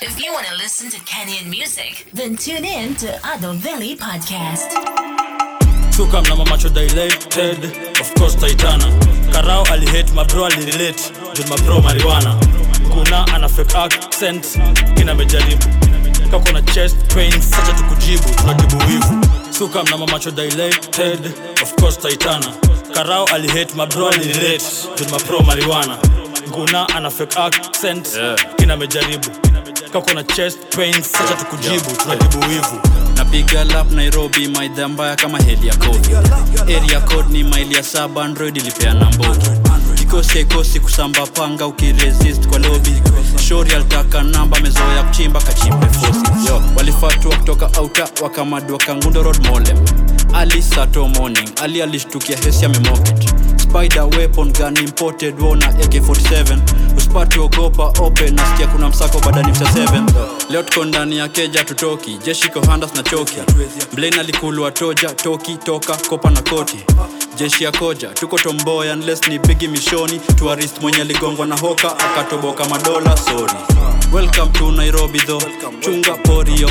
If you want to listen to Kenyan music, then tune in to Ado Valley Podcast. suka mna mamacho dilated of course taitana. Karao alihate mabro alirelate juu mabro mariwana kuna ana fake accent kina amejaribu kako na chest pain sacha tukujibu tunatibu wivu. Suka mna mamacho dilated of course taitana. Karao alihate mabro alirelate juu mabro mariwana kuna ana fake accent kina amejaribu kako na chest pain sacha tukujibu. Tunatibu wivu. Napiga lap nairobi maidha mbaya kama heli ya kodi area code ni maili ya saba android ilipeana mbogi. Kikosi haikosi kusamba panga ukiresist kwa lobi shori alitaka namba mezoya kuchimba kachimbe fosi. Yo. Walifatua kutoka auta wakamadua kangundo road molem ali sato morning ali alishtukia hesi amemokit spider weapon gun imported wona ak47 usipati ogopa open nasikia kuna msako badani msa 7 leo tuko ndani ya keja tutoki jeshi kohandas na choki. Mlen alikulwa toja toki toka kopa na koti. Jeshi ya koja tuko tomboya unless ni bigi mishoni. Tuarist mwenye aligongwa na hoka akatoboka madola sori welcome to nairobi tho chunga porio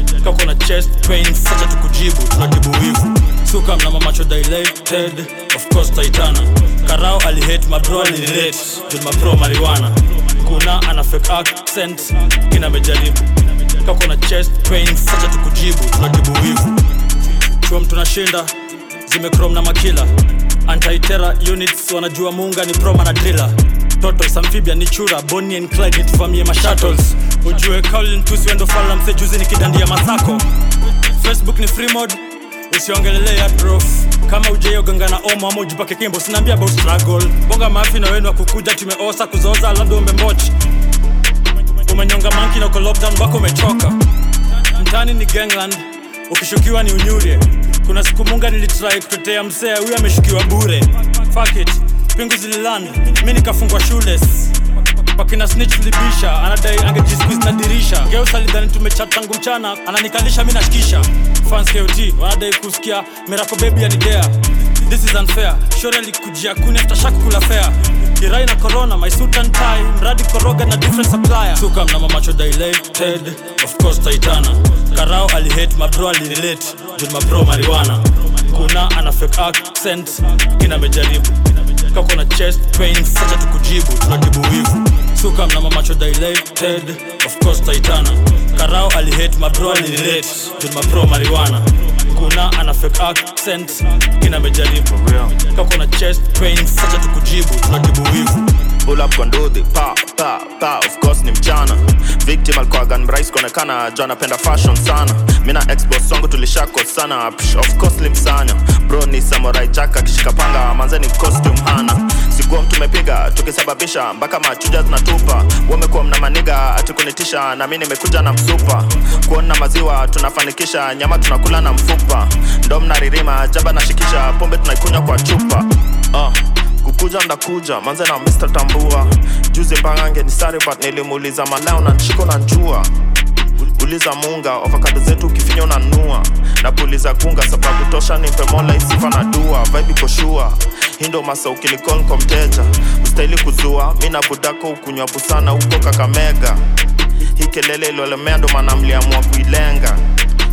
kako na chest pain sacha tukujibu tunatibu wivu suka mnama macho dilated of course taitana karao alihate mabro alirelate juu mabro mariwana kuna ana fake accent kina mejaribu. Kako na chest pain sacha tukujibu tunatibu wivu chuom tunashinda zimekrom na makila. Antitera units wanajua munga ni proma na drila totos amphibia ni chura boni and clyde nituvamie mashuttles ujue kaulin tusiwendo fala msejuzi juzi nikidandia masako. Facebook ni free mode usiongelelea prof kama ujeoganga na omo ama ujipake kimbo sinaambia about struggle. Bonga mafi na wenu akukuja tumeosa kuzoza labda umembochi umenyonga manki na uko wako umechoka. Mtani ni gangland ukishukiwa ni unyurie. Kuna siku munga nilitrai kutetea msea huyu ameshukiwa bure. Fuck it pingu zililan mi nikafungwa shules wakina snitch libisha anadai angejisqueeze na dirisha. Geus alidhani tumechat tangu mchana ananikalisha mi nashikisha. Fans kot wanadai kusikia mirako bebi anidea this is unfair shore alikujia kuni after kula fea irai na corona my suit and tie mradi koroga na different supplier. Suka mna mamacho dilated of course taitana karao alihate mabro alirelate juu mabro mariwana kuna ana fake accent kina amejaribu kako na chest pain facha tukujibu tunatibu wivu. Suka mnama mamacho dilated of course taitana. Karao alihate mabro alirelate juu mabro mariwana kuna ana fake accent kina mejaribu kako na chest pain sacha tukujibu tunatibu wivu pull up kwa ndudhi pa pa pa. Of course ni mchana. Victim alikuwa gun mrais kuonekana. Jo anapenda fashion sana. Mina expos wangu tulishakosana. Of course limsanya bro ni samurai jack akishika panga. Manzeni costume hana. Sikuwa mtu tukisababisha mpaka machuja zinatupa wamekuwa mna maniga atikunitisha na mi nimekuja na msupa. Kuona maziwa tunafanikisha nyama tunakula na mfupa. Ndo mnaririma jaba nashikisha pombe tunaikunywa kwa chupa. Uh kukuja ndakuja manze na mr tambua. Juzi mbangange ni sari but nilimuuliza malao na nshiko na njua. Uliza munga ofakado zetu ukifinya unanua na puliza kunga sababu tosha nimpe mola isifa na dua. Vibe koshua hindo masa ukilikon kwa mteja. Ustahili kuzua mi na budako ukunywa busana huko kakamega. Hii kelele iliolemea ndo maana mliamua kuilenga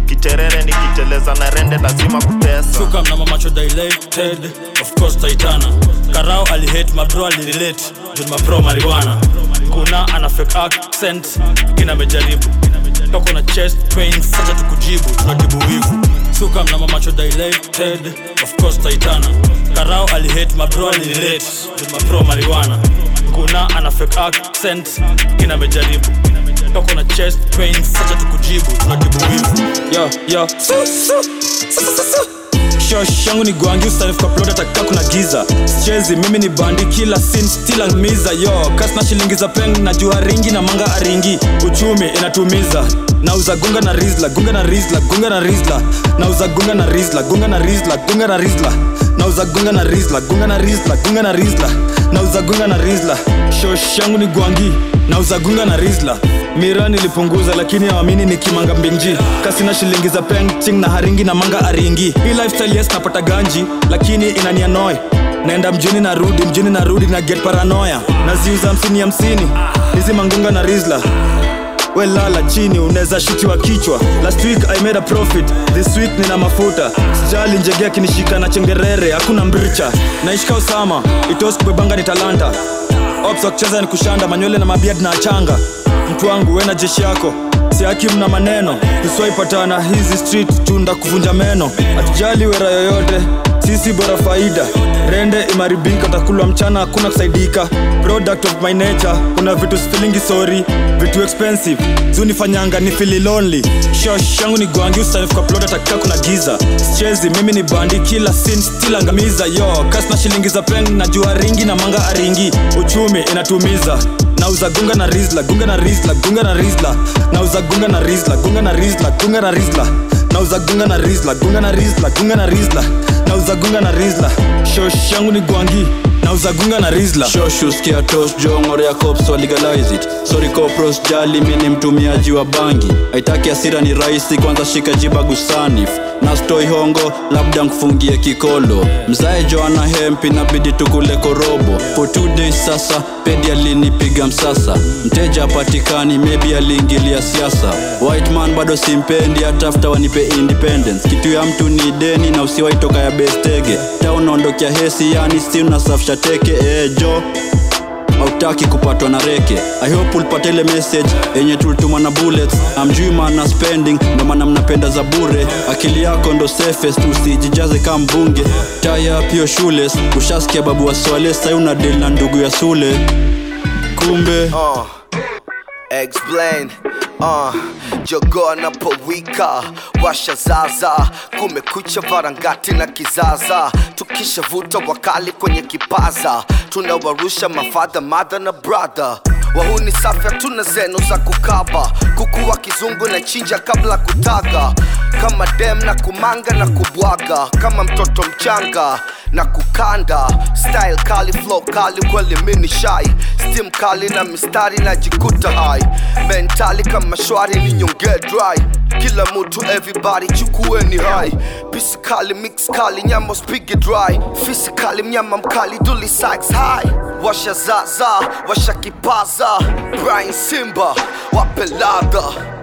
kiterere nikiteleza na rende lazima kutesa. Suka mna dilated of course taitana. Karao alihate mabro alirelate juu mabro mariwana kuna ana fake accent kina amejaribu kako na chest pain sacha tukujibu tunatibu wivu. Shuka mna mamacho dilated of course taitana. Karao alihate mabro alirelate juu mabro mariwana kuna ana fake accent kina amejaribu kako na chest pain sacha tukujibu tunatibu wivu yo yo. Shosh yangu ni gwangi ustarifkaplot ataka kuna giza. Chezi mimi ni bandi kila sin stila miza. Yo kas na shilingi za peng na jua ringi na manga aringi. Uchumi inatumiza. Nauza gunga na rizla gunga na rizla gunga na rizla. Nauza gunga na rizla gunga na rizla gunga na rizla. nauza nauza na rizla gunga na rizla gunga na rizla. Nauza na rizla. Shoshangu ni gwangi. Nauza na rizla. Mira nilipunguza lakini awamini ni kimanga mbinji kasina shilingi za penting na haringi na manga aringi. Hii lifestyle yes napata ganji lakini inanianoy naenda mjini narudi mjini narudi na get paranoya naziuza hamsini hamsini. Hizi mangunga na rizla we lala chini unaweza shutiwa kichwa. Last week i made a profit this week nina mafuta. Sijali njegea akinishika na chengerere hakuna mbricha naishika usama itos kubebanga ni talanta. Ops wakicheza ni kushanda manywele na mabiad na achanga. Mtu wangu we na jeshi yako. Siakim na maneno. Tuswaipatana hizi street tunda kuvunja meno. Hatujali wera yoyote sisi bora faida rende imaribika takulwa mchana hakuna kusaidika. Product of my nature kuna vitu sifilingi sorry. Vitu expensive zunifanyanga ni fili lonely. Ni gwangi usanifuka plod atakika kuna giza. Sichezi mimi ni bandi kila sin still yo kasna shilingi za peng na jua ringi na manga aringi. Uchumi inatumiza. Nauza na rizla gunga na rizla gunga na rizla. Nauza na rizla gunga na rizla gunga na rizla. Nauza na rizla gunga na rizla gunga na rizla. na shosh yangu ni gwangi. Nauzagunga na rizla. Shoshuskia tos jongorea cops wa legalize it. Sorry copros jali mi ni mtumiaji wa bangi. Haitaki asira ni rahisi kwanza shika jiba gusanif na hongo labda nkufungie kikolo. Mzae joana hempi nabidi tukule korobo. For two days sasa pedi alinipiga msasa. Mteja apatikani mebi aliingilia siasa. White bado simpendi hatafuta wanipe independence. Kitu ya mtu ni deni na usiwaitoka ya bestege. Taunaondokea hesi yani si unasafisha teke ejo hautaki kupatwa na reke. I hope ulipata ile message yenye tulituma na bullets. Amjui maana spending. Ndo maana mnapenda za bure. Akili yako ndo safest usijijaze kama mbunge. Taya pio shules ushasikia babu wa swale sai una deal na ndugu ya sule. Kumbe uh, explain uh, jogo napowika washa zaza. Kumekucha varangati na kizaza. Tukishavuta wakali kwenye kipaza. Tunawarusha mafadha madha na brother wahuni safi hatuna zenu za kukaba. Kuku wa kizungu na chinja kabla kutaga. Kama dem na kumanga na kubwaga. Kama mtoto mchanga na kukanda. Style kali flow kali kweli mini shai stim kali na mistari na jikuta hai. Mentali kama shwari ni nyonge dry. Kila mtu everybody chukueni hai. Pisi kali mix kali nyama spigi dry. Fisi mnyama mkali duli sax hai. Washa zaza washa kipaza brian simba wape ladha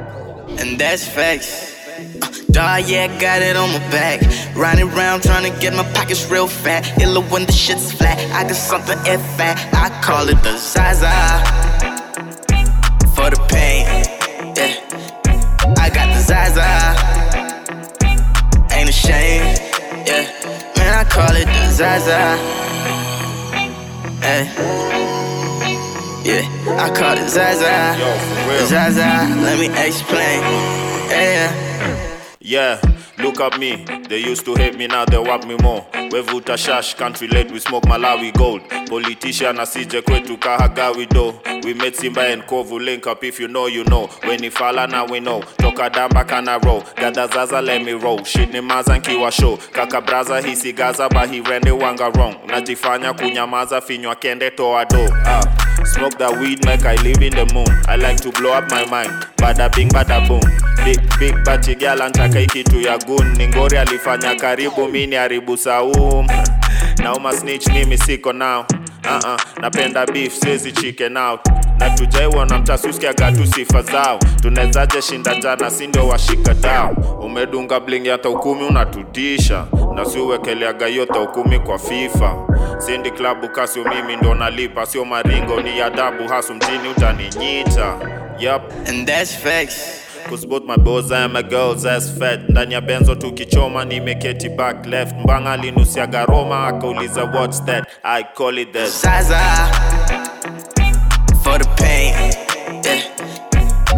and that's facts. Uh, dog, yeah, got it on my back. Riding around trying to get my pockets real fat. Illa when the shit's flat. I got something F fat. I call it the Zaza. For the pain. Yeah. I got the Zaza. Ain't ashamed. Yeah. Man, I call it the Zaza. Hey. Yeah, I call it Zaza. Yo. Zaza, let me explain. Yeah. Yeah, look at me. They used to hate me, now they want me more. We Wevuta shash, can't relate, we smoke Malawi gold. Politician asije kwetu kahagawi do. We met Simba and Kovu link up if you know, you know. When he fala now we know. Toka damba kana roll. Gada zaza let me roll. Shit ni maza nkiwa show. Kaka braza hisi gaza but he rende wanga wrong. Najifanya kunyamaza finywa kende toa do. Ah. Smoke that weed, make I live in the moon. I like to blow up my mind. Bada bing, bada boom. Big, big bati girl antaka hii kitu ya gun. Ningori alifanya karibu mini haribu saum. Nauma snitch mimi siko now. Uh-uh, napenda beef, sizi chicken out. Na tujaiwa mtasuskiaga tu sifa zao. tunawezaje shinda jana, si ndio washika dao. Umedunga bling hata ukumi unatutisha. Na si uwekeleaga ta ukumi kwa FIFA. Sindi klabu kasio mimi ndo nalipa, sio maringo ni adabu, hasu mjini utaninyita. Yep. And that's facts. Cause both my boys and my girls as fat ndani ya benzo tukichoma nimeketi back left mbanga alinusiaga roma akauliza what's that i call it the Zaza. For the pain. Yeah.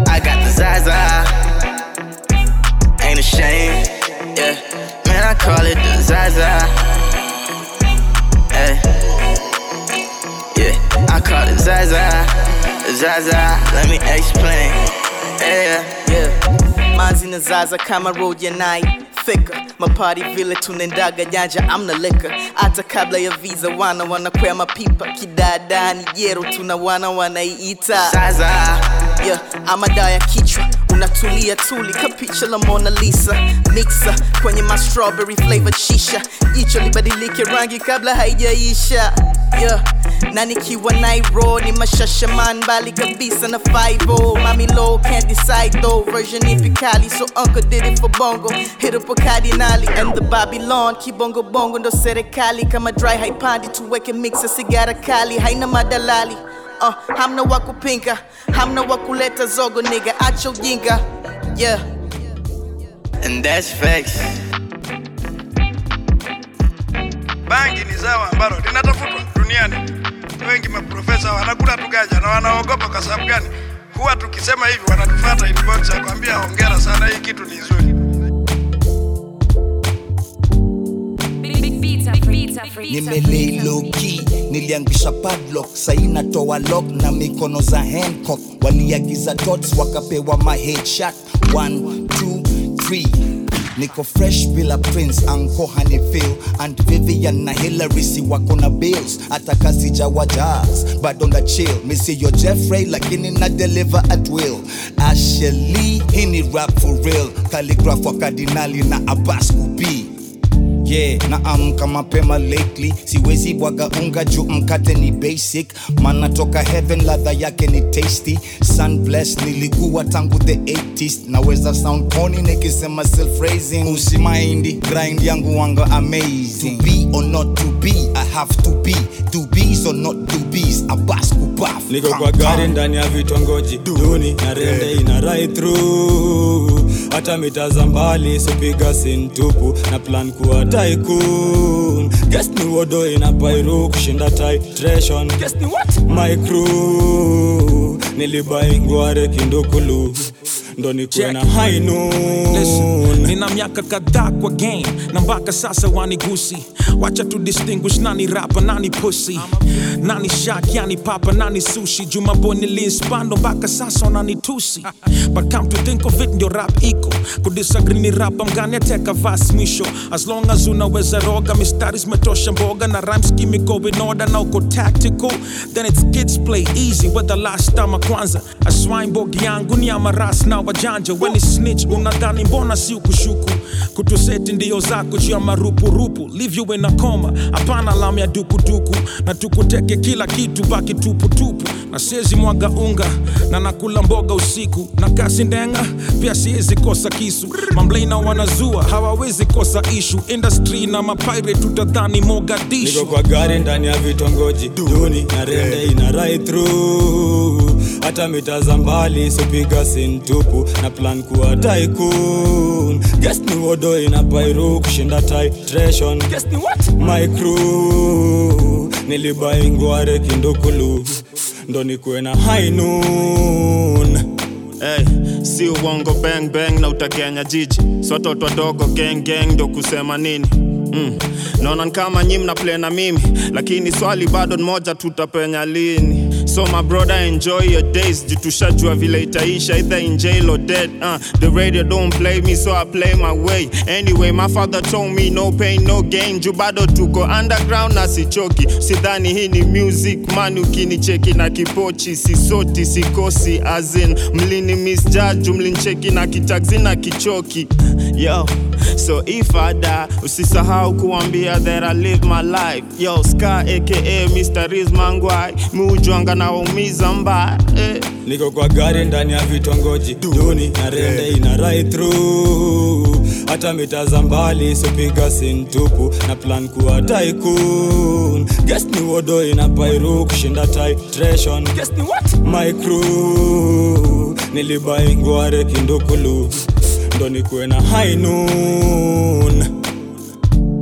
I got the Zaza. Ain't ashamed. Yeah. Man, I call it the Zaza. Yeah. I call it Zaza. Zaza. Let me explain. Yeah. yeah. manzi na zaza kama road ya night. Thicker. Mapari vile tunaendaga janja amna leka hata kabla ya visa wana wanakwea mapipa. Kidadani jero tuna wana wanaiita yeah, ama dawa ya kichwa unatulia tuli kapicha la Mona Lisa. Mixa kwenye ma strawberry flavor shisha. Jicho libadilike rangi kabla haijaisha. Yeah. na nikiwa Nairo ni mashashaman mbali kabisa na 5 mami low can't decide though version ipi kali so uncle did it for bongo hit up a cardinali and the Babylon kibongo bongo ndo serikali. Kama dry haipandi tuweke mixa sigara kali. Haina madalali uh, hamna wa kupinga hamna wa kuleta zogo nigga acha ujinga yeah And that's facts. bangi ni zao ambalo linatafutwa duniani. Wengi maprofesa wanakula tugaja na wanaogopa. Kwa sababu gani? Huwa tukisema hivi wanatufuata inbox ya kuambia hongera sana, hii kitu ni nzuri. Nimelei low niliangisha padlock. Saina toa lock na mikono za hancock. Waliagiza dots wakapewa my headshot. 1 2 3 niko fresh bila prince anko hanifil and vivian na hilary si wako na bills. Hata kazi jawa jazz bado chill. Misiyo jeffrey lakini na deliver at will. Asheli hii ni rap for real. Kaligraf wa kardinali na abbas kubii yeah naamka mapema lately. Siwezi bwaga unga juu mkate ni basic. Mana toka heaven ladha yake ni tasty. Sun bless nilikuwa tangu the 80s naweza sound corny nikisema self raising usimaindi grind yangu wanga amazing. To be or not to be i have to be. To be so not to be's abas kubaf niko kwa gari ndani ya vitongoji. Duni na rende ina right through. Hata mita za mbali sipiga sintupu na plan kuwa tycoon guess ni wodo ina pairu kushinda titration. Guess ni what? My crew nilibai ngware kindukulu ndo nikuwe na high noon nina miaka kadhaa kwa game na mpaka sasa wanigusi. Wacha tu distinguish nani rapa nani pussy. Nani shak yani papa nani sushi. Jumaboni linspando mpaka sasa wananitusi but come to think of it ndio rap iko. Kudisagree ni rapa mgani ateka vas mwisho as long as unaweza roga mistari zimetosha mboga na rhymes kimiko in order na uko tactical. Then it's kids play easy whether last time kwanza. Aswine bogi yangu ni amaras na wajanja weni snitch unadhani mbona si ukushuku? Kutuseti ndio zako juu ya marupurupu leave na koma hapana lam ya dukuduku na tukuteke kila kitu baki tuputupu. Na siezi mwaga unga na nakula mboga usiku. Na kasi ndenga pia siezi kosa kisu. Mamblena wanazua hawawezi kosa ishu. Industry na mapire tutadhani mogadishu. Kwa gari ndani ya vitongoji. Duni na rende ina right hata mita mbali sipiga sintupu na plan kuwa tycoon. Guess ni wodo ina pairu kushinda titration. Guess ni what? My crew. Nilibai ngware kindukulu. Ndo nikuwe na high Hey, si uongo bang bang na utakenya jiji. Si watoto wadogo gang ndo kusema nini? Mm. naona kama nyi mna play na mimi. Lakini swali bado moja tutapenya lini so my brother enjoy your days. Jitushajua vile itaisha either in jail or dead uh, the radio don't play me so i play my way. Anyway my father told me no pain no gain. Bado tuko underground na sichoki. Sidhani hii ni music man ukinicheki na kipochi. Sisoti sikosi azin mlini misjaju mlincheki na kitaxi na kichoki. Yo so if I die usisahau kuambia that I live my life. Yo ska aka Mr. Riz Mangwai miujwanga na mbaya. Eh. niko kwa gari ndani ya vitongoji. Duni na rende ina right through. Hata mita za mbali sipiga sintupu na plan kuwa tycoon. Guess ni wodo ina pairu kushinda titration. Guess ni what? My crew. Nilibai ngware kindukulu ndo nikuwe na high noon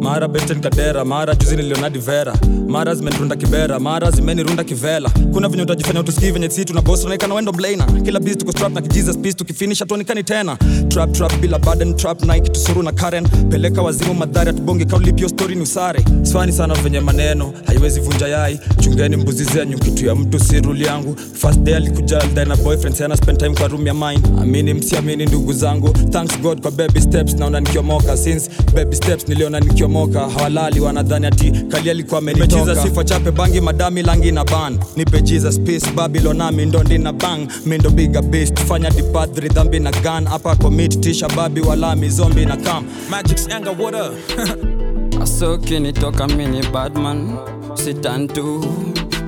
mara besten kadera mara juzi niliona vera mara zimenirunda kibera mara zimenirunda kivela. Kuna venye utajifanya utusikii venye si tuna boss unaonekana wendo blaina. Kila biz tuko strap na kijesus peace tukifinish hatuonekani tena. Trap trap bila burden trap nike tusuru na karen. Peleka wazimu madhari atubonge kaulipio story ni usare. Swani sana venye maneno haiwezi vunja yai. Chungeni mbuzi zenyu kitu ya mtu si yangu. First day alikuja aldae boyfriend sana spend time kwa room ya mine. Amini msiamini ndugu zangu. Thanks god kwa baby steps naona nikiomoka since baby steps niliona nikiomoka hawalali wanadhani ati kali alikuwa amenitoka. Sifa chape bangi madami langi na ban. Nipe jesus peace babylon nami ndo ndina bang. Mindo biga beast fanya dipadri dhambi na gan hapa commit tisha babi walami zombi na kam. Magic's anger, water. Up? asoki nitoka mini badman sitantu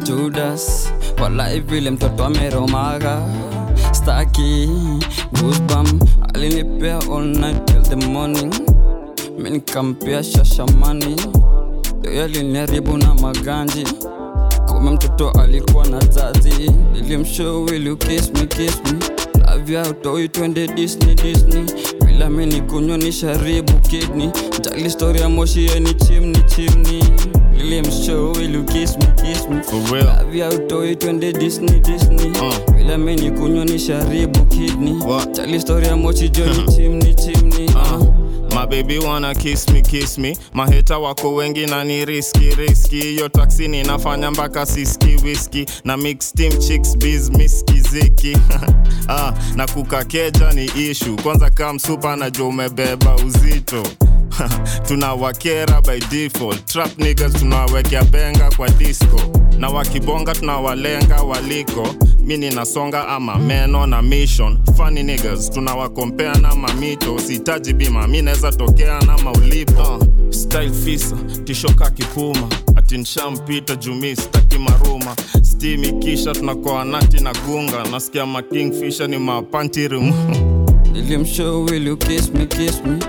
judas. Walai vile mtoto ameromaga. Staki goosebump alinipea all night till the morning minikampea shashamani yoyo na maganji kume mtoto alikuwa na zazi nilimshow will you kiss me kiss me? Utoi twende disney disney. Bila mini kunywa ni sharibu kidni jali stori ya moshi yeni chimni chimni utoi twende disney disney. Bila mini kunywa ni sharibu kidni jali stori ya moshi joni chimni chimni uh. wana kismi kismi maheta wako wengi na ni riski riski hiyo taksi ninafanya mpaka siski whisky na mix chicks biz ah, na kukakeja ni ishu kwanza kaa msupa najua umebeba uzito tunawakera by default. Trap niggas tunawekea benga kwa disco. Na wakibonga tunawalenga waliko. Mi ninasonga ama meno na mission. Funny niggas tunawakompea na mamito. Sihitaji bima mi naweza tokea na maulipo. Uh, style fisa tishoka kipuma. Atinshampita jumi staki maruma. Stimi kisha tunakoa nati na gunga. Nasikia makingfisha ni mapantirim nilimshow will you kiss me kiss me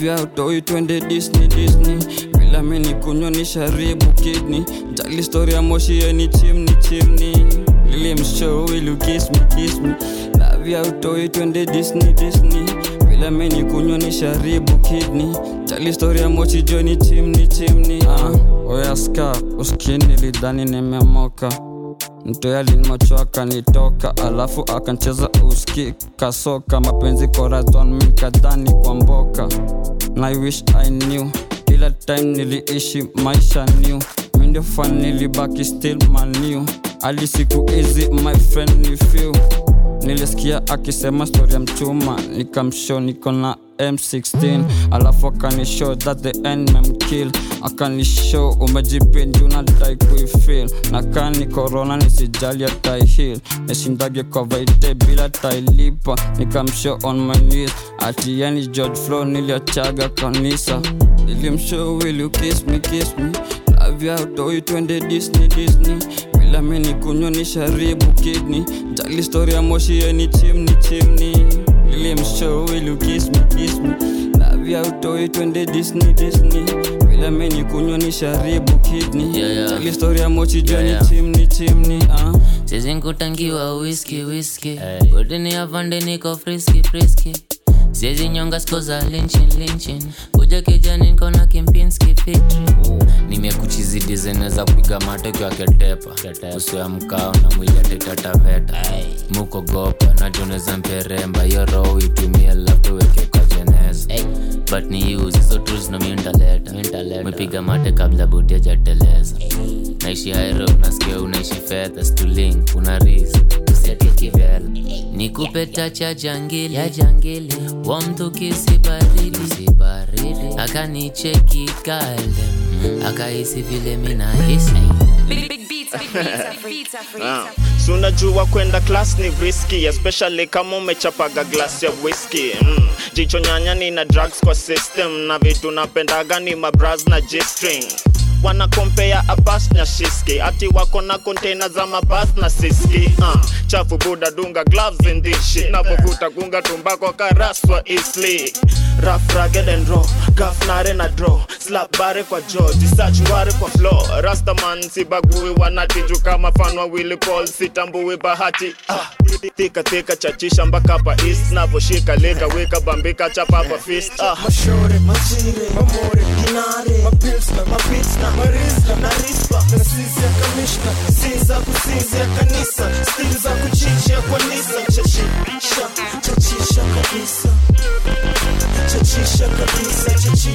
lavya utoi twende disney disney. Bila mini kunywa ni sharibu kidney. Jali story ya moshi yeni chimni chimni nilimshow will you kiss me utoi twende disney disney. Bila mini kunywa ni sharibu kidney. Jali story ya moshi joni chimni chimni uh. oyaska uskini lidhani nimemoka mtoya alinimacho akanitoka alafu akancheza uski kasoka mapenzi mikadhani kwa mboka. Na I wish I knew ila time niliishi maisha new. Mindio fan nilibaki still maniu ali siku hizi my friend ni few. Nilisikia akisema story ya mchuma nikamsho niko na m16 alafu akanishow that the end memkill akanishow umejipinju na kuifil na kani korona nisijali ataihil nishindage kwa vaite bila tailipa nikamshow on my knees. Ati yani george flow niliachaga kanisa. Nilimshow will you kiss me kiss me? Lavya twende disney disney. Bila mini kunywa ni sharibu kidney. Jali story ya moshi yeni chimni chimni nilimshow will you kiss me kiss me lavya utoi twende disney disney bila meni kunywa ni sharibu kidney Yeah, yeah. tali story ya moshi joni Yeah, yeah. chimni chimni uh. Sizi nkutangiwa whisky hey. Kutini afande niko friski friski Siezi nyonga sko za linchin linchin. Kuja kijani niko na kimpinski fitri. Nimekuchizi design za kupiga mateke ya ketepa. Uso ya mkao na mwili atetataveta Muko gopa na joneza mperemba. Yo roho itumie lafto weke kwa jeneza. But ni use hizo tools na mintaleta Mepiga mate kabla buti jateleza. naishi hairo nasikia unaishi fedha stulink una kivela nikupe tacha ya jangili. Ya jangili. Wa mtu kisibaridi. Kisibaridi. Akanicheki kale. Akahisi vile minahisi Ah, si unajua kwenda class ni riski especially kama umechapaga glass ya whisky mm. jicho nyanya ni na drugs kwa system na vitu napendaga ni mabras na g-string wanakompea abas na shiski. Ati wako na kontena za mabas na siski. Uh. chafu buda dunga gloves ndishi navovuta gunga tumbako karaswa isli Rough, rugged and raw. Gafnare na draw. Slap bare kwa jaw. Disach ware kwa floor. Rastaman sibagui wanatiju kama fanwa Willy Paul Sitambui bahati. Ah. Tika tika chachisha mpaka pa east. Navoshika leka weka bambika chapa hapa fist. Ah. Mashore, machire mamore, kinare Mapilsna, mapitsna, marisna na rispa ya kamishna, sinza ya kanisa Stili za kuchinjia kwa Chachisha, chachisha kabisa Chachisha kabisa, chachisha,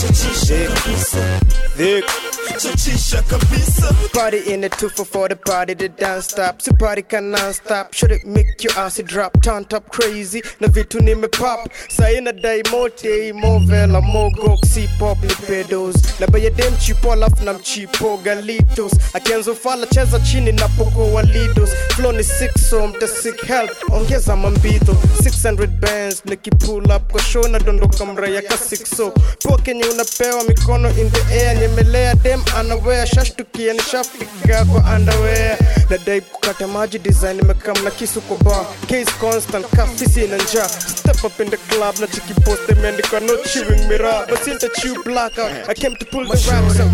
chachisha kabisa Thick Chachisha kabisa Party in the 244 the party the dance stop. Si party can non-stop Should it make your ass drop? Turn up crazy. Na vitu nimepop Saina dai mote Movela mogok Si pop ni pedos. Na baya dem chipo alafu na mchipo galitos Akianzo fala cheza chini na poko walidos Flow ni sick so mta sick help. Ongeza mambito 600 bands Niki pull up. Kwa show na dondoka mraya ka 6 so Poa kenye unapewa mikono in the air Nyemelea dem anawea Shashtukia nishafika kwa underwear Nadai kukata maji design imekam na kisu kwa bar Case constant kafisi na njaa Step up in the club na chiki post Imeandikwa no chewing mirror But since I chew blackout I came to pull the raps out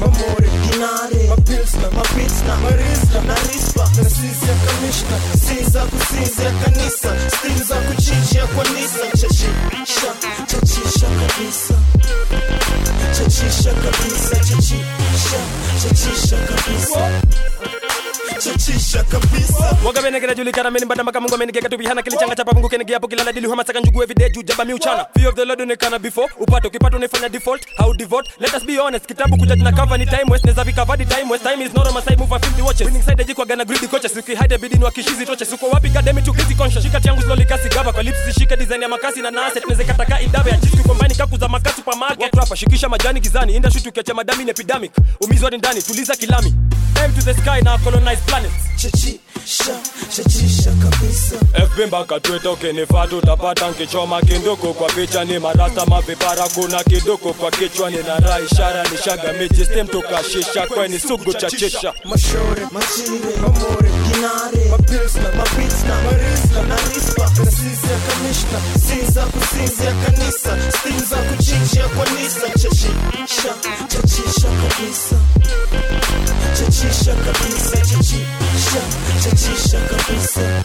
mamore, dinare Mapilsna, mapitsna, marizla, na rispa Na sisi ya kamishna Sinza kusinzia kanisa Stili za kuchinja kwa nisa Chachisha, chachisha kabisa 气声和鼻塞，这气声，这气声和鼻。Chachisha kabisa. Wagabene kinajulikana meni mbada maka mungu amenigeka tu bihana kilichanga chapa mungu kenegea hapo kila dili njugu everyday juu jaba miuchana fear of the lord onekana before ukipata unafanya default how devote? Let us be honest kitabu kuja tuna cover ni time west neza the time west time is not on my side move a 50 watches. Winning side jikwa gana greedy coaches ukihide bidii ni wakishizi toches. Uko wapi gademi tu busy conscious? Shika changu slowly kasi gaba kwa lips zishike design ya makasi na nase tunaweza kataka idabe ya chiski combine kaku za makasi supermarket watu hapa shikisha majani gizani industry tukiacha madami epidemic. Umizwa ni ndani tuliza kilami. Aim to the sky na colonize kabisa FB mpaka ukinifaa tutapata nkichoma kinduku. Kwa picha ni marasta mavipara kuna kiduku kwa kichwa nina raha ishara ni shaga miji stem tukashisha kweni sugu chachisha Mashore, majire, mamore, dinare Mapilsna, mapitsna, marizla, na rispa. Na sisi ya kamishna Sinza kusinzia kanisa. Stili za kuchinjia kwa nisa. Chachisha, chachisha kabisa. Chachisha kabisa, chachisha, chachisha kabisa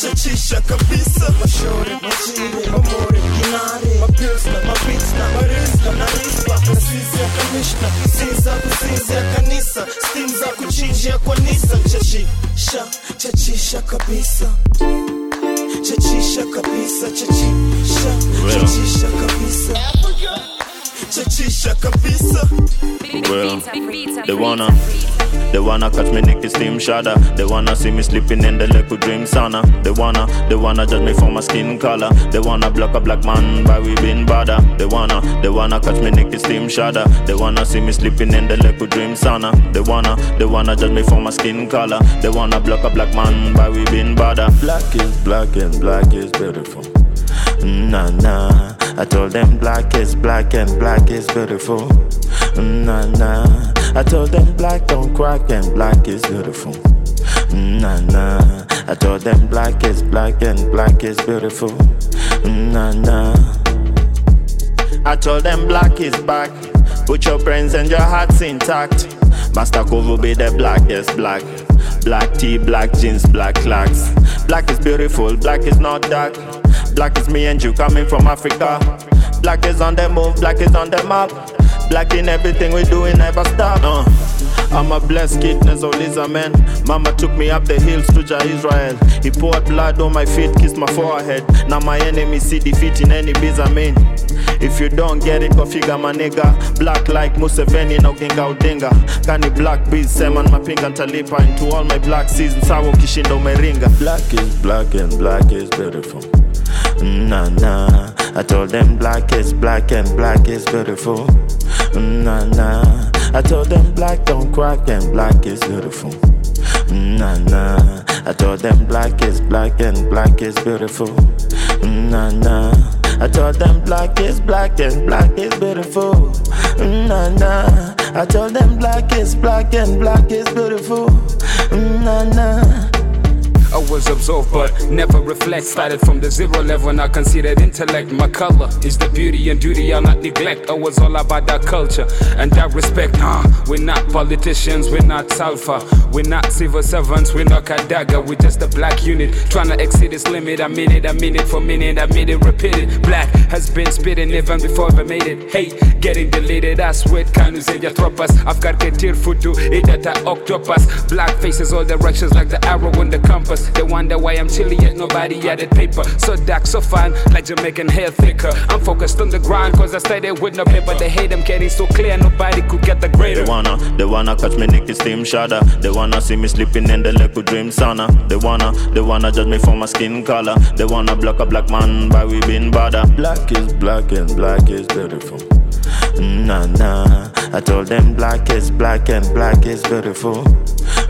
Chachisha kabisa Mashore, majire, mamore, dinare Mapilsna, mapitsna, marizla, na rispa Na sisi ya kamishna Sinza kusinzia kanisa Stili za kuchinjia kwa nisa Chachisha, chachisha kabisa Chachisha kabisa, chachisha, chachisha kabisa Chachisha kabisa Well, they wanna, they wanna catch me naked steam shada. They wanna see me sleeping in the liquid dream sauna. They wanna, they wanna judge me for my skin color. They wanna block a black man by we being badder. They wanna, they wanna catch me naked steam shada. They wanna see me sleeping in the liquid dream sauna. They wanna, they wanna judge me for my skin color. They wanna block a black man by we being badder. Black is black and black is beautiful. Nah, nah. I told them black is black and black is beautiful. Nah, nah. I told them black don't crack and black is beautiful. Nah, nah. I told them black is black and black is beautiful. Nah, nah. I told them black is back. Put your brains and your hearts intact. Master Kovu be the blackest black. Black tea, black jeans, black clocks. Black is beautiful, black is not dark. Black is me and you coming from Africa. Black is on the move, black is on the map. Black in everything we do, we never stop. Uh. I'm a blessed kid, Nezoliza man. Mama took me up the hills to Jah Israel. He poured blood on my feet, kissed my forehead. Now my enemies see defeat in any biz I mean. If you don't get it, go figure my nigga. Black like Museveni na ukinga udinga. Kani black bees, seman mapinga ntalipa. Into all my black seasons, sawa ukishinda umeringa. Black is black and black is beautiful. Mm, nah, nah. I told them black is black and black is beautiful. Mm, nah, nah. I told them black don't crack and black is beautiful. Mm, nah, nah. I told them black is black and black is beautiful. Nah, nah. I told them black is black and black is beautiful. Nah, nah. I told them black is black and black is beautiful. Nah, nah. I was absorbed but never reflect. Started from the zero level, now considered intellect. My color is the beauty and duty I'll not neglect. I was all about that culture and that respect. Nah, we're not politicians, we're not sulfur, we're not civil servants, we're not Kadaga, we're just a black unit trying to exceed its limit. I mean it, I mean it for minute, I mean it repeated. Black has been spitting even before I made it. Hey, getting deleted, I sweat, can't use your tropas. I've got ketir futu, the octopus. Black faces all directions like the arrow in the compass. They wonder why I'm chilly yet nobody added paper. So dark, so fine, like Jamaican hair thicker. I'm focused on the grind cause I started with no paper. They hate them getting so clear, nobody could get the greater. They wanna, they wanna catch me Nicky steam shada. They wanna see me sleeping in the with dream sauna. They wanna, they wanna judge me for my skin color. They wanna block a black man by we been bother. Black is black and black is beautiful. Nah nah, I told them black is black and black is beautiful.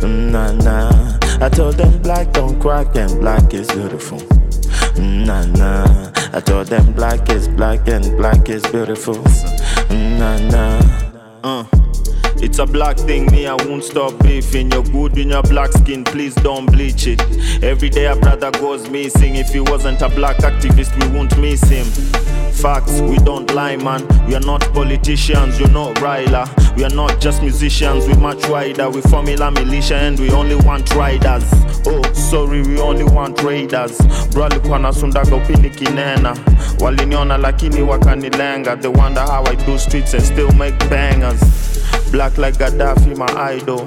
Nah nah, I told them black don't crack and black is beautiful. Nah nah, I told them black is black and black is beautiful. Nah nah. Uh. It's a black thing, me, I won't stop beefing. You're good in your black skin, please don't bleach it. Every day a brother goes missing. If he wasn't a black activist, we won't miss him. Facts, we don't lie, man. We are not politicians, you're not Ryla. We are not just musicians, we much wider. We formula militia and we only want riders. Oh, sorry, we only want raiders. Bro alikuwa nasundaga upini kinena. Waliniona lakini wakanilenga. They wonder how I do streets and still make bangers. Black like Gaddafi, my idol.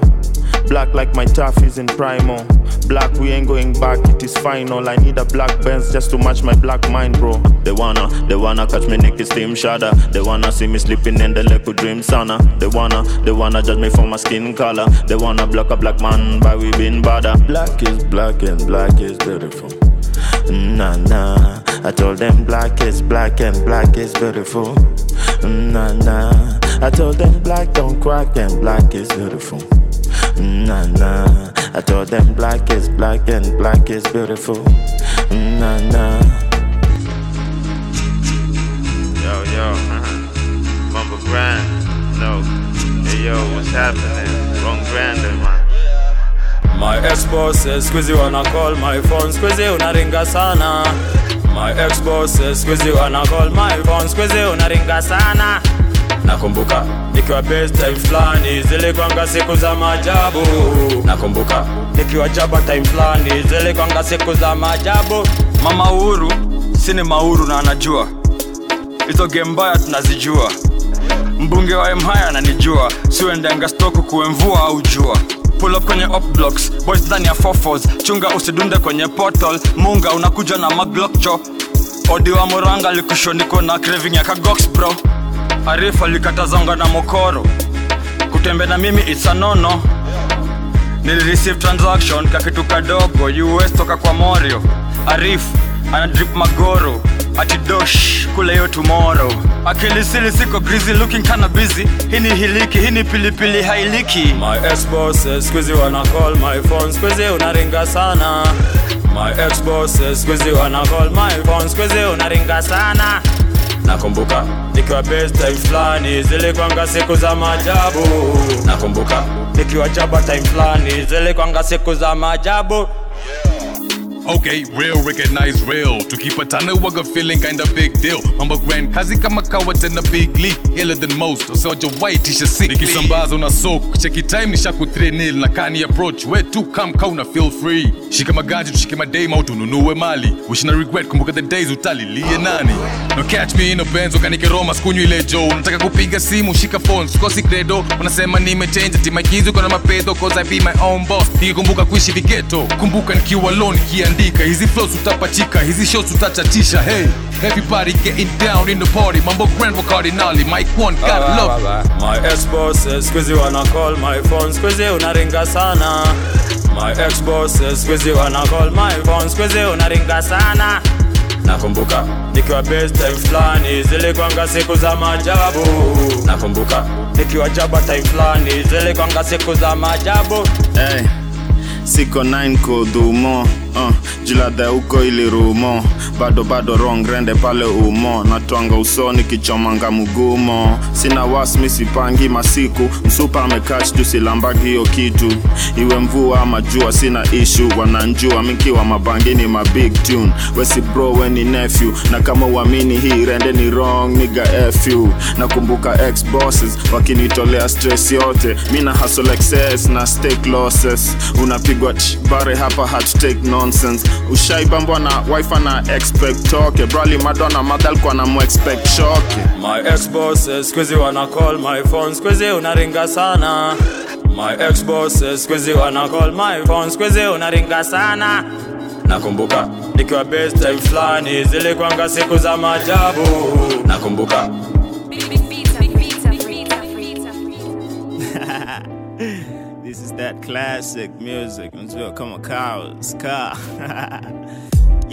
Black like my taffies is in primal. Black, we ain't going back, it is final. I need a black Benz just to match my black mind, bro. They wanna, they wanna catch me naked steam shada. They wanna see me sleeping in the lake with dream sauna. They wanna, they wanna judge me for my skin color. They wanna block a black man by we been bother. Black is black and black is beautiful. Nah nah, I told them black is black and black is beautiful. Nah nah, I told them black don't crack and black is beautiful. Nah nah, I told them black is black and black is beautiful. Nah nah. Yo, yo, uh-huh. Mumble Grind, no. Hey, yo, what's happening? Wrong grander, man. My ex bosses squeezy wanna call my phone squeezy unaringa sana My ex bosses squeezy wanna call my phone squeezy unaringa sana Nakumbuka nikiwa best time flani, zilikwanga siku za maajabu. Nakumbuka nikiwa jaba time flani, zilikwanga siku za maajabu. Mama Uhuru sini mauru na anajua. Hizo game mbaya tunazijua. Mbunge wa mhaya ananijua. Siuendenga stoku kuemvua au jua. Pull up kwenye up blocks boys ndani ya fofos chunga usidunde kwenye portal. Munga unakuja na maglokcho odi wa moranga likushoniko na craving ya kagox bro arifa likatazonga na mokoro. Kutembe na mimi isanono. nilireceive transaction kakitu kadogo us toka kwa morio. Arif anadrip magoro. Ati dosh kule yo tomorrow. Akilisili siko grizzly looking kana busy. Hini hiliki hini pilipili hailiki. My ex bosses squeezy call my phone. Squeezy unaringa sana. My ex bosses squeezy call my phone. Squeezy unaringa sana Nakumbuka nikiwa best time fulani zilikwanga siku za maajabu. Nakumbuka nikiwa jaba time flani zile kwanga siku za maajabu Okay, real recognize real. Tukipatana waga feeling kinda big deal. Mambo grand kazi kama kawa tena big league. Iller than most. Usoja white isha sick. Nikisambaza una soak. Cheki time ni shaku 3 nil na kani approach. Where to come kauna feel free. Shika magaji tushike madame au tununue mali. Wish na regret kumbuka the days utalilie nani. No catch me in a Benz ukanike Roma sikunywi ile Joe. Nataka kupiga simu shika phone sikosi credo. Unasema nimechange kids uko na mapedo cause I be my own boss. Nikikumbuka kuishi vigeto. Kumbuka nikiwa alone kiandika hizi flows utapachika hizi shows utachatisha hey everybody getting down in the party. Mambo grand wa cardinali mike one got love. My ex bosses squeezy wanna call my phone. Squeezy unaringa sana. My ex bosses squeezy wanna call my phone. Squeezy unaringa sana. Nakumbuka nikiwa best time flani zilikwanga siku za majabu Nakumbuka nikiwa jaba time flani zilikwanga siku za majabu Hey. Siko 9 kudhumo uh, jiladha huko ili rumo. Bado bado wrong rende pale umo. Natwanga usoni kichomanga mgumo. Sina wasmi sipangi masiku. Msupa amekach juu hiyo kitu. Iwe mvua ama jua sina ishu wananjua mikiwa mabangini ma big tune. Wesi bro nephew. Na kama uamini hii rende ni wrong niga fu nakumbuka ex wakinitolea stress yote. Mina hustle excess na stake losses. Unapigwa tsh, bare hapa hat take nonsense. Ushaibambwa na wife na expect toke brali madonna madal kwa na muexpect shoke My ex bosses squeezy wana call my phone. Squeezy unaringa sana. My ex bosses squeezy wana call my phone. Squeezy unaringa sana. Nakumbuka nikiwa best time fulani zilikwanga siku za majabu Nakumbuka that classic music. Unajua kama cows, car.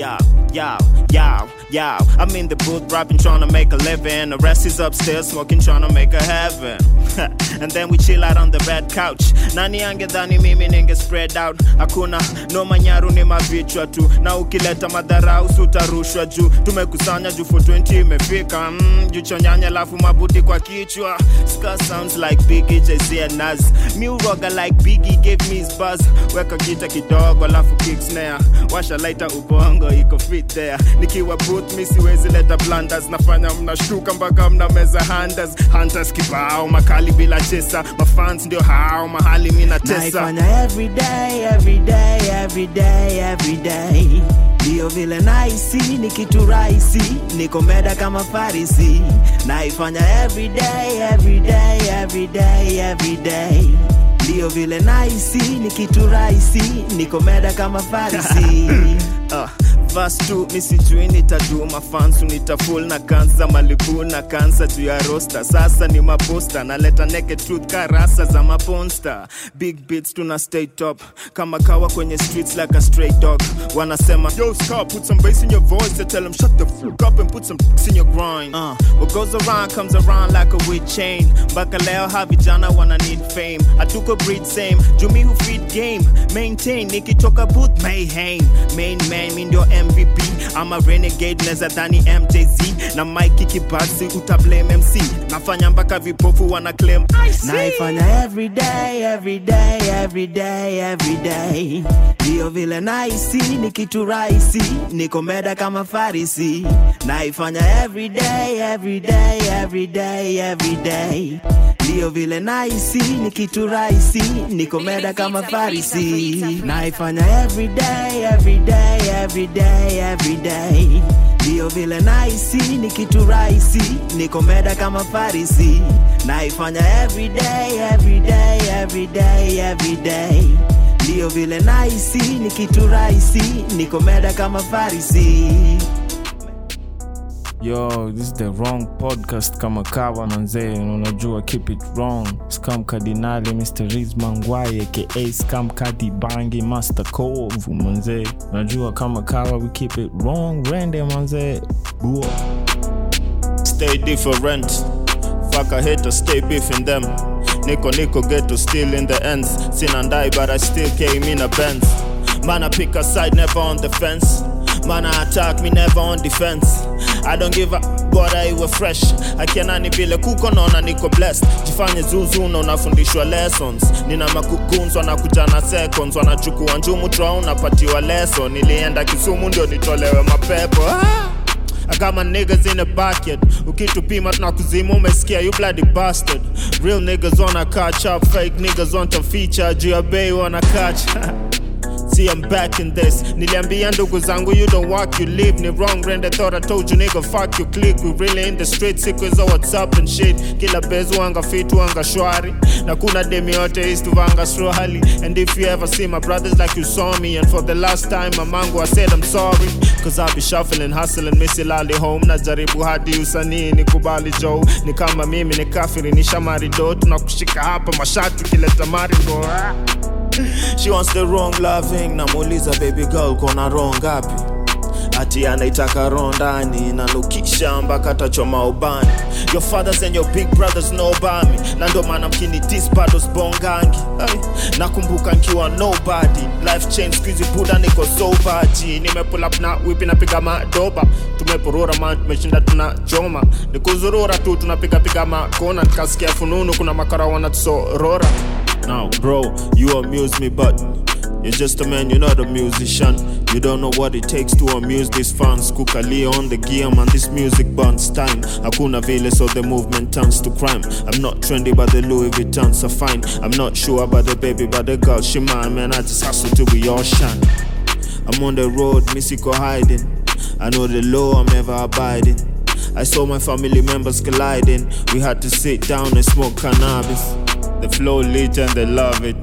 Yo, yo, yo, yo. I'm in the booth rapping, trying to make a living. The rest is upstairs smoking, trying to make a heaven. and then we chill out on the red couch. Nani angedhani mimi ninge spread out. Hakuna no manyaru ni mavichwa tu, na ukileta madharau sutarushwa juu. Tumekusanya juu for 20 imefika. Mm, jucho nyanya lafu mabuti kwa kichwa. Ska sounds like Biggie, Jay-Z and Nas. Miuroga like Biggie gave me his buzz. Weka gita kidogo alafu kick snare. Washa lighter ubongo iko fit there. Nikiwa boot mi siwezi leta blunders. Nafanya mnashtuka mpaka mna meza hunters. Hunters kibao makali bila chesa. Mafans ndio hao mahali mi natesa. naifanya every day, every day, every day, every day ndiyo vile naisi ni kitu rahisi nikomeda kama farisi naifanya every day, every day, every day, every day ndiyo vile naisi ni kitu rahisi nikomeda kama farisi uh, verse 2 mi sijui nitadu mafansu nitaful na kansa malibu na kansa juu ya rosta sasa ni maposta naleta neke truth karasa za maponsta big beats tuna stay top. Kama kawa kwenye streets like a stray dog. Wanasema yo Scar, put some bass in your voice I tell them shut the fuck up and put some in your grind uh, what goes around comes around like a weed chain. Mpaka leo ha vijana wana need fame. Hatuko breed same. Jumi hufeed game. Maintain nikitoka booth mayhem. Main man mi ndio mvp ama renegade neza dhani mjz na mike kibasi utablame mc nafanya mpaka vipofu wana claim. Naifanya everyday everyday everyday everyday, every day, every day. Ndiyo vile naisi ni kitu rahisi niko meda kama farisi. Naifanya everyday everyday every day, ndiyo vile naisi ni kitu rahisi niko meda kama farisi. naifanya everyday everyday everyday everyday every day, every day. Ndiyo vile naisi ni kitu rahisi niko meda kama farisi. Naifanya everyday everyday everyday everyday every day, every day. Ndiyo vile naisi ni kitu rahisi niko meda kama farisi yo this is the wrong podcast kama kawa manzee na unajua keep it wrong. Scam kardinali mr rizma ngwai aka scam kadi bangi master kovu manzee unajua kama kawa we keep it wrong rende manzee buo. Stay different. Fuck a hater stay beefing them. Niko niko ghetto still in the ends. Sin sina ndai but i still came in a benz. Man i pick a side never on the fence. Man i attack me never on defense i don't give a bora iwe fresh. Akianani vile kuko naona niko blessed. Jifanye zuzu na unafundishwa lessons. Nina makukunz wanakuja na seconds. Wanachukua njumu tra unapatiwa lesson. Nilienda kisumu ndio nitolewe mapepo. Ah! Niggas in the backyard ukitupima tunakuzima umesikia you bloody bastard. Real niggas wanna catch up. Fake niggas want to feature. Juu ya bei wanna catch See I'm back in this. Niliambia ndugu zangu you don't walk you live Ni wrong rende thought I told you nigga fuck you click. We really in the street siku hizo whatsapp and shit. Kila bezu wanga fit wanga shwari. Na kuna demi yote is tuvanga swahili And if you ever see my brothers like you saw me And for the last time mamangu I said I'm sorry. Cause I be shuffling hustling misilali home. Najaribu hadi usanii nikubali Joe. Ni kama mimi ni kafiri ni shamari do. Tunakushika hapa mashati kileta maringo ah. She wants the wrong loving. Namuuliza baby girl kona wrong ngapi? Ati anaitaka roho ndani nanukisha mpaka tachoma ubani. Your fathers and your big brothers know na ndo maana mkini dis bado nakumbuka nkiwa nobody. Life change skuizi buda niko sobaji nimepull up na wipi napiga madoba. Tumepurura man tumeshinda tuna joma nikuzurura tu tunapigapiga makona nikasikia fununu kuna makara wanatusorora now bro you amuse me but You're just a man, you're not a musician. You don't know what it takes to amuse these fans. Kukalia on the gear, man, this music burns time. Hakuna vile, so the movement turns to crime. I'm not trendy, but the Louis Vuittons are fine. I'm not sure about the baby, but the girl, she mine, man. I just hustle till we all shine. I'm on the road, Missiko hiding. I know the law, I'm never abiding. I saw my family members colliding. We had to sit down and smoke cannabis. The flow lit and they love it.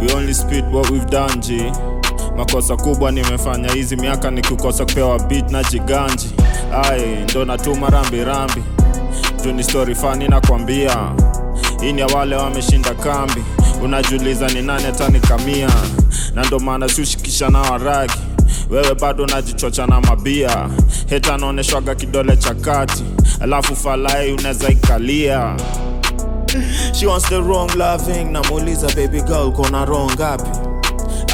We only spit what we've done, G. Makosa kubwa nimefanya hizi miaka nikikosa kupewa beat na jiganji. Ai, ndo natuma rambi rambi. Juu ni story fani nakwambia. Hii ni wale wameshinda kambi. Unajiuliza ni nani atanikamia, na ndo maana siushikisha na waragi. Wewe bado unajichocha na mabia, heta anaoneshwaga kidole cha kati, alafu falai unaweza ikalia. She wants the wrong loving, namuuliza baby girl kona wrong ngapi?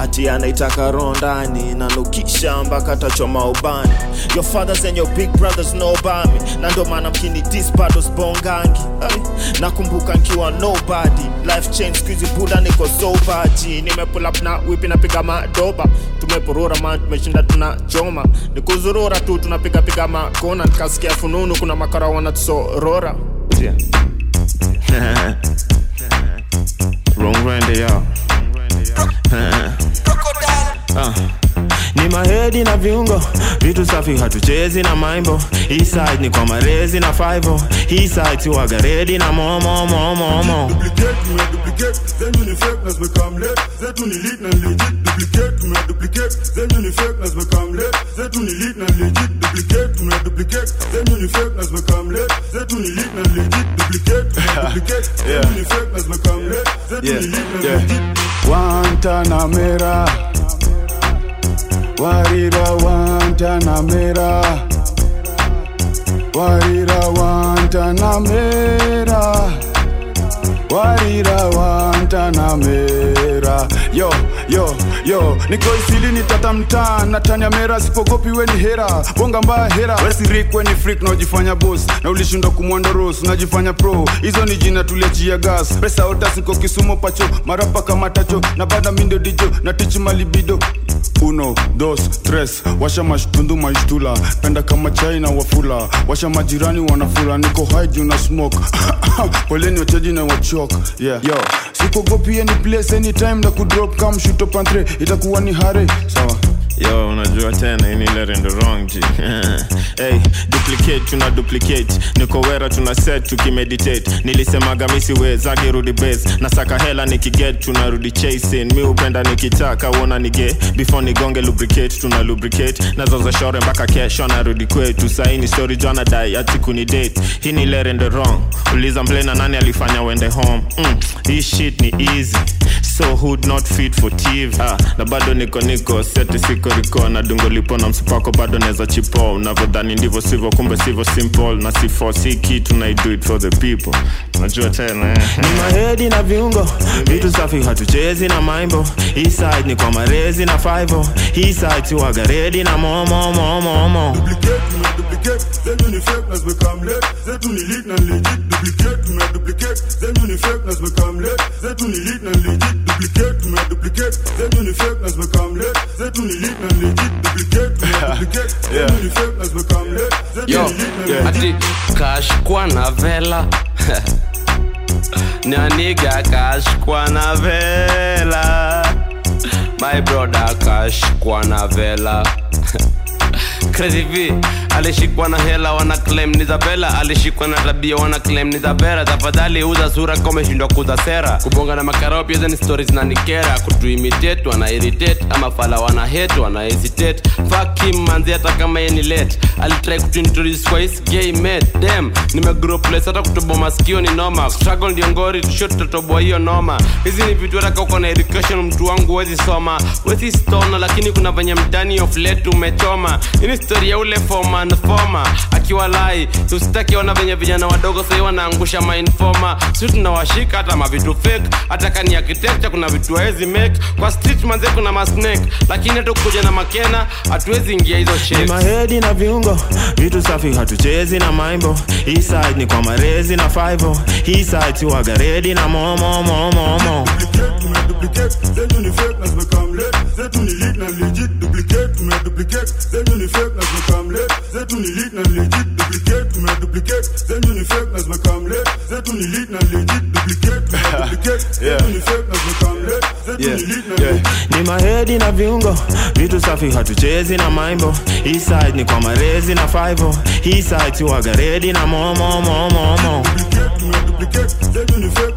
Ati anaitaka roho ndani nanukisha mpaka tachoma ubani. Your fathers and your big brothers about na ndo maana mkini dis bado spongangi. Nakumbuka nkiwa nobody, life change skuizi buda niko sobaji. Nimepull na wipi napiga madoba, tumeporora man tumeshinda tuna joma. Nikuzurura tu tunapigapiga makona, nikasikia fununu kuna makara wanatusorora. Yeah. Wrong rende yo uh. Ni mahedi na viungo. Vitu safi hatuchezi na maimbo. Hii side ni kwa marezi na fivo hii side siwaga redi na momomomomo duplicate, then you ni Warira wantanamera Warira wantanamera Warira wantanamera Yo, yo, yo. Niko isili tata mtaa na tanya mera. Sipogopi weni hera. Bonga mbaya hera. Wesirikweni frik naojifanya bos na ulishindwa kumwanda rose Unajifanya pro. Hizo ni jina tuliachia gas. Pesa ota siko kisumo pacho. Marapa kama tacho. Na bada mindo dijo. Na tichi malibido uno dos tres. Washa mashtundu maishtula. Penda kama chai wafula. Washa majirani wanafula. Niko haiju na smoke. Poleni wachaji na wachok yeah. yo sikogopi any place anytime na kudrop. Kam shuto pantre itakuwa ni hare. Sawa yo unajua tena ini hey, duplicate tuna duplicate. Niko tuna set tukimeditate. Nilisemaga misiwezagi rudi base. Na saka hela nikiget tunarudi chasing. Mi upenda nikitaka uona nige. Before nigonge lubricate tuna lubricate. Nazoza mpaka kesho narudi kwetu. Saini story jana dai ati kuni hii ni wrong. Uliza mplena nani alifanya wende home? Mm, hii shit ni easy so hood not fit for tv ah, na bado niko niko seti siko riko na dungo lipo na msipako bado neza chipo unavyodhani ndivyo sivyo kumbe sivyo simple na sifo si kitu na I do it for the people najua tena eh. ni mahedi na viungo vitu safi hatuchezi na maimbo hii side ni kwa marezi na fivo hii side siwaga redi na momomomomo duplicate, then you ni fake nas become late. Zetu ni lit na legit. Duplicate, tume duplicate, then you ni fake nas become late. Zetu ni lit na legit. Duplicate, tume duplicate, then you ni fake nas become late. Zetu ni lit na legit. Duplicate, tume duplicate, then you ni fake nas become late. Zetu yo ni lit na legit. ati kashkwa na vela nyaniga kashkwa na vela my brother kashkwa na vela Crazy V alishikwa na hela wana claim ni Zabela, alishikwa na tabia wana claim ni Zabera. Tafadhali uza sura kama kuza sera. Kubonga na makarao pia ni stories na nikera, kutuimitate ama fala wana hate wana hesitate. Manzi, hata kama yeye ni late, kutuintroduce kwa his gay mate. Damn, nimegrow hata kutoboa masikio ni noma. Struggle ndio tusho tutatoboa hiyo noma. Hizi ni vitu hata uko na education, mtu wangu wezi soma, wezi stona, lakini kuna venye mtani of late umechoma. Ini histori ya ule foma na foma akiwa lai tusitakiona venye vijana wadogo sahii wanaangusha mainfoma si tunawashika hata mavitu fake. Hata kani architecture kuna vitu hawezi make. Kwa street manze kuna masnake lakini hata kuja na makena hatuwezi ingia hizo ni mahedi na viungo. Vitu safi hatuchezi na maimbo. Hii side ni kwa marezi na fivo hii side siwagaredi na momomomomo duplicate zenyu ni fake na zimekam late. Zetu ni lead na legit. Duplicate tumeduplicate zenyu ni fake na zimekam late zetu ni lit na legit duplicate tumeduplicate zenyu ni fake na zimekam late zetu ni lit na legit duplicate tumeduplicate zenyu ni fake na zimekam late zetu ni lit na legit. Ni mahedi na viungo vitu safi hatuchezi na maimbo. Hii side ni kwa marezi na five hii side siwagaredi na momomomomo duplicate zenyu ni fake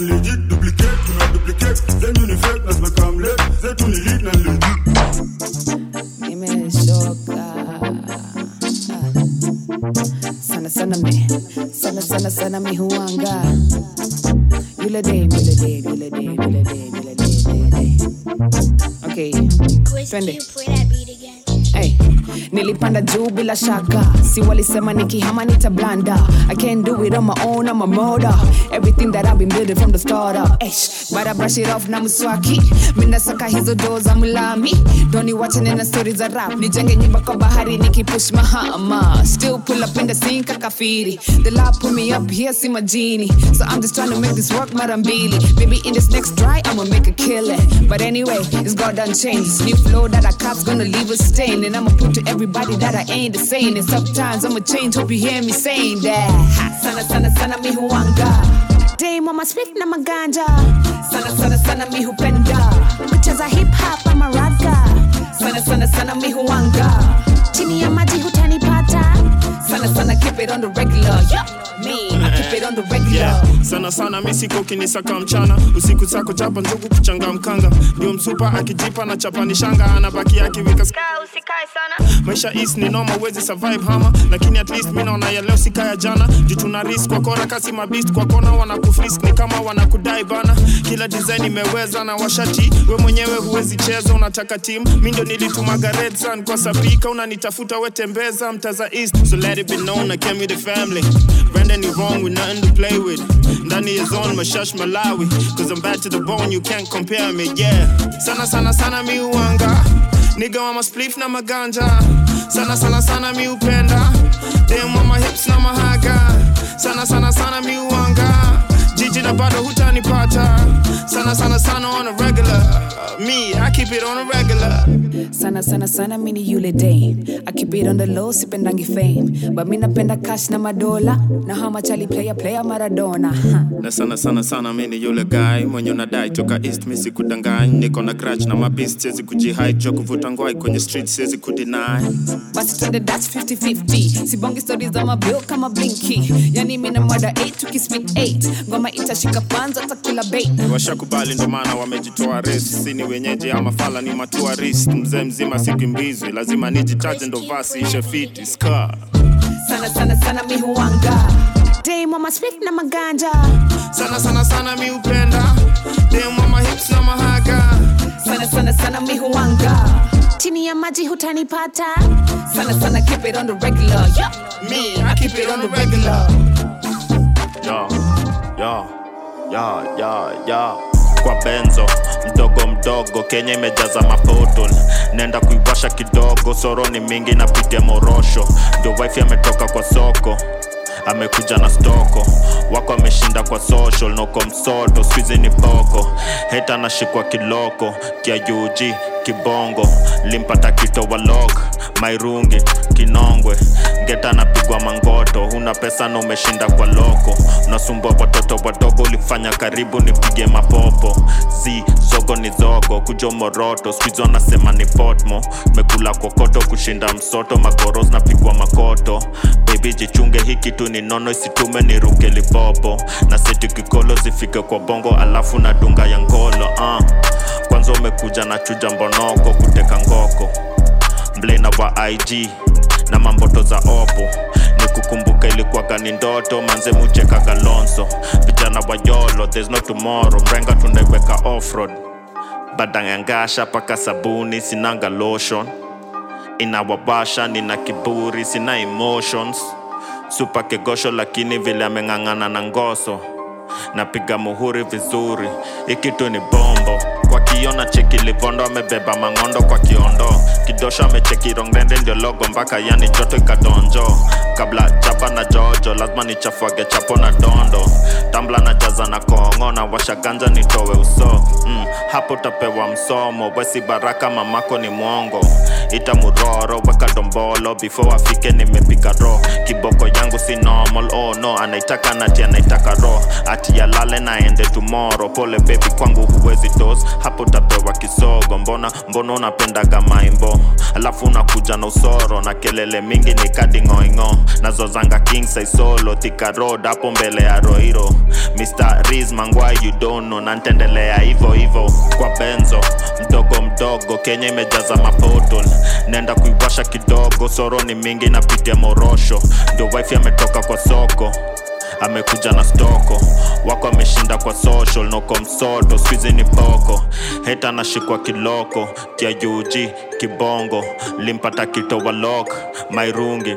zetu ni lit na legit duplicate tumeduplicate zenyu ni fake na zimekam late zetu ni lit na legit nimechoka sana sana me. Sana sana sana mi huanga. Yule dem yule dem yule dem yule dem yule dem yule dem okay. Twende. Hey, nilipanda juu bila shaka. Si walisema nikihama nitablanda. I can't do it on my own i'm a murder everything that i've been building from the start up. Eish, but i brush it off na mswaki. Minasaka hizo doo za mlami. Doni wachane na stori za rap? Nijenge nyumba kwa bahari nikipush mahama. Still pull up in the sink kakafiri the lab put me up here see my genie so i'm just trying to make this work mara mbili maybe in this next try i'ma make a kill it but anyway it's god done changed. This new flow that i cop's gonna leave a stain. And i'ma prove to everybody that i ain't the same. And sometimes i'ma change hope you hear me saying that. Ha, sana sana sana mi huanga Dame on my split na maganja. Sana sana sana mi hupenda kucheza hip hop ama raga sana sana sana mi huanga chini ya maji hutanipata sana sana keep it on the regular. Yeah. Me. I keep it on the regular. Yeah, sana sana mi siko kinisaka mchana. Usiku sako chapa ndugu kuchanga mkanga. Ndio msupa akijipa na chapani shanga anabaki akiwika usikae sana. Maisha is ni noma uwezi survive hama. Lakini at least mi naona ya leo sika jana. Juu tuna risk kwa kora kasi mabist kwa kona wanakufrisk ni kama wanakudai bana. Kila design imeweza na washati we mwenyewe huwezi cheza unataka team. Mi ndio nilitumaga red sun kwa sapika unanitafuta wetembeza mtaza east. So let it be known I came with the family Brandon is wrong with nothing to play with. Ndani ya zone mashash malawi cause I'm bad to the bone you can't compare me yeah. Sana sana sana mi uanga Nigga wa maspliff na maganja sana sana sana mi upenda. Dem wa mahips na mahaga sana sana sana mi uanga jiji na bado hutanipata. Sana sana sana on a regular. Me I keep it on a regular. Sana sana sana mini yule dame i keep it on the low sipendangi fame. But mi napenda cash na madola. Na how much ali player player maradona. Na sana sana sana mini yule guy. Mwenye unadai toka east mi sikudangany niko na grudge na mabist siwezi kujihide. Jo kuvuta ngwai kwenye street siwezi kudeny. Basi twende that's 50-50 sibongi stori za mabil kama blinki yani mina mada 8 tukismit 8 ngoma itashika panza takula bei. washakubali ndo maana wamejitoa res sini wenyeji ama fala ni matuarist. Mzee mzima sikimbizwi lazima nijitaje ndo vasi ishe fiti ska. Sana sana sana mi huanga. Split na maganja. Sana sana sana mi upenda mahips na mahaga. Sana sana sana mi huanga. Chini ya maji hutanipata. Sana sana keep it on the regular. Yeah. me I keep it on the regular. Yo yeah, yeah, yo kwa benzo mdogo mdogo kenya imejaza mapotol. Nenda kuiwasha kidogo soro ni mingi napitia morosho. Ndio wifi ametoka kwa soko amekuja na stoko. Wako ameshinda kwa social noko msoto skuizi ni boko heta anashikwa kiloko kia kibongo. Limpata kito walok mairungi kinongwe ngeta anapigwa mangoto huna pesa na umeshinda kwa loko. Unasumbua watoto wadogo ulifanya karibu nipige mapopo. Zi zogo ni zogo kujo moroto. Skuizi wanasema ni potmo mekula kokoto kushinda msoto magoros napigwa makoto. Bebi jichunge hii kitu ni nono isitume ni ruke lipopo. Na seti kikolo zifike kwa bongo alafu na dunga ya ngolo uh. kwanza umekuja na chuja mbonoko kuteka ngoko. Mblena wa ig na mamboto za opo ni kukumbuka ilikuwaga ni ndoto manze muchekagalonso vijana wa yolo there's no tomorrow. Mrenga tunaiweka offroad. Badangangasha paka sabuni sinanga lotion inawabasha nina kiburi sina emotions. Supa kegosho lakini vile ameng'ang'ana na ngoso. Napiga muhuri vizuri ikitu ni bombo kwa kiona cheki livondo amebeba mang'ondo kwa kiondo. Kidosho amecheki rongrende ndio logo mpaka yani joto ikadonjo. Kabla chapa na jojo lazima nichafuage chapo na dondo. Tambla na jaza na kongo na washaganja nitowe uso. Mm, hapo utapewa msomo wesi baraka mamako ni mwongo. Ita muroro weka dombolo before afike nimepika ro. Kiboko yangu si normal oh no anaitaka nati anaitaka ro. Ati yalale naende tomorrow pole baby kwangu huwezi dos hapo utapewa kisogo mbona mbona unapendaga maimbo? Alafu unakuja na usoro na kelele mingi ni kadi ngoingo. Nazozanga king size solo tika road hapo mbele ya roiro. Mr riz mangwai you don't know? Na ntendelea hivo hivo kwa benzo. Mdogo mdogo kenya imejaza mapoto nenda kuiwasha kidogo soro ni mingi napitia morosho. Ndio wife ametoka kwa soko amekuja na stoko. Wako ameshinda kwa social noko msoto skuizi ni poko. Heta anashikwa kiloko tia juji kibongo. Limpata kitowa lok mairungi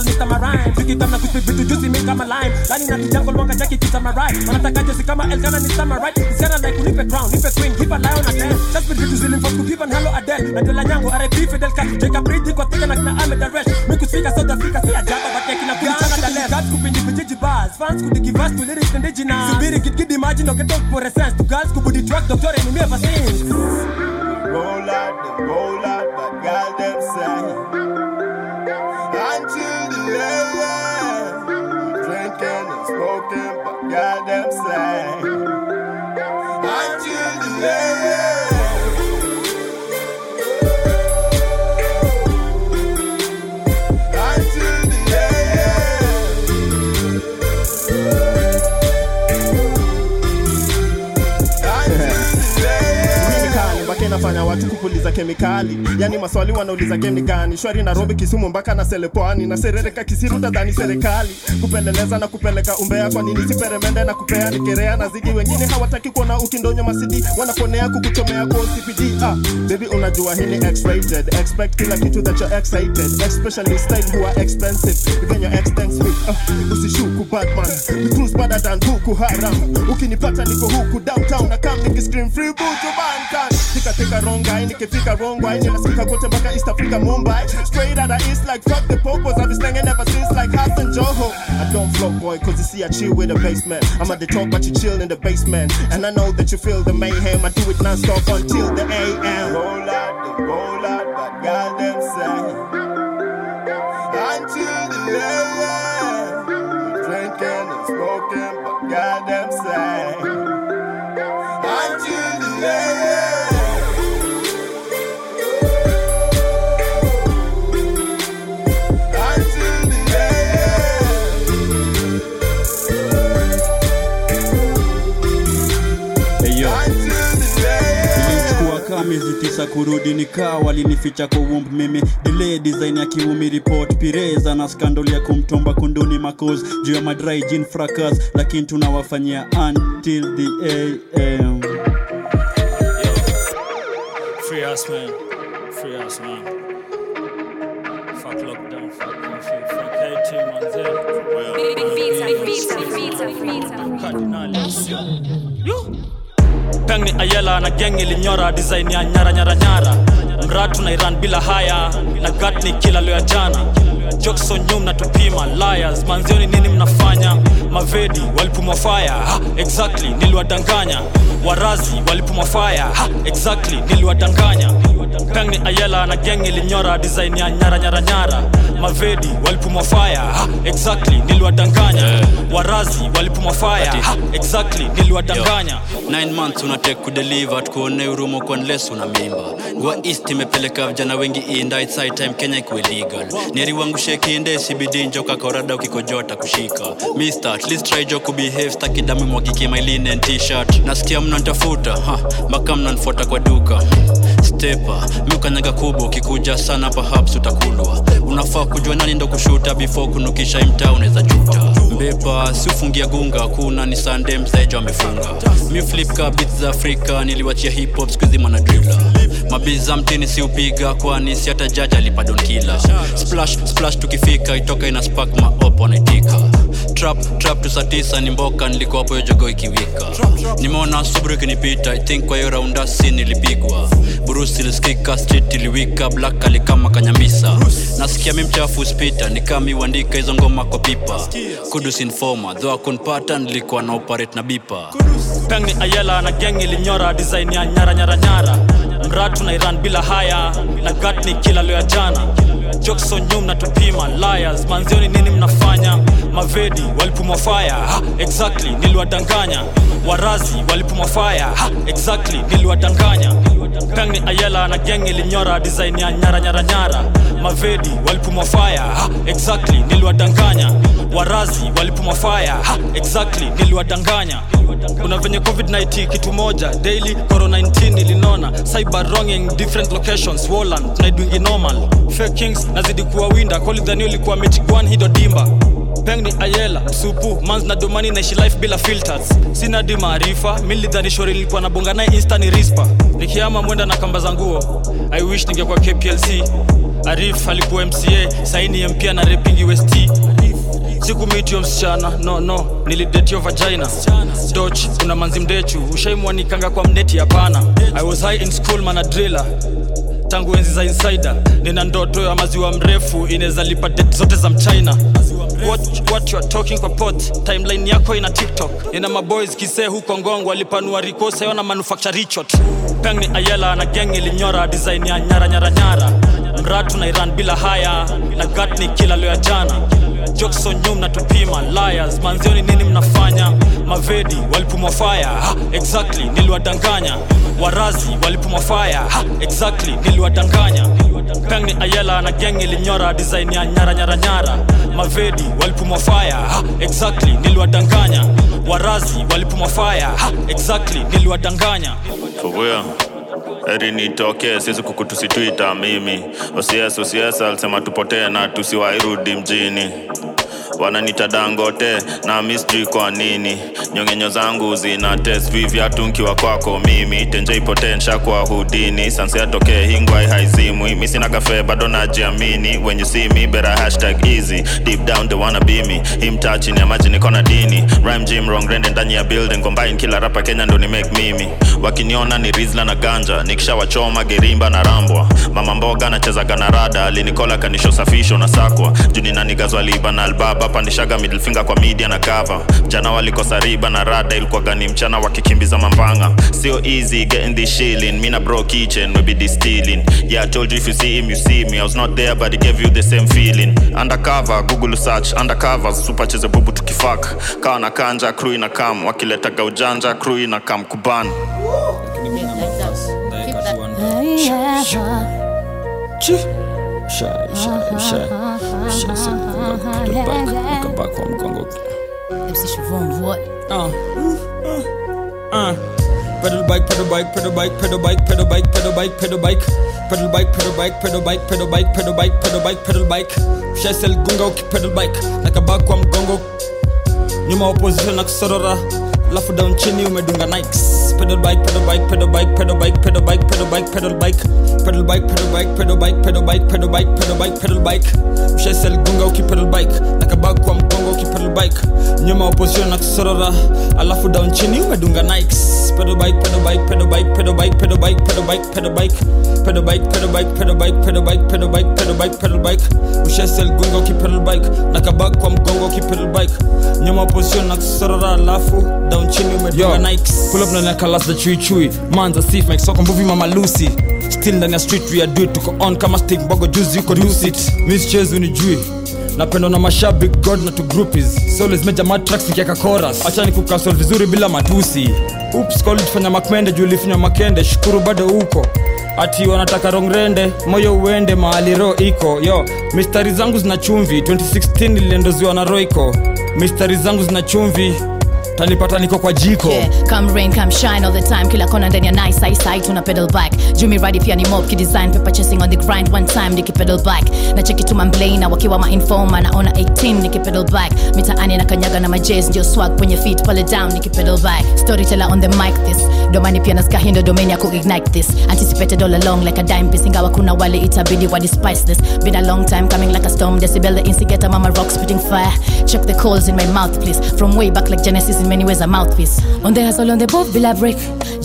Mr. Marine tukitam na kuspit vitu juicy mi kama lime. Lani na kijango mwanga jaki kitamarai wanataka jesi kama elkana ni samurai isiana like unipe crown nipe queen keep a lion a ten just be vitu zilim for give and hello Adele. Na tela nyango RIP Fidel Castro Jacob Brady kwa tika na kina Ahmed Daresh mi kusfika South Africa si ajaba but kina kulichana dale guys kupindi vijiji bars. Fans kudigi us to lyrics indigenous subiri kid kid imagine okay talk for essence to girls kubudi track doctor ni me ever since Roll out, the roll out, but girl them say Until the end, drinking and smoking, but girl them say Until the kemikali nafanya watu kupuliza kemikali? Yani maswali wanauliza game gani? Shwari nairobi kisumu mpaka na selepwani na serereka kisiru tadhani serikali. Kupeleleza na kupeleka umbea kwa nini siperemende na kupea? Nikerea na zidi wengine hawataki kuona ukindonyo masidi. Wanaponea kukuchomea kwa cpd ah, baby unajua hii ni x-rated. Expect kila kitu that you're excited. Especially style who are expensive. Even your ex thanks me uh, usishuku batman we cruise better than buku haram. Ukinipata niko huku downtown na kam nikiscream free buju bantan tikatika rongai nikifika rongwai ninasikika kote mpaka east africa mumbai? Straight out of east like fuck the popos i've been slanging ever since like hassan joho. I don't float boy cause you see i chill with a basement i'm at the top but you chill in the basement. And i know that you feel the mayhem. I do it non-stop until the am Roll out, the roll out, girl them say Until the end, drinking and smoking, but girl miezi tisa kurudi nikaa walinificha kwa wumb mimi delay design ya kiumi report pireza na skandal ya kumtomba kunduni makos juu ya madry jin fracas lakini tunawafanyia until the am Free us, man. Free us, man. Fuck lockdown, fuck curfew, fuck KT, manze. Kardinali, sio. Yo. Peng ni Ayela na gang ilinyora design ya nyara nyara nyara. Mratu na Iran bila haya na gat ni kila leo ya jana. jokso nyum na tupima liars. Manzioni nini mnafanya? Mavedi walipumwa fire. Ha, exactly niliwadanganya. Warazi walipumwa fire. Ha, exactly niliwadanganya peng ni ayela na geng ilinyora design ya nyara nyara nyara. Mavedi walipumwa fire. Ha, exactly niliwadanganya. Warazi walipumwa fire. Ha, exactly niliwadanganya. 9 months unatake kudeliver tukuone urumo kwa unless una mimba. Gua east imepeleka vijana wengi inda it's high time kenya ikuwe legal nieri wangu shekinde cbd njoka korada ukikojota kushika. Mister at least try jo kubehave staki damu mwagike my linen t-shirt. Nasikia mnantafuta ha mpaka mnanfuata kwa duka. Stepa miukanyaga kubwa ukikuja sana perhaps utakulwa. Unafaa kujua nani ndo kushuta before kunukisha imtaa unaweza juta mbepa si gunga kuna ni sande msejo amefunga. Mi flip za afrika niliwachia hip hop skuizi mana mabiza mtini siupiga kwani si hata jaji alipadonkila splash splash tukifika itoka ina spark maop wanaitika trap trap tusatisa ni mboka nilikuwapo hiyo ikiwika. Nimeona subru ikinipita ithink kwa hiyo raunda si nilipigwa. Burusi ilisikika street iliwika black alikama kanyambisa nasikia mi mchafu spita nikami uandika hizo ngoma kwa pipa kudus informa dho akunpata nilikuwa na operate na bipa. Peng ni ayela na geng ilinyora design ya nyara nyara nyara. Mratu na iran bila haya na gat ni kila leo ya jana. Jokso nyum na tupima liars. Manzioni nini mnafanya? Mavedi walipumwa fire. Ha, exactly niliwadanganya. Warazi walipumwa fire. Ha, exactly niliwadanganya. Peng ni ayela na geng ilinyora design ya nyara nyara nyara. Mavedi walipumwa fire. Ha, exactly niliwadanganya warazi walipumwa fire ha, exactly niliwadanganya. Kuna venye covid-19 kitu moja daily corona 19 ilinona. Cyber wronging different locations woland tunaidwingi normal. Fake kings nazidi kuwa winda kolidhani ulikuwa mechigwan hido dimba. Peng ni ayela supu mans na domani naishi life bila filters. Sina di maarifa milidhani shori nilikuwa nabonga naye insta rispa nikiama mwenda na kamba za nguo. I wish ningekuwa kplc arif alikuwa mca saini mpia na repingi west sikumitio msichana no no. Nilidetio vagina. Doch kuna manzi mdechu. Ushaimwanikanga kwa mneti hapana. I was high in school manadrila tangu enzi za insider. Nina ndoto ya maziwa mrefu. Inaweza det zote za mchina. What, what you are talking kwa pot timeline yako ina tiktok. Ina maboys kisee huko ngongo walipanua rikosa yona manufacture richot peng ayela na geng ilinyora design ya nyara nyara nyara. Mratu na iran bila haya. Na gat kila loya jana jokso nyum na tupima liars. Manzioni nini mnafanya? Mavedi walipumwa fire. Exactly niliwadanganya. Warazi walipumwa fire. Exactly niliwadanganya. Peng ayela na geng ilinyora design ya nyara nyara nyara. Mavedi walipumwa fire. Exactly niliwadanganya. Warazi walipumwa fire. Exactly niliwadanganya. For heri nitokee siwezi kukutusitwita mimi. Osies osies alisema tupotee na tusiwairudi mjini wananita dangote na misjui kwa nini? Nyongenyo zangu zina test vivyatu nkiwa kwako mimi. Tenjeipotensha kwa hudini. Sansi atokee hingwai haizimwi. Misinagafe bado najiamini. When you see hashtag easy. Deep down they wanna be me. Him touching ya maji niko na dini. Rhyme gym wrong rende ndani ya building. Combine kila rapa kenya ndo ni make mimi. Wakiniona ni rizla na ganja. Nikishawachoma gerimba na rambwa. Mama mboga anachezaga na rada. Alinikola kanisho na sakwa. Juni nanigazwa liba na albaba pandishaga middle finger kwa media na gava jana walikosa riba na rada ilikuwaga ni mchana wakikimbiza mambanga. Sio easy getting this shilling mina bro kitchen maybe this stealing. Yeah I told you if you see him you see me. I was not there but it gave you the same feeling. Undercover google search undercover. Super cheze bubu tukifak kawa na kanja crew ina kam wakiletaga ujanja crew ina kam kuban kwa mgongo Uh. Pedal bike, pedal bike, pedal bike, pedal bike, pedal bike, pedal bike, pedal bike, pedal bike, pedal bike, pedal bike, pedal bike, pedal bike, pedal bike, pedal bike. Shesel gunga pedal bike, nakabaki kwa mgongo, nyuma opposition na kusorora, lafu down chini umedunga Nikes. Pedal bike, pedal bike, pedal bike, pedal bike, pedal bike, pedal bike, pedal bike, pedal bike, pedal bike, pedal bike, pedal bike, pedal bike, pedal bike, pedal bike. Shesel gunga uki pedal bike, nakabaki kwa mgongo ukipedal bike nyuma opposition na kusorora alafu down chini umedunga nikes pedal bike pedal bike pedal bike pedal bike pedal bike pedal bike pedal bike pedal bike pedal bike pedal bike pedal bike pedal bike pedal bike pedal bike ushesel gunga ukipedal bike na kabak kwa mgongo ukipedal bike nyuma opposition na kusorora alafu down chini umedunga nikes. Pull up na kalas the chui chui. Manza sif make soko mbuvi mama lucy. Still ndani ya street we are do it tuko on kama stick bogo juice yuko deuce it. Miss chase unijui. Napendwa na mashabik god na to groupies. Solis meja matrax nikiaka chorus. Acha ni kukasol vizuri bila matusi. Ups college fanya makmende juu lifinywa makende. Shukuru bado uko. Ati wanataka rongrende moyo uende mahali ro iko. Yo mistari zangu zina chumvi. 2016 niliendoziwa na roiko mistari zangu zina chumvi tanipata niko kwa jiko. Yeah, come rain come shine all the time. Kila kona ndani ya nice high side tuna pedal back. Jumi radi pia ni mob kidesign paper chasing on the grind one time niki pedal back. Na cheki tu mamblana wakiwa ma informa naona 18 niki pedal back. Mitaani na kanyaga na majaz ndio swag kwenye feet pale down niki pedal back. Storyteller on the mic this. Domani pia nasika hindo domain ya ku ignite this. Anticipated all along like a dime piece ingawa kuna wale itabidi wa despise this. Been a long time coming like a storm decibel the instigator mama rock spitting fire. Check the coals in my mouth please. From way back like genesis in many ways a mouthpiece. On the hustle on the boat bila break.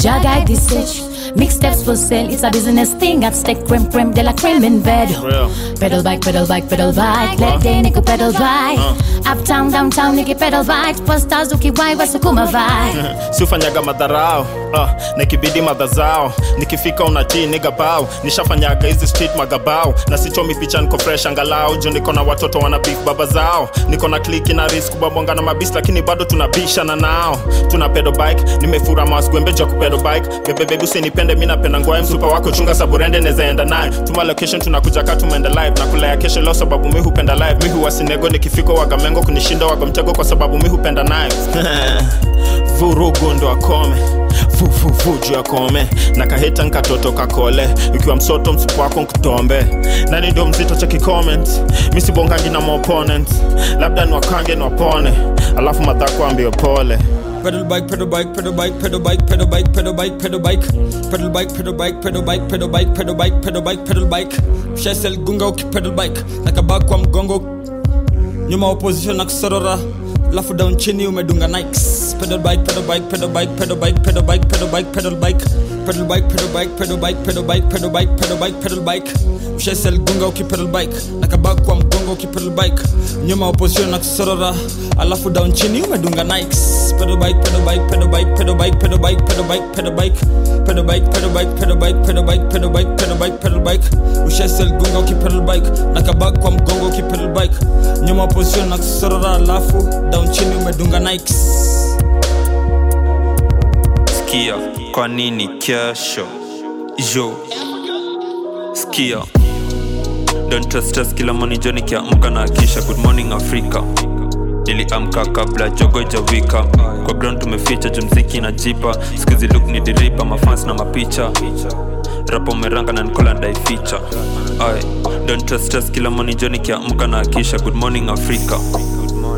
Ja guide this stage mixtapes for sale it's a business thing. At stake creme creme de la creme in bed. Real. pedal bike pedal bike pedal bike. Let day niko pedal bike. Uptown downtown niki pedal bike. Posters ukiwai wasukuma vibe? Siufanyaga madharao uh, nikibidi madha zao. Nikifika unatii niga bao nishafanyaga hizi street magabao. Na sichomi picha niko fresh angalau. Juu niko na watoto wana beef baba zao. Niko na kliki na risk babonga na mabis lakini bado tunabishana nao. Tuna pedal bike nimefura masgwembeja kupedo bike. Bebebebi usinipende mi napenda ngwae msupa wako chunga saburende nezaenda naye tuma location tunakuja ka tumeenda live na kulaya kesho leo sababu mi hupenda live. Mi huwasinego nikifika wagamengo kunishinda wagamtego kwa sababu mi hupenda naye vurugu ndo akome. Vuvuvu akome na kaheta nkatoto kakole. Ikiwa msoto msupu wako nkutombe. Nani ndio mzito cha kicomment misibongangi na maopponent labda niwakange niwapone. Alafu madhako ambio pole Pedal bike, pedal bike, pedal bike, pedal bike, pedal bike, pedal bike, pedal bike. Pedal bike, pedal bike, pedal bike, pedal bike, pedal bike, pedal bike, pedal bike. Mshaisha ligunga ukipedal bike nakaa kwa mgongo nyuma opposition na kusorora lafu down chini umedunga nikes pedal bike pedal bike pedal bike pedal bike pedal bike pedal bike, pedal bike. Pedal bike pedal bike pedal bike pedal bike pedal bike pedal bike shesel gunga ukipedal bike nakabak kwa mgongo ukipedal bike nyuma opposition na kusorora alafu down chini umedunga nikes pedal bike pedal bike pedal bike pedal bike pedal bike pedal bike pedal bike pedal bike pedal bike pedal bike pedal bike pedal bike pedal bike pedal bike ushesel gunga ukipedal bike nakabak kwa mgongo ukipedal bike nyuma opposition na kusorora alafu down chini umedunga nikes skia kwa nini kesho? Jo skia don't trust stress kila moni jo nikiamka na akisha. Good morning africa niliamka kabla jogo jawika kwa ground tumeficha jumziki na jipa skuzi luk ni diripa mafans na mapicha rapo umeranga na nikola ndaificha. Don't trust stress kila moni jo nikiamka na akisha. Good morning africa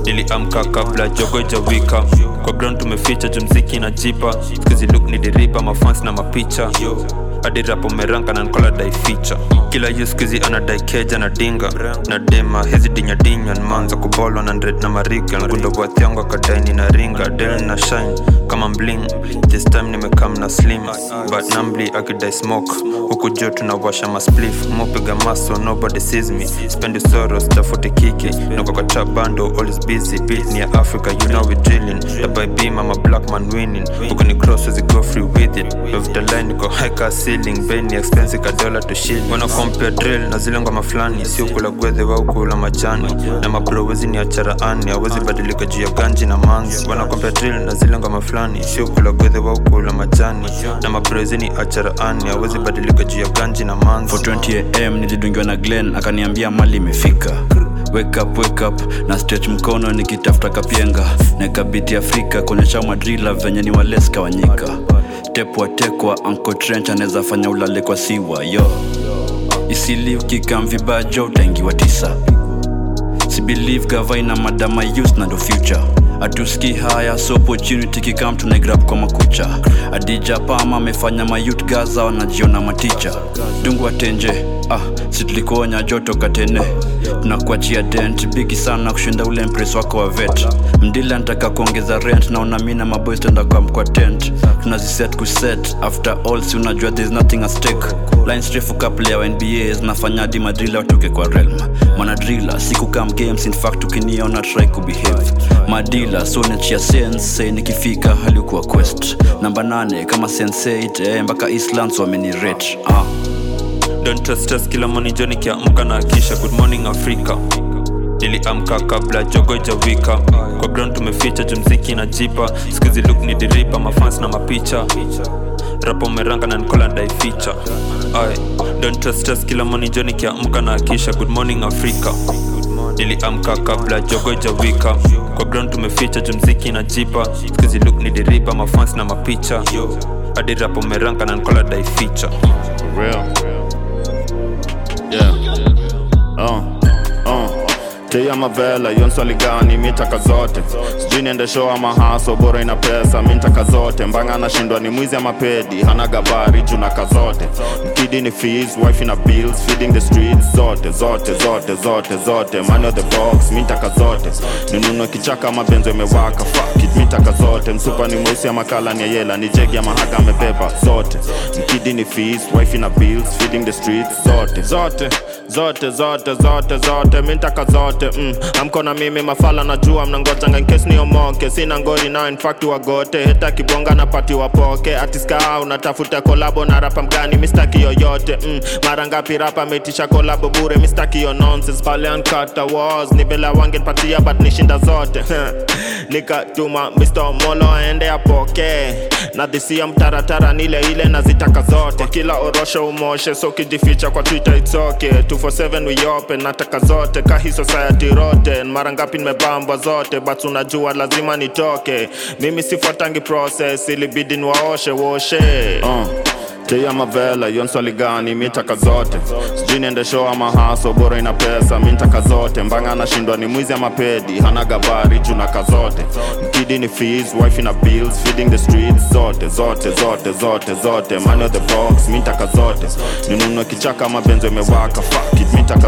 niliamka kabla jogo jawika kwa ground tumeficha jumziki na jipa skizi luk ni deriba mafans na mapicha hadi rapo meranka na nkola daificha kila yuskizi anadai keja na dinga. Na dema hizi dinyadinya nmanza kubolwa na ndred na mariga. Ngundo bwathiangu akadaini na ringa. Del na shine kama mbling. This time nimekam na slim. But nambli akidai smoke. Huku jo tunawasha masplif mopiga maso nobody sees me. Spendi soros tafuti kiki. Nokokata bando all busy. Beat ni ya africa you know we drilling by beam black winning. Huku ni cross go free with it. Of line niko high ceiling Ben expensive ka dollar to drill na zile ngoma fulani sio gwedhe wau kula majani. Na mabro ni acharaani hawezi badilika juu ya ganji na manzi. Wana drill na zile ngoma fulani sio gwedhe wau kula majani. Na mabro ni acharaani hawezi badilika juu ya ganji na manzi. 20am nilidungiwa na glen akaniambia mali imefika wake up, wake up na stretch mkono nikitafuta kapienga nakabiti afrika kuonyesha madrila venye ni waleska wanyika. Tepwa tekwa anko trench anaweza fanya ulale kwa siwa yo. Isili ukikam utaingiwa tisa. Sibelieve gavaina madama use na ndo future atuski haya so opportunity kikam tunaigrab kwa makucha. Adija pama amefanya mayut gaza wanajiona maticha. Dungu atenje ah situlikuonya joto katene. Tunakuachia dent bigi sana kushinda ule mpres wako wa vet. Mdili anataka kuongeza rent naona mi na maboys tenda kwa tent. Tunaziset kuset after all si unajua there's nothing stake. Lines refu couple wa nba zinafanya hadi madrila watoke kwa realm. Manadrila siku kam games in ukiniona try kubehave madila so nachia sense nikifika halikuwa quest. Namba 8 kama sense8 eh, mpaka islands wamenirate ah. don't trust us kila morning jo nikiamka na kisha good morning africa. Niliamka kabla jogo ijawika kwa ground tumeficha jumziki na jipa. Skizi look ni diripa mafans na mapicha rapo umeranga na nikola ndaificha. Don't trust us kila morning jo nikiamka na kisha good morning africa. Niliamka kabla jogo ijawika kwa ground tumeficha jumziki na jipa skuzi luk ni diripa mafans na mapicha hadi rapo umeranga na nkola daificha real. Yeah. Uh. Tia mavela hiyo swali gani? Mitaka zote. Sijui niende ama haso bora ina pesa mintaka zote. Mbanga anashindwa ni mwizi ama pedi hana gabari junaka zote mkidi ni fees wife ina bills feeding the streets zote zote zote zote zote. Money on the box mitaka zote. Ninunue kichaka ama benzo imewaka fuck it mitaka zote. Msupa ni mweusi ama kala ni yela ni jegi ama haga amebeba zote. Mkidi ni fees wife ina bills feeding the streets zote zote zote zote zote zote mintaka zote mm. amkona mimi mafala najua mnangojanga nkesi niomoke sina ngori na infakti wagote. Heta kibonga na pati wapoke. Atiska unatafuta kolabo na rapa mgani mistaki yoyote mm. mara ngapi rapa metisha kolabo bure mistaki yo nonsense. Pale ankata wars ni vela wangepatia but nishinda zote. Nikatuma mr molo aende apoke. Nadhisia mtaratara nile ile nazitaka zote. Kila orosho umoshe so kijificha kwa twitter itsoke okay 247 we open nataka zote kahi society roten mara ngapi nimebambwa zote but unajua lazima nitoke. Mimi sifuatangi process ilibidi niwaoshe woshe uh. Tia mavela hiyo gani? Mitaka zote. Sijui niende show bora ina pesa mintaka zote. Mbanga anashindwa ni mwizi ama pedi hana gabari juu zote. Mkidi ni fees wife ina bills feeding the streets zote zote zote zote zote. Money of the box mintaka zote. Ninunue kichaka ama imewaka fuck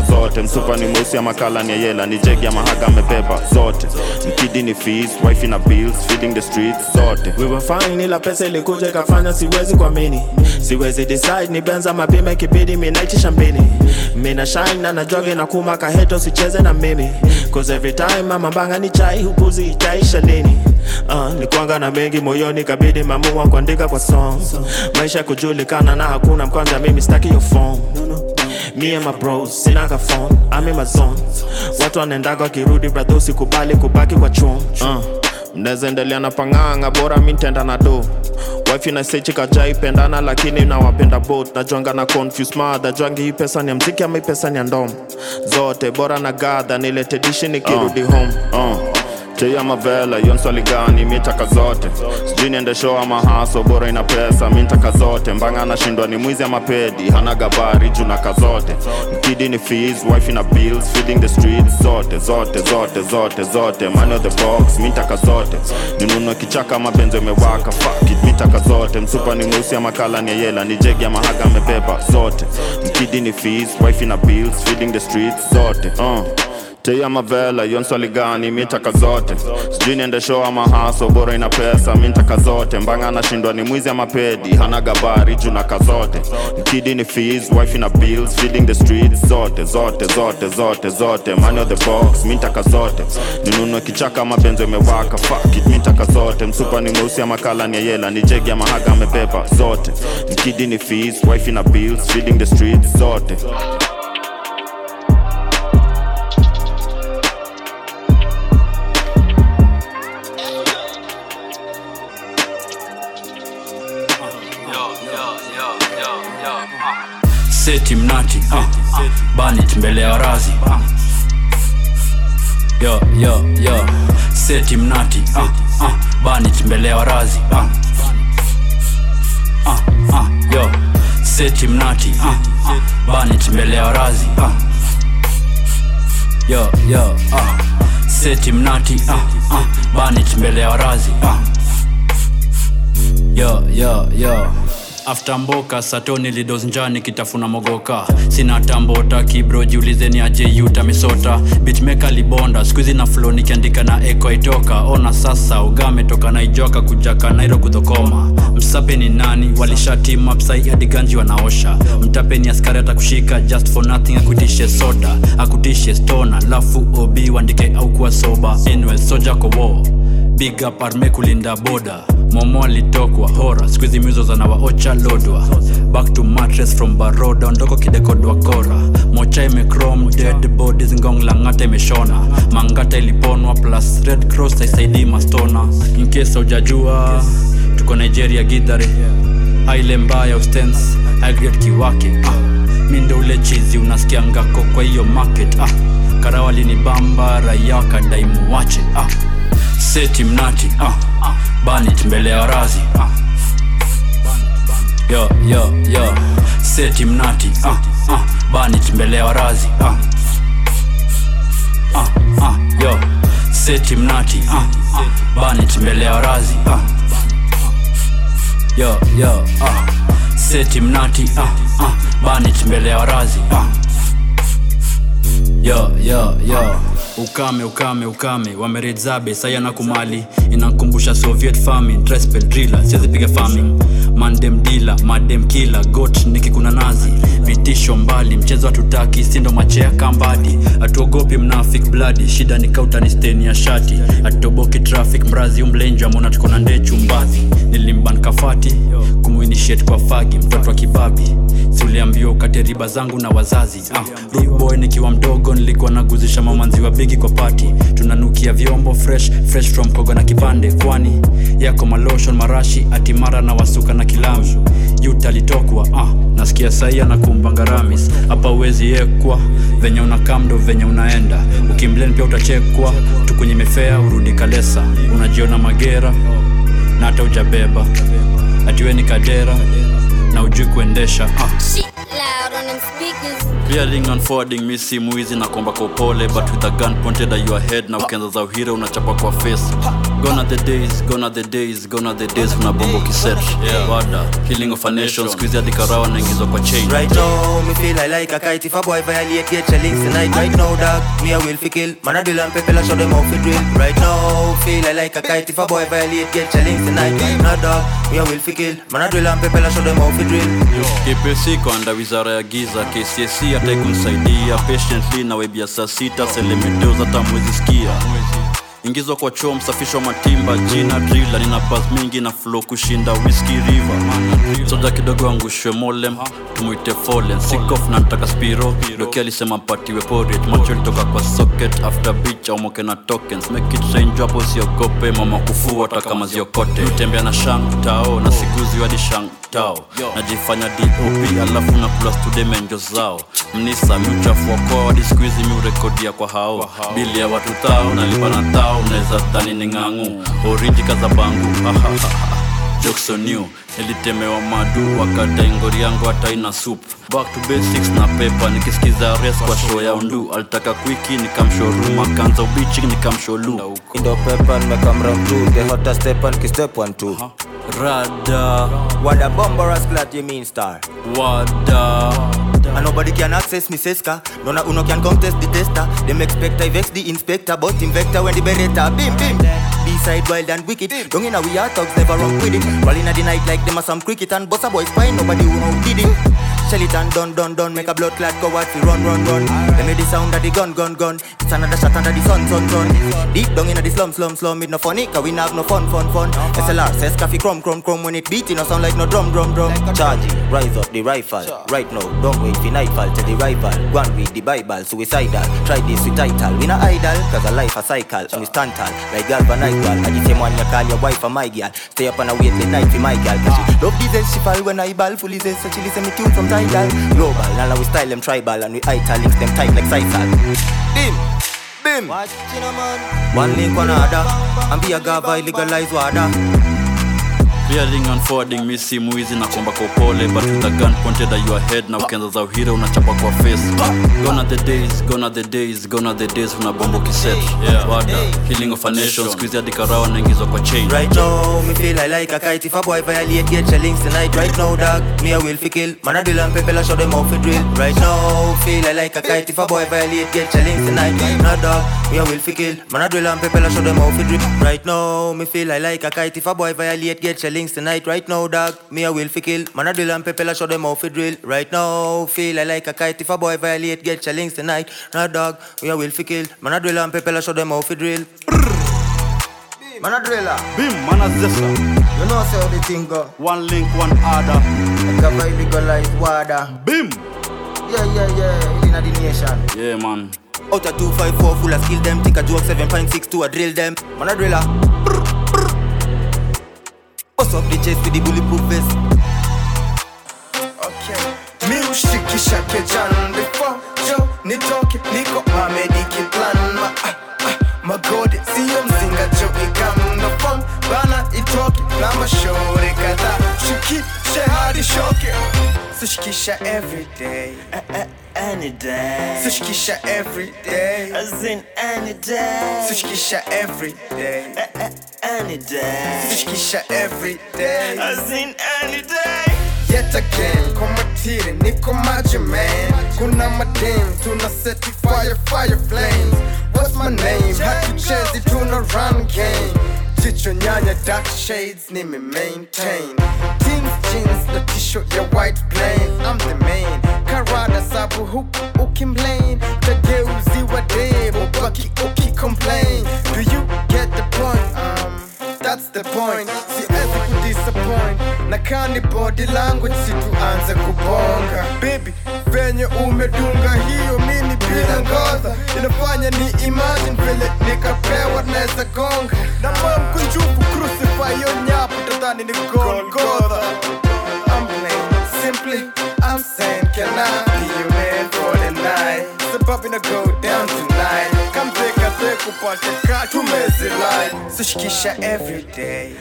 zote. Msupa ni mweusi ama kala ni yela ni jegi ama haga amebeba zote. Mkidi ni fees wife ina bills feeding the streets zote. We were fine ila pesa ilikuja ikafanya siwezi kuamini siwezi decide ni benza mapima ikibidi minaitisha mbini mina shine na najoge na kuma kaheto sicheze na mimi. Cause every time mama mbanga ni chai hupuzi itaisha lini Uh, nilikuanga na mengi moyoni kabidi mamua kuandika kwa song maisha kujulikana na hakuna mkwanza mimi staki yo phone. Me and sinaga phone, I'm in watu wanaendaga wakirudi bradho usikubali kubaki kwa chum uh, mnaweza endelea na pang'anga bora mi ntenda na do. Wifi na sechi kajai pendana lakini nawapenda both. Najuanga na confuse mother jwangi hii pesa ni ya mziki ama hii pesa ni ya ndom? Zote bora na gadha nilete dishi nikirudi uh, home. Uh. Tia mavela hiyo swali gani? Mitaka zote. Sijui niende show ama haso bora ina pesa mintaka zote. Mbanga anashindwa ni mwizi ama pedi hana gabari juu naka zote. Mkidi ni fees wife ina bills feeding the streets zote zote zote zote zote. Money of the box mitaka zote. Ninunue kichaka ama benzo imewaka fuck it mitaka zote. Msupa ni mweusi ama kala ni yela ni jegi ama haga amebeba zote. Mkidi ni fees wife ina bills feeding the streets zote uh. Tia mavela hiyo nswali gani mitaka zote. Sijui niende show bora ina pesa mintaka zote. Mbanga anashindwa ni mwizi ama pedi hana juu naka zote mkidi ni fees wife ina bills feeding the streets zote zote zote zote zote. Money on the box mintaka zote. Ninunue kichaka ama benzo imewaka fuck zote. Msupa ni mweusi ama kala ni yela ni jegi ama haga amepepa, zote. Mkidi ni fees wife ina bills feeding the streets zote. seti banit mbele ya razi uh. yo yo yo. Seti mnati. Uh, uh, banit mbele ya razi uh. Uh, uh, yo. Seti mnati. Uh, uh, banit mbele ya razi uh. yo yo. Uh. seti mnati. Uh, uh, banit mbele ya razi uh. yo yo yo after mboka satoni lidos njani kitafuna mogoka. Sina tambota kibro jiulizeni aje yuta misota bitmeka libonda skuizi na flo nikiandika na eko itoka ona sasa ugame toka naijoka kujaka nairo kudhokoma msape ni nani? Walishatima psai adiganji wanaosha. Mtape ni askari atakushika just for nothing akutishe soda. Akutishe stona lafu obi wandike au kuwa soba anyway soja kowo big up arme kulinda boda momo alitokwa hora. Skuizi mizo zanawaocha lodwa. Back to mattress from baroda ndoko kidekodwa kora. Mocha imecrom dead bodies ngong langata imeshona. Mangata iliponwa plus red cross aisaidii mastona. Inkesa ujajua tuko nigeria gidhare aile mbaya ustens agret kiwake. Ah. mi ule chizi unasikia ngako kwa hiyo market. Ah. karawalini bamba raia wakadaimuwache ah. Seti mnati uh, banit mbele ya razi uh. yo yo yo seti mnati uh, uh, banit mbele ya razi uh. uh, uh, yo seti mnati uh, uh, banit mbele ya razi uh. yo yo uh. seti mnati uh, uh, banit mbele ya razi ah. Yo yo yo. Ukame ukame ukame. Wameredzabe saya kumali inankumbusha soviet farming. Trespel driller siwezipiga farming. Mandem dila madem kila got nikikuna nazi vitisho mbali. Mchezo hatutaki sindo machea kambadi. Hatuogopi mnafik bladi shida ni kautani steni ya shati. Hatutoboki traffic mrazi umlenjwa mona tuko na nilimban kafati kumuinishet kwa fagi mtoto wa kibabi. Siuliambiwa ukate riba zangu na wazazi? Ah, boy nikiwa mdogo nilikuwa naguzisha mamanzi wa bigi kwa pati tunanukia vyombo fresh fresh from kogo na kipande kwani yako maloshon marashi atimara na wasuka na kilami yuta litokwa ah, nasikia saia na kumbangaramis hapa uwezi yekwa venye unakamdo venye unaenda. Ukimlen pia utachekwa. Tukunye mefea urudi kalesa unajiona magera. Na hata ujabeba atiwe ni kadera na ujui kuendesha ah. Loud on them. Clearing and forwarding mi si mwizi na komba kwa upole but with a gun pointed at your head na ukianza za uhire unachapa kwa face. Gone are the days gone are the days gone are the days kuna bombo kiset yeah. wada healing of a nation squeeze hadi karawa naingizwa kwa chain. Right now, me feel I like a kite. If a boy violate, get links tonight Right now, dog, me a will fi kill. Man a drill and people a show them how fi drill. Right now, feel I like a kite. If a boy violate, get your links right now dog, me a will fi kill. Man a drill and people a show them how kpc kwanda wizara ya giza kcc ataikumsaidia patiently na webia saa sita selemeteos hata mwezi skia ingizwa kwa choo msafisho wa matimba jina drila nina pas mingi na flo kushinda whisky river soja kidogo angushwe molem tumuite folen sikof na ntaka spiro. Doki alisema patiwe porit macho litoka kwa socket. After beach aumoke na tokens. Make it mama kufua taka maziokote utembea na shang tao na siguzi hadi shang tao. Najifanya dop alafu na kula stude menjo zao. Mnisa miuchafu wakoa wadi skuizi miurekodia kwa hao. Bili ya watu tao nalipa na tao unaweza dhani ni ng'ang'u. Orinji kaza bangu joksonew nilitemewa madu wakata ingori yangu hata ina soup. Back to basics na pepa nikisikiza res kwa show ya undu alitaka kwiki nikamshoruma kanza ubichi nikamsholu Indo pepa make come round two The hottest step and kiss one two. Rada. Wada a bombarous glad you mean star. Wada. And nobody can access me seska. No na uno can contest the tester. Them expect I vex the inspector But invector when the beretta. Bim bim B-side wild and wicked. Don't in a we are thugs never wrong with it. Rolling at the night like them a some cricket And boss a boy spine nobody who know did it Shell it and done done done Make a blood clot go out fi run run run. Let me the sound of the gun gun gun. It's another shot under the sun sun sun. Deep down in the slum slum slum It no funny cause we have no fun fun fun. SLR says coffee crumb crumb crumb When it beat it no sound like no drum drum drum. Charge rise up the rifle. Right now don't wait for nightfall Tell the rival Go and read the bible Suicidal. Try this with title. We not idle Cause a life a cycle And we stand tall. Like galvanized At the same one you call your wife a my girl. Stay up and wait late night for my girl. Cause she love diesel She fall when I ball Fully zest So she listen me tune from tidal Global Now we style them tribal And we italics them tight like sisal. Bim Bim. One link one other And be a gava legalize water Clearing and forwarding mi si mwizi na komba kwa upole. But with a gun pointed at your head na ukianza za uhira unachapa kwa face. Gone are the days gone are the days gone are the days una bombo kiset yeah. Wada healing of a nation squeeze hadi karawa naingizwa kwa chain. Right now, me feel I like a kite. If a boy violate, get your tonight. Right now, dog, me a will fi kill. Man drill and people a show them fi drill. Right now, feel I like a kite. If a boy violate, get your tonight. Right now, dog, me a will fi kill. Man drill and people a show them fi drill. Right now, me feel I like a kite. If a boy violate, get your links tonight Right now, dog, me a will fi kill Man a drill and people a show them how fi drill Right now, feel I like a kite If a boy violate, get your links tonight Now, dog, me a will fi kill Man a drill and people a show them how fi drill Man a driller. Bim, man a zesta. You know say how the thing go. One link, one other. Like a vibe legalize water. Bim. Yeah, yeah, yeah. Inna the nation. yeah man Out of 254 full of skill them. Take a joke 7.62 a drill them. Man a driller. Bust up the chest with the bulletproof vest. mi ushikisha kejan before. Jo nitoke niko mamediki plan. Ma, ah, ah, magode siyo mzinga jo ikamna fom bana itoke na mashore kadha shikishe hadi shoke sushikisha everyday Any day. sushikisha everyday As in any day. sushikisha everyday Any day. sushikisha everyday As in any day. Yet again, kwa matiri, niko maji man Kuna madem, tuna seti fire, fire flames What's my name? Hatuchezi, tuna run game Jicho nyanya, dark shades, nime maintain. Jeans, jeans, na t-shirt ya white plain. I'm the main, karada sabu huku ukimplain Tageuzi wa demo, baki uki complain? Do you get the point? Um, that's the point. Siwezi kudisappoint na kani body language situanze kubonga. Baby venye umedunga hiyo mimi bila ngodha inafanya ni imagine vile nikapewa naweza gonga ni golgotha I'm playing simply I'm saying can I be your man for the night So sababu na go down tonight come take a take upate ka tumezilai sushikisha every day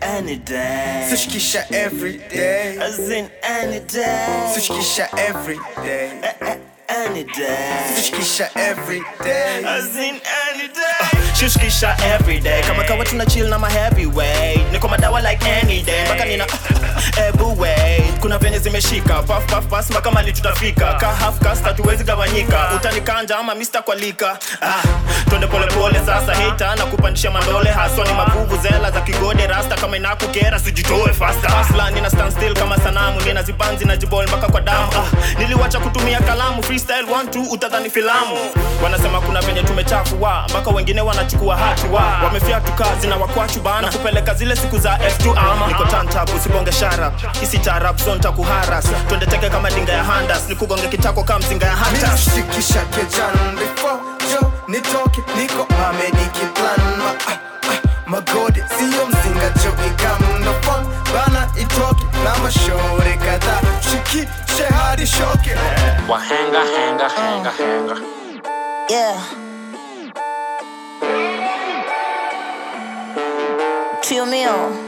Any day. sushikisha every day As in any day. sushikisha every day Any day. sushikisha every day As in any day. Shushkisha everyday kama kawa tuna chill na ma heavyweight. Niko madawa like any day. Nina everyweight kuna venye zimeshika. Pafpafpas mpaka mali tutafika. Ka half gawanyika. Utanikanja ama mister kwalika. Ah, twende polepole sasa hita na kupandisha mandole. Haswa ni maguvu zela za kigode. Rasta kama inakukera sijitoe fasta asla nina stand still kama sanamu. Nina zibanzi na jibol mpaka kwa damu. Ah, niliwacha kutumia kalamu. Freestyle one two utadhani filamu. Wanasema kuna venye tumechafua mpaka wengine wanachukua hatua. Wamefyatu kazi na wakwachu bana. Kupeleka zile siku za f2 ama. Niko tantabu usibonge sharap isi tarab so ntakuharas twende teke kama dinga ya handas. Nikugonge kitako kama mzinga ya hatashikisha kejan before jo nitoke niko mamediki plan ma, ah, ah, magode siyo mzinga jo bana itoke na mashore kadha. Shikishe hadi shoke. Wahenga henga henga henga. Yeah. Trio mio.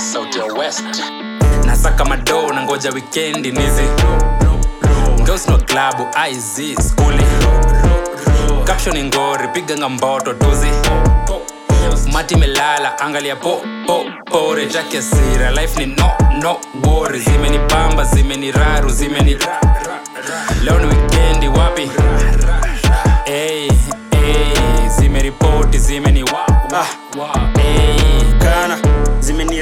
Sauti west. Nasaka madoo na ngoja wikendi nizi. Ngosno klabu iz skuli caption ngori piganga mboto tuzi. Mati melala angalia po po pore. Jake sira life ni no no wori zimenipamba zimeniraru zimeni leo ni wikendi wapi? Hey, hey, zimeripoti zimeni wa, wa, wa, hey.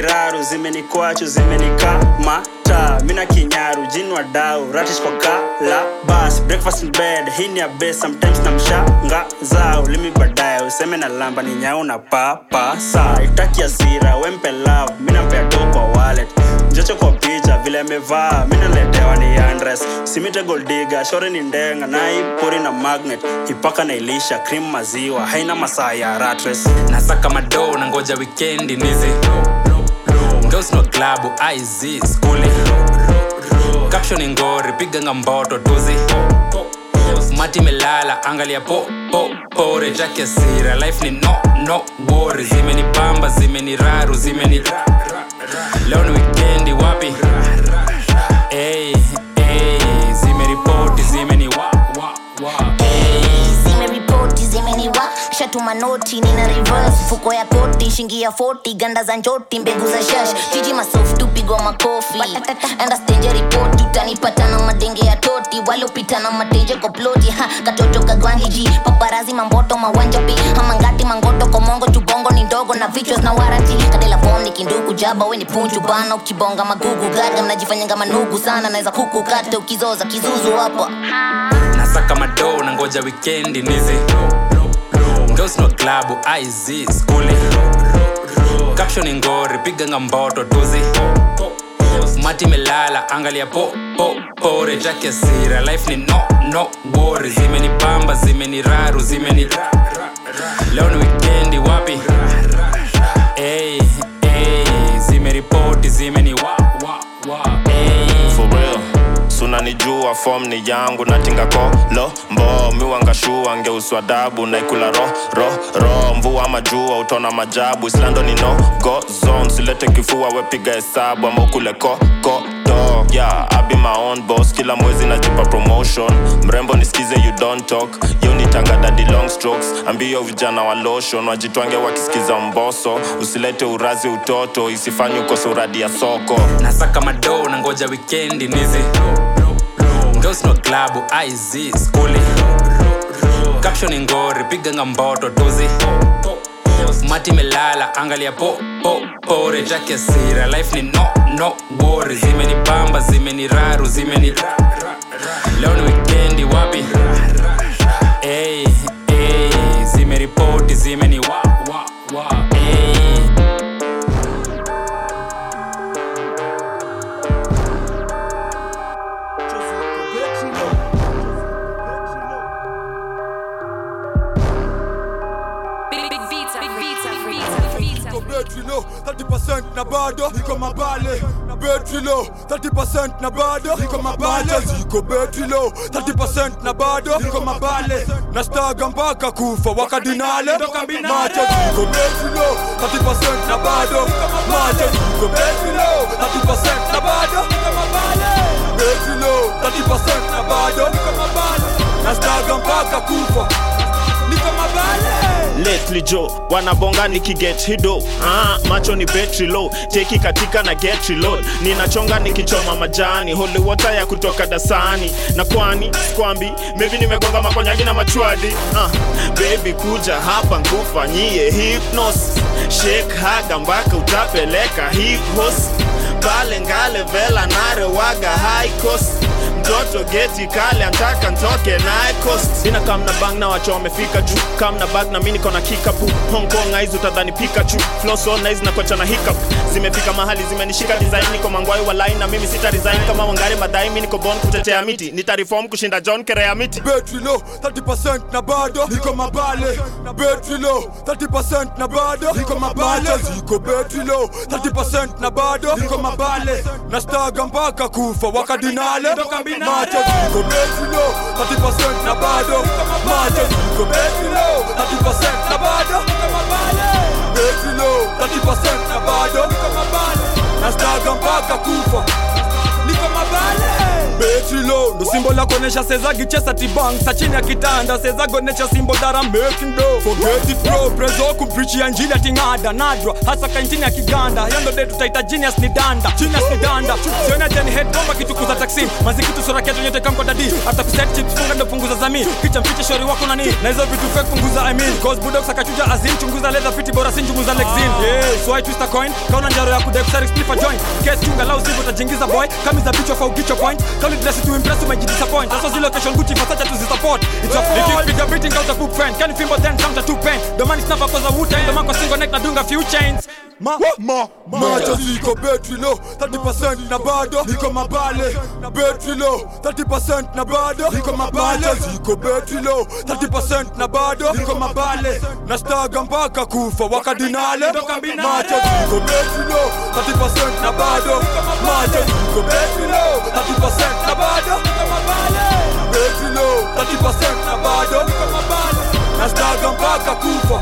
Kana zimeniraru zimenikwachu zimenikamata mina kinyaru jinwa dau ratish kwa kala bas breakfast in bed hii ni ya best sometimes na mshanga zao. Limi baadaye useme na lamba ni nyau na papa. Saa itaki asira wempe love mina mpea do kwa wallet. Njocho kwa picha vile amevaa minaletewa ni andres. Simite goldiga shore ni ndenga naipori na magnet. Ipaka na ilisha cream maziwa haina masaa ya ratres. Nasaka madoo na ngoja wikendi nizi ngosno klabu iz skuli caption ngori piganga mboto tuzi mati melala angalia po po pore take sira. Life ni no no worry. Zimenipamba zimeniraru zimeni leo ni wikendi wapi? Hey, hey, zimeripoti zimeni shatuma noti nina reverse. Fuko ya koti shingi ya 40 ganda za njoti mbegu za shash. Jiji masoft tupigwa makofi. Enda stage report utanipata na madenge ya toti. Waliopita na matenje kwa ploti ha. Katoto kagwangi ji paparazi mamboto mawanja pi hamangati mangoto komongo chubongo ni ndogo na vichwa na warati. Kadela form ni kinduku jaba we ni punju bana ukibonga magugu gaga mnajifanyanga manugu sana. Naweza kuku ukizoza kizuzu hapa nasaka madoo na ngoja wikendi nizi ngosno klabu iz skuli caption ngori piganga mboto tuzi mati melala angalia po po pore. Jake sira life ni no no wori zimenipamba zimeniraru zimeni leo ni wikendi wapi? Hey, hey, zimeripoti zimeni wa, sunanijua fom ni yangu natinga kolo mbo miwangashua ngeuswa dabu naikula ro mvua majua utona majabu islando ni no silete kifua wepiga hesabu ama ukule ko yeah I be kila mwezi najipa promotion. Mrembo nisikize you don't talk. Yo nitanga dadi long strokes. Ambio vijana wa lotion wajitwange wakisikiza mboso. Usilete urazi utoto isifanye ukose uradi ya soko. Nasaka madoo na ngoja wikendi nizi ngosno klabu iz skuli caption ngori piganga mboto tuzi mati melala angalia po po pore. Take sira life ni no no worry. Zimenipamba zimeniraru zimeni leo ni weekendi wapi? Hey, hey, zimeripoti zimeni wa, 30% na bado iko mabale. Betri low 30% na bado iko mabale. Ziko betri low 30% na bado iko mabale. Na staga mpaka kufa wakadinale. Macho ziko betri low 30% na bado. Macho ziko betri low 30% na bado. Betri low 30% na bado. Na staga mpaka kufa. Niko mabale lately jo wanabonga nikiget hido. Ah, macho ni betri low. Teki katika na get reload. Ninachonga nikichoma majani. Holy ya kutoka dasani. Na kwani kwambi mevi nimegonga makonyagi na machwadi. Ah, baby kuja hapa nkufanyie hypnos shake haga mpaka utapeleka hipos pale ngale vela narewaga high cost mtoto geti kale antaka ntoke naye coast. Ina kam na bang na wacho wamefika juu. Kam na bag na mi niko na kikapu. Hong kong aizi utadhani pikachu floso naizi na kocha na hiccup. Zimefika mahali zimenishika design niko mangwai line na mimi sita resign. Kama wangare madai mi niko bon kutetea miti. Nitareform kushinda john kerea miti. Betri low 30% na bado. Niko mabale. Betri low 30% na bado. Niko mabale. Ziko betri low 30% na bado. Niko mabale. Na staga mpaka kufa wakadinale macho ziko betri low 30% na bado. Macho ziko betri low 30% na bado. Betri low 30% na bado. Na staga mpaka kufa. niko betri ndo simbo la kuonesha seza gichesa tibang. Sa chini ya kitanda seza gonesha simbo dara making do forget it bro. Prezo kumprichi njili atingada nadra hasa kaintini ya kiganda. Hiyo de tutaita genius ni danda. Genius ni danda. Siona jeni head bomba kitukuza taksi mazikitu sura ketu nyote kamko dadi. Hata kuset chips funga ndo punguza zami kicha mfiche shori wako nani? Na hizo vitu fake punguza i mean. Cause budox akachuja azin chunguza leather fiti bora sinjunguza lexin. Yeah so I twist coin. Kauna njaro ya kudai kusari split joint. Case chunga lau sivu tajingiza boy. Kamiza bicho fa ukicho point kauli dress to impress you might disappoint. That's why location Gucci for such a to support. It's a if you're beating out a poop friend can you feel but then come to two pen the man is never cause a wood time the man can single neck na dunga few chains. Ma ma macho ziko betri low 30% na bado. Niko mabale betri low 30% na bado. Niko mabale ziko betri low 30% na bado. Niko mabale na staga mpaka kufa wakadinale. Macho ziko betri low 30% na bado. Macho ziko betri low 30% na bado. Betri low 30% na bado. Nastaga mpaka kufa.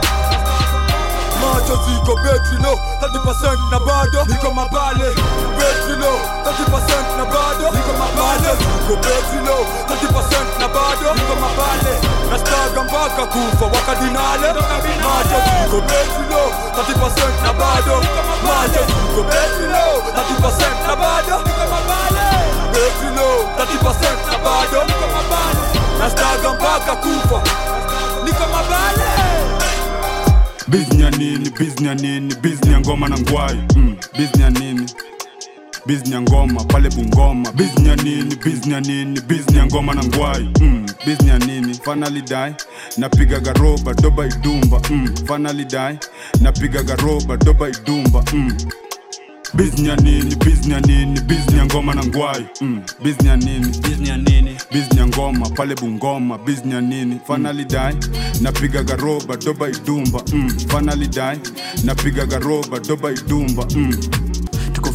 Macho ziko betri low 30% na bado. Niko mabale. Betri low 30% na bado. Niko mabale. Ziko betri low 30% na bado. Niko mabale. Nastaga mpaka kufa wakadinale. Macho ziko betri low 30% na bado. Macho ziko betri low 30% na bado. Niko mabale 30% na bado. Nastaga mpaka kufa. Niko mabale. Bizni ya nini bizni ya nini bizni ya ngoma na ngwai. Mm. bizni ya nini? Bizni ya ngoma pale bungoma. Bizni ya nini bizni ya nini bizni ya ngoma na ngwai. Mm. bizni ya nini? Finally die. Napiga garoba doba idumba. Mm. fanali dai napiga garoba doba idumba. Mm. Bizni ya nini bizni ya nini bizni ya ngoma na ngwai. Mm. bizni ya nini bizni ya nini. bizni ya ngoma pale bungoma. Bizni ya nini finally die. Napiga garoba doba idumba. Mm. finally die. Napiga garoba doba idumba. Mm.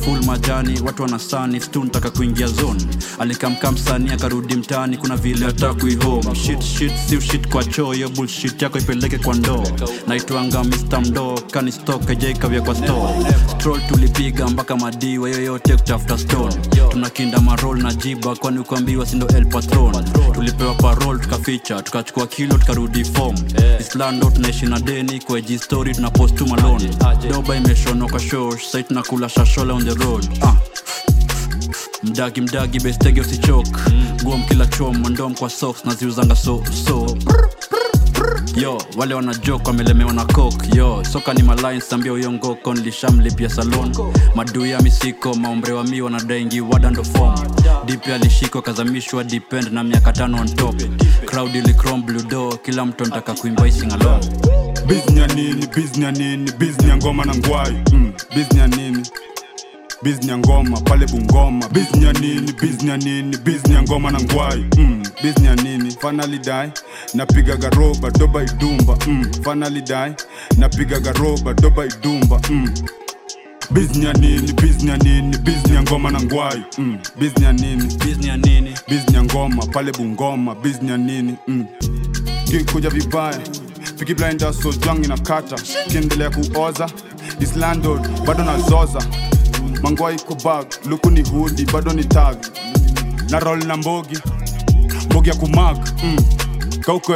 Full majani watu wanasani stu ntaka kuingia zone. Alikamka msanii akarudi mtani kuna vile atakui home shit kwa choyo bullshit yako ipeleke kwa ndoo. Naitwanga mr mdoo kanistok ejaikavya kwa store. Stroll tulipiga mpaka madiwa yoyote kutafuta stone. Tunakinda marol na jiba kwani ukuambiwa sindo el patron. Tulipewa parol tukaficha tukachukua kilo tukarudi form. Islando tunaishi na deni kweji story tunapostu tu malone. Doba imeshonwa kwa shosh sai tunakula shashola on road. Uh. mdagi mdagi bestege usichok guom kila chom mandom kwa socks naziuzanga so so. Yo wale wanajok wamelemewa na cok yo soka ni malines ambia uyongoko nilishamlipia salon. Maduya misiko maombrewa mi wanadaingi wadandofom dipi alishikwa kazamishwa depend na miaka tano on top. Crowd ilicrom bludo kila mtu anataka kuimba isingalong bizni nini bizni nini bizni ngoma na ngwai. Mm. bizni nini bizni ngoma pale bungoma bizni nini bizni ya nini bizni ya ngoma na ngwai mm. bizni nini finally die napiga garoba doba idumba mm. finally die napiga garoba doba idumba mm. bizni nini bizni nini bizni ya ngoma na ngwai mm. bizni nini bizni nini bizni ngoma pale bungoma bizni ya nini mm. kikuja vibaya Fiki blinder so kiendelea kuoza Islandod bado nazoza mangwa iko bag luku ni hudi bado ni tag. Na rol na mbogi mbogi ya kumag. Mm. kauko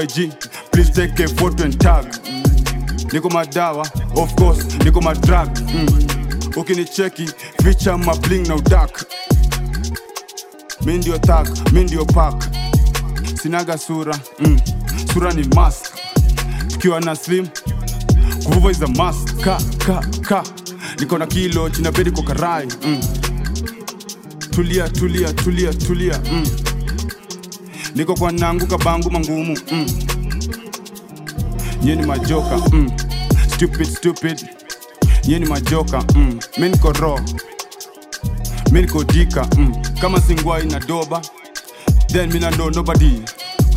please take a photo and tag. Niko madawa of course niko madrag mm. ukinicheki ficha mabling na udak. Mi tag mi ndio pak sinaga sura mm. sura ni mask. Tukiwa na slim kuvuva is a must. Ka ka ka niko na kilo chinabedi kwa karai mm. tulia tulia tulia tulia mm. niko kwa nangu kabangu mangumu mm. nyeni majoka mm. stupid stupid nyeni majoka mm. miniko ro mi dika mm. kama singwai na doba then mina ndo nobody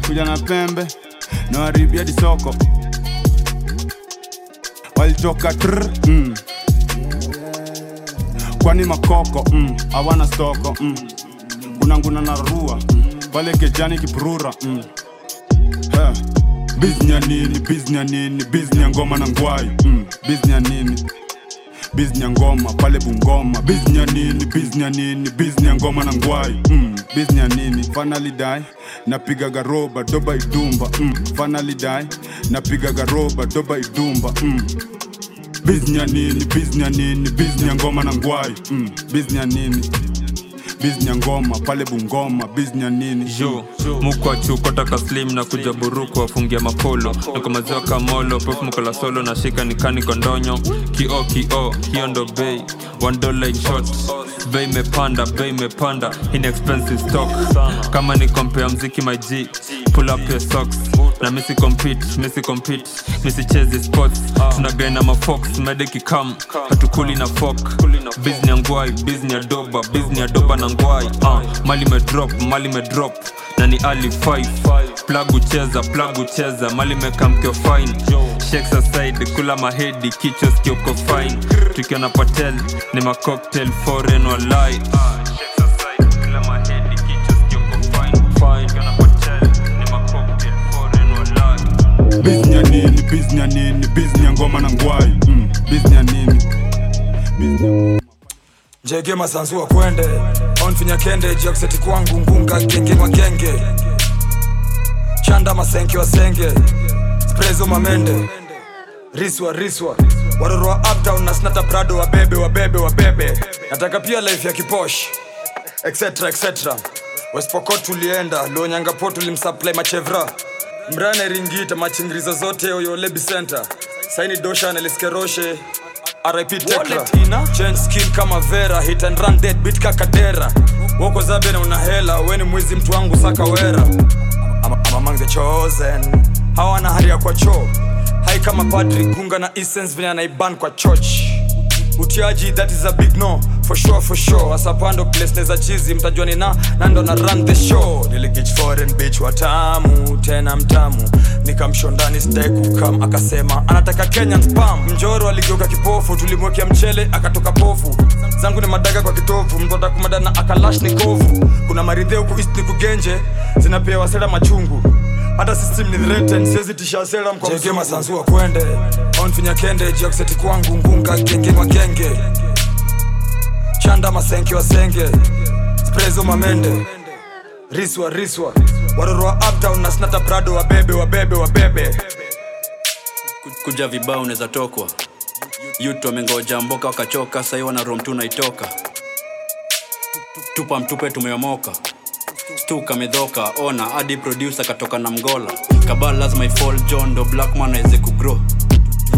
kuja na pembe na disoko walitoka tr mm. Kwani makoko mm. awana stoko mm. kunanguna na rua mm. pale kejani kiprura mm. Ya nini bizni nini bizni ya ngoma na ngwai mm. bizni nini bizni ngoma pale bungoma bizni nini bizni nini bizni ya ngoma na ngwai mm. bizni nini finally die napiga garoba doba idumba mm. finally die napiga garoba doba idumba mm. Bizni ya nini bizni ya nini bizni ya ngoma na ngwai. Mm. bizni ya nini bizni ngoma pale bungoma biznya nini. Jo mukwachukotaka slim na kuja buruku wafungia mapolo. Niko maziwa kamolo pef mkola solo na shika nikani kondonyo. Kio kio hiyo ndo bei. One dollar in short. Bei imepanda bei imepanda. In expensive stock kama ni kompea mziki my g pull up your socks na misi compete misi compete misi cheze sports tunagaina na mafox medeki kam hatukuli na fok bizni ngwai bizni ya doba bizni ya doba na ngwai. Uh, mali medrop mali medrop na ni ali 5 plug ucheza plug ucheza mali mekamkio fine. Shakes aside kula mahedi kichwa skioko fine. Tukiwa na patel ni macocktail foreign walai uh, bizni ya nini? Biznya nini? Biznya ngoma na ngwai. Mm. biznya nini? Biznya jege masanzua kwende. Onfinya kende jakseti kwangu ngunga kenge makenge. Chanda masenke wasenge sprezo mamende. Riswa riswa. Waroro wa uptown na snata prado wabebe wabebe wabebe. Nataka pia life ya kiposh. Etc etc westpokot tulienda luonyangapo tulimsupply machevra mrane ringita machingiriza zote oyolebi center. Saini dosha neliskeroshe kama Vera Hit and run dead beat kakadera Woko zabena una hela Weni mwizi mtu wangu sakawera I'm, I'm among the chosen Hawana haria kwa choo. Hai kama padri gunga na essence vile anaiban kwa church utiaji that is a big no. For sure for sure. Asapando place neza chizi. Mtajua ni na nando na run the show. Niligich foreign bitch watamu tena mtamu. Nikamshondani sidai kukam akasema anataka kenyan spam mjoro aligeuka kipofu. Tulimwekea mchele akatoka pofu. Zangu ni madaga kwa kitovu. Mtu atakumadana akalash ni kovu. Kuna maridhe huku kugenje. Zinapewa sera machungu hata system ni threatened siwezi tisha sera mkwa mzungu. Masansua kwende onfinya kende jakseti kwangu ngunga genge magenge chanda masenke wasenge. Sprezo mamende. Riswa riswa. Waroro wa uptown na snata prado wabebe wabebe wabebe. Kuja vibao unaweza tokwa. Yutu wamengoja mboka wakachoka sahii wana rom tu naitoka tupa mtupe tumeomoka stuka medhoka ona hadi producer katoka na mgola. Kabal lazima ifall john do blackman aweze kugrow.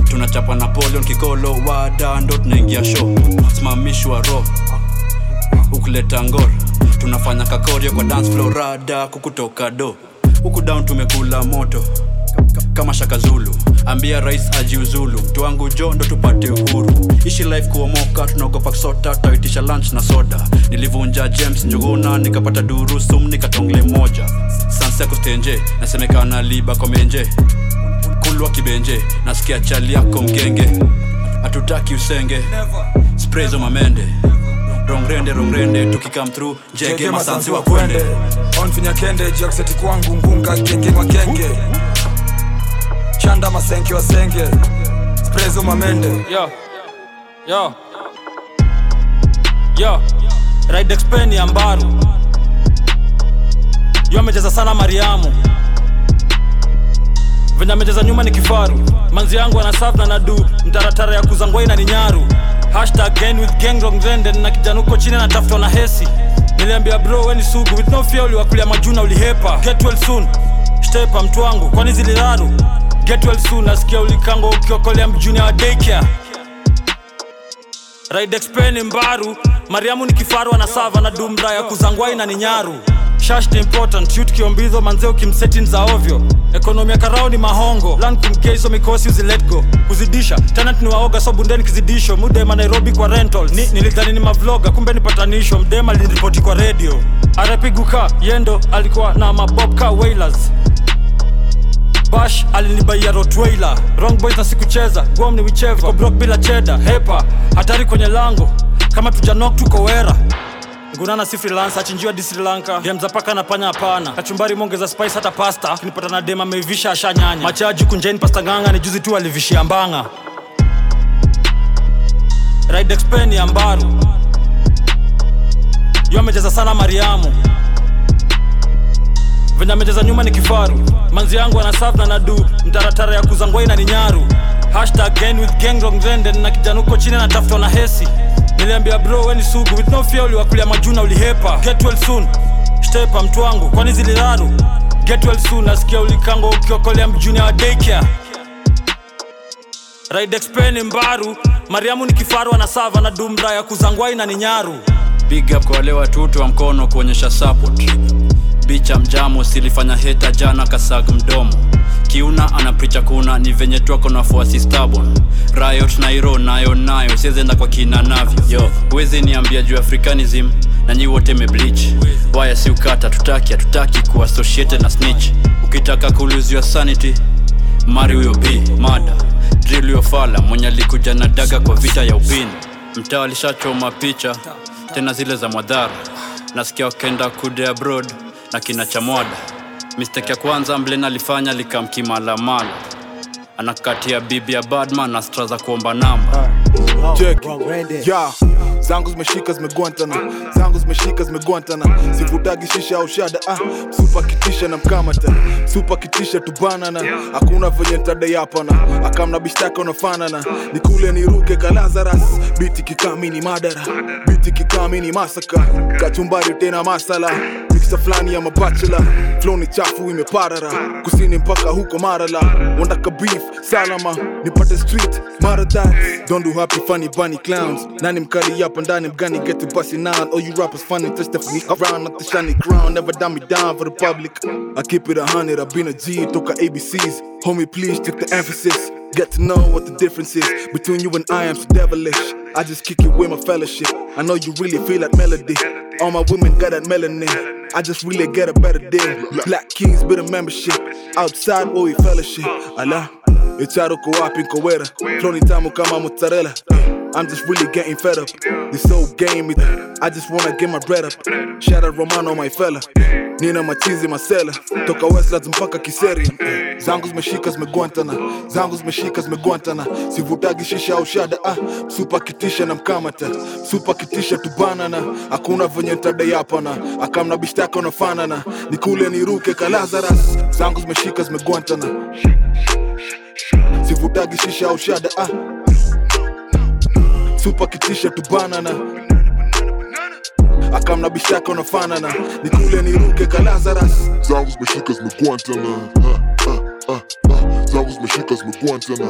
Tunachapa napoleon kikolo wada ndo tunaingia show. Simamishwa ro ukuleta ngor tunafanya kakorio kwa dance floor rada kukutoka do. Huku down tumekula moto kama shaka zulu. Ambia rais ajiuzulu. Mtu wangu jo ndo tupate uhuru. Ishi life kuomoka tunaogopa kusota tutaitisha lunch na soda. Nilivunja james njuguna nikapata durusum nikatongle moja. Sansa kustenje nasemekana liba kwa menje. Kulwa kibenje nasikia chali yako mgenge. Hatutaki usenge. Sprezo mamende. Rongrende rongrende tukikam through. Jege masansi wa kwende. onfinya kende jakseti kwangu ngunga genge magenge chanda masenke wasenge sprezo mamende. Yo. Yo. Yo. Ridexpen ya yo amecheza sana mariamu. Venye amecheza nyuma ni kifaru. Manzi yangu anasaf na nadu. Mtaratara ya kuzangwai ina ni nyaru. Hashtag gang with gang wrong renden na kijana chini anatafutwa na hesi. Niliambia bro weni sugu. With no fear uliwakulia majuna ulihepa. Get well soon. Stepa mtu wangu. Kwani ziliraru get well soon nasikia ulikango ukiokolea mjunia wa daycare. Ridexpen mbaru mariamu ni kifaru anasava na dumra ya kuzangwai na ni nyaru. Shash important shoot kiombizo manzee ukimsetin za ovyo. Ekonomia karao ni mahongo lan kumkeiso mikosi uziletgo kuzidisha tenant ni waoga so bundeni kizidisho. Mudema nairobi kwa rentals. Ni, nilidhani ni mavloga kumbe ni mdema aliniripoti kwa redio arepiguka yendo alikuwa na mabobka wailers bash alinibaia rotweiler wrong boys na sikucheza gwam ni wichevu ko brok bila cheda hepa hatari kwenye lango. Kama tujanok tuko wera. Ngunana si freelance achinjiwa di sri lanka. Demza paka na panya hapana. Kachumbari mongeza spice hata pasta. Kinipata na dem ameivisha ashanyanya machaji kunjeni pasta nganga ni juzi tu alivishia mbanga. Ridexpen ya mbaru. Yo amecheza sana mariamu venye amecheza nyuma ni kifaru. Manzi yangu anasaf na nadu. Mtaratara ya kuzangwai na ni nyaru. Na kijana huko chini anatafutwa na hesi. Niliambia bro weni sugu. With no fear uliwakulia majuna ulihepa get well soon. Shtepa mtu wangu. Kwani ziliraru? Get well soon. Nasikia ulikango ukiokolea mjunia wa daycare. Ridexpen mbaru. Mariamu ni kifaru anasava na dumra ya kuzangwai na ni nyaru. Big up kwa wale watoto wa mkono kuonyesha support bicha mjamo silifanya heta jana kasag mdomo. Kiuna anapricha kuna ni venye twako na fuasi stabon riot nairo nayo nayo siezenda kwa kina navyo. Yo. Huwezi niambia juu africanism na nyi wote meblich waya si ukata tutaki hatutaki kuassociated na snitch. Ukitaka kuluziwa sanity mari huyo b mada drill mwenye alikuja na daga kwa vita ya upini mtaa alishachoma picha tena zile za madhara. Nasikia wakenda kude abroad na kina chamwada mistake ya kwanza mlen alifanya likamkimalamala anakatia bibi ya badman na stra za kuomba namba check ya. Zangu zimeshika zimegwantana. Zangu zimeshika zimegwantana. Sivutagi shisha au shada ah, supa kitisha na mkamata. Supa kitisha tubanana hakuna venye ntadayapana akamna bishtaka unafanana. Nikule niruke kalazaras biti kikamini madara. Biti kikamini masaka. Kachumbari tena masala. Fulani ya mabachela floni chafu imeparara. Kusini mpaka huko marala. Wandaka beef salama. Nipate street maradha don't do happy funny bunny clowns nani mkali hapa ndani mgani get to bust it now all you rappers funny touch the funny around not the shiny crown never dumb me down for the public I keep it a hundred I've been a G toka ABCs homie please check the emphasis Get to know what the difference is between you and I am so devilish. I just kick it with my fellowship. I know you really feel that melody. All my women got that melanin. I just really get a better deal. Black Kings bit a membership. Outside, oh, we fellowship. Allah. Echaro ko wapi nkowera Cloni tamu kama mozzarella. I'm just really getting fed up. This whole game I just wanna get my bread up. Shout out Romano my fella. Nina machizi masela Toka Westlands mpaka Kiseri. Zangu zimeshika zimegwantana. Zangu zimeshika zimegwantana. Sivutagi shisha au ah, Supa kitisha na mkamata. Supa kitisha tubanana Hakuna venye ntadayapana Akamna bishtaka unafanana. Nikule niruke kalazaras. Zangu zimeshika zimegwantana sivutagi shisha au shada ah. supa kitisha tubanana akamna bishaka unafanana. Nikule niruke kalazaras zangu zimeshika zimegwantana Ah, ah, ah, ah. zangu zimeshika zimegwantana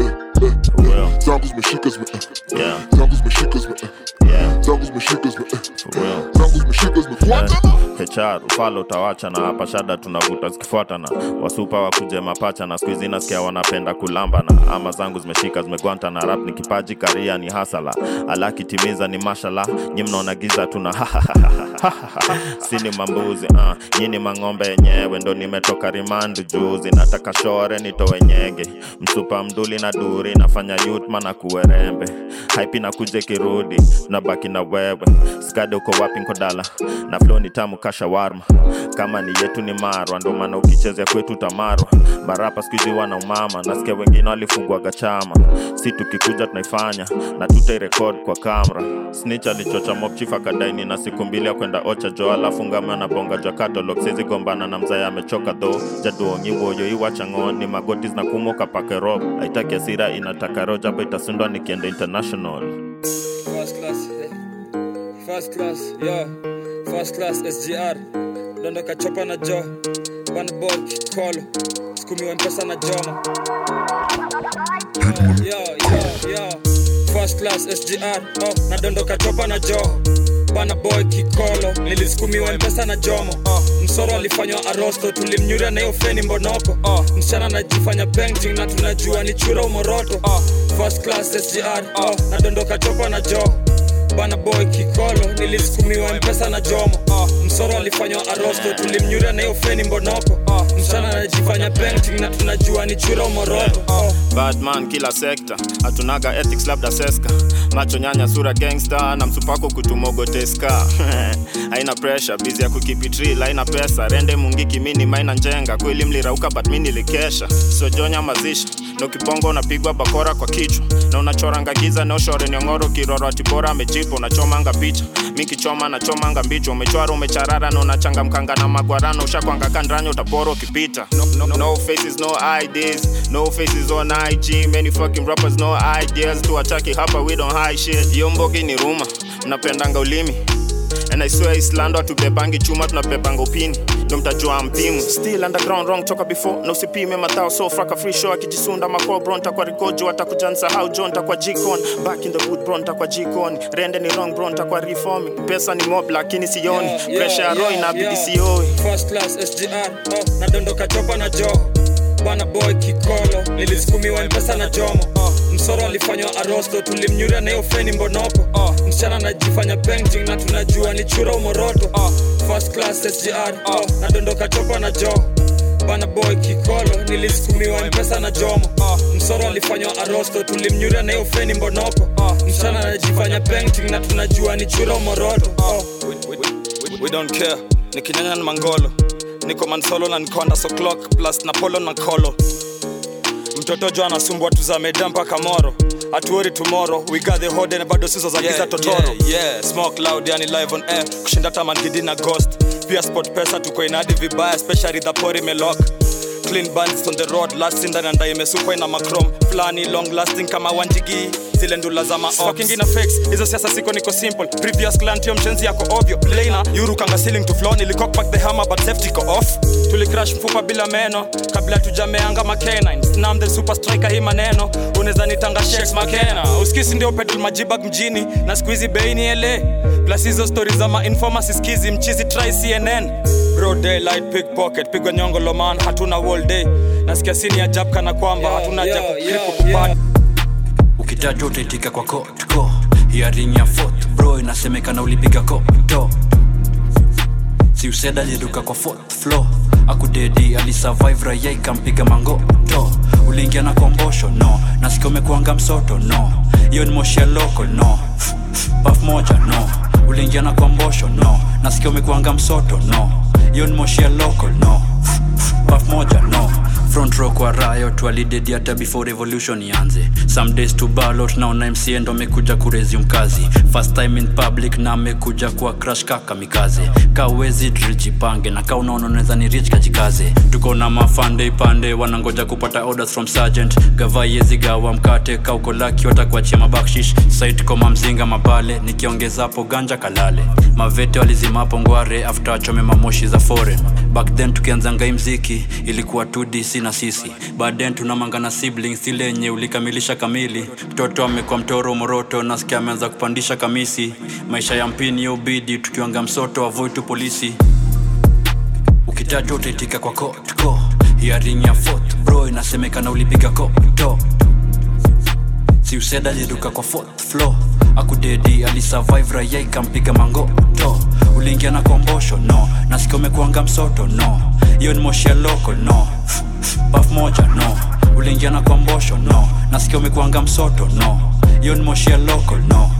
Eh, eh, eh. zangu zimeshika zime zangu zimeshika zime. Zangu zimeshika zime eh. zangu zimeshika zimegwantana HR ufalo utawacha na hapa shada tunavuta zikifuatana wasupa wakuje mapacha na skuizi nasikia wanapenda kulambana ama zangu zimeshika zimegwanta na rap ni kipaji karia ni hasala alakitimiza ni mashala nyi mnaona giza tuna sini mambuzi uh, nyini mang'ombe yenyewe ndo nimetoka rimandu juzi. Nataka shore nitowe nyege. Msupa mduli na duri nafanya yutma na kuwerembe. Haipi na kuje kirudi tunabaki na wewe. Skade uko wapi nkodala? Na flo ni tamu kashawarma kama ni yetu ni marwa ndo maana ukichezea kwetu tamarwa barapa skuizi wana umama nasikia wengine walifungwaga chama. Si tukikuja tunaifanya na tutairekod kwa kamra snich alichocha mopchifa kadaini na siku mbili ya kwenda ocha jo alafu ngama na bonga jwa katalog sizi gombana na mzaya amechoka dho jaduongi woyo iwachang'oni magoti zinakumoka pake rob aitaki asira inataka roja japo itasundwa nikienda international First class, eh. SGR. Dondoka na jo. Na na chopa na jo. Bana boy kikolo. Nilisukumiwa mpesa na jomo. Msoro alifanywa arosto. Tulimnyuria na hiyo feni mbonoko. Msichana anajifanya painting na tunajua ni chura umoroto. First class SGR. Oh, na chopa na jo bana boy kikolo nilisukumiwa mpesa na jomo. Uh, msoro alifanywa arosto tulimnyura na hiyo mbonoko uh, msichana anajifanya painting na tunajua ni chura umoroto uh, badman kila sekta hatunaga ethics labda seska. Macho nyanya sura gangsta na msupako kutumogoteska haina presha bizi ya kukipitri haina pesa. Rende mungiki mini maina njenga. Kweli mlirauka but mi nilikesha. Sojonya mazisha na unapigwa bakora kwa kichwa. Na unachoranga giza neoshore nyongoro kiroro atibora amejipa nachomanga picha mikichoma nachomanga mbicho. Umechwara umecharara na unachangamkanga na magwarano. Ushakwanga kandranyo utapora ukipita. No, hapa we don't hide shit. Yombogi ni ruma. Mnapendanga ulimi And I swear Islando hatubebangi chuma tunabebanga upini ndo mtajua mpimu still underground wrong toka before. Na usipime matao so fraka free show akijisunda mako bro rigojo atakuja nsahau jo takwa jikon back in the good bro ntakwa jikon rende ni wrong bro ntakwa reforming pesa ni mob lakini sioni. Pressure ya na inabidi sioi first class SGR oh, nadondoka chopa na jo bana boy kikolo nilisukumiwa mpesa na jomo. Msoro alifanywa arosto tulimnyura na hiyo mbonoko msichana anajifanya painting na tunajua ni chura umoroto first class SGR nadondoka chopa na jo bana boy kikolo nilisukumiwa mpesa na jomo. Msoro alifanywa arosto tulimnyura na hiyo mbonoko msichana anajifanya painting na tunajua ni chura umoroto we, we, we, we don't care. Nikinyanya na mangolo niko mansolo na nikonda so clock plus napolo na kolo mtoto jo anasumbua tuzameda mpaka moro. Atuori tumoro wigadhe hode na bado sizo za giza Yeah, totoro. yeah, yeah. smoke loud yani live on air. Kushinda tamangidi na ghost. Pia sport pesa tuko inadi vibaya especially dhapori melok clean bands on the road last ndani anda imesukwa ina macrom. Flani long lasting kama wanjigi. Zile ndula za maokingina fix. Hizo siasa siko niko simple. Previous client yo mchenzi yako ovyo lena yurukanga ceiling to floor nilikok back the hammer but safety ko off. Tulicrash mfupa bila meno. Kabla tujameanga makenine snam the super striker hii maneno. Unaweza nitanga shakes makena. uskisi ndio pedal majibag mjini. Na squeezy beini ele. Plus hizo stories za ma informer siskizi mchizi try cnn bro daylight pickpocket pigwa nyongo loman hatuna wall day. Nasikia sini ya jab kana kwamba hatuna ja ukitajwa utaitika kwa kotko hiaring ya fourth bro inasemekana ulipiga koto si useda aliruka kwa fourth floor. Akudedi alisurvive raia ikampiga mangoto uliingia na kombosho no. Nasikia umekuanga msoto no. Hiyo ni moshi ya local no. Paf moja no. Uliingia na kombosho no. Nasikia umekuanga msoto no hiyo ni moshi ya local no. Paf moja no front row kwa riot walidedi hata before revolution ianze. Some days to ballot naona mca ndo amekuja kuresume kazi. First time in public na amekuja kuwa crash kaka mikaze. Kawezi drijipange na ka unaona unaweza ni rich kajikaze. Tuko na mafande ipande wanangoja kupata orders from sergeant. Gava yezi gawa mkate kauko laki watakuachia mabakshish. Site koma mzinga mabale nikiongeza hapo ganja kalale. Mavete walizimapo ngware after achome mamoshi za foreign. Back then tukianzanga hii mziki ilikuwa 2dc na sisi. Baadaye tunamangana siblings ile yenye ulikamilisha kamili. Mtoto amekuwa mtoro moroto nasikia ameanza kupandisha kamisi. Maisha ya mpini ubidi tukiwanga msoto avoitu polisi. Ukitajwa utaitika kwa kotko hiaring ya fot bro inasemekana ulipiga koto si useda aliruka kwa fourth floor akudedi alisurvive raia ikampiga mangoto. Uliingia na kombosho no. Nasikia umekuanga msoto no. Hiyo ni moshia loko no. Paf moja no. Uliingia na kombosho no. Nasikia umekuanga msoto no. Hiyo ni moshia loko no.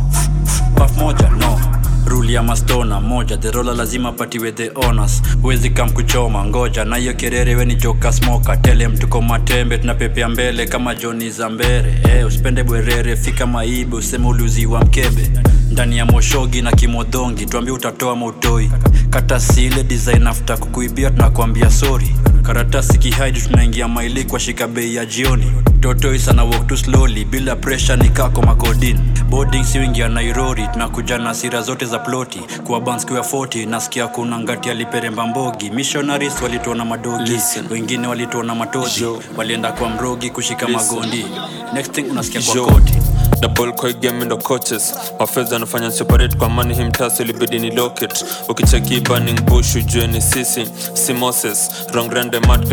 Paf moja no ruli ya mastona moja therola lazima patiwe the onas huwezi kam kuchoma ngoja na hiyo kerere weni joka smoka tele mtuko matembe tunapepea mbele kama joni za mbere hey, usipende bwerere fika maibe useme uliuziwa mkebe. Ndani ya moshogi na kimodhongi tuambie utatoa mautoi kata sile design after kukuibia tunakwambia sori karatasi kihaidi tunaingia maili kwa shika bei ya jioni totoi sana walk too slowly bila pressure nikako makodin. Boarding ya nairori tunakuja na sira zote za ploti. Kuwa bansku ya 40 nasikia kuna ngati aliperemba mbogi missionaries walituona madogi Listen. wengine walituona matozi. Walienda kwa mrogi kushika Listen. magondi. Next thing unasikia kwa koti double kwa hii game ndo coaches. Wafedha anafanya separate kwa money him task ilibidi ni locket ukicheki burning bush ujue ni sisi si moses. Wrong rande mat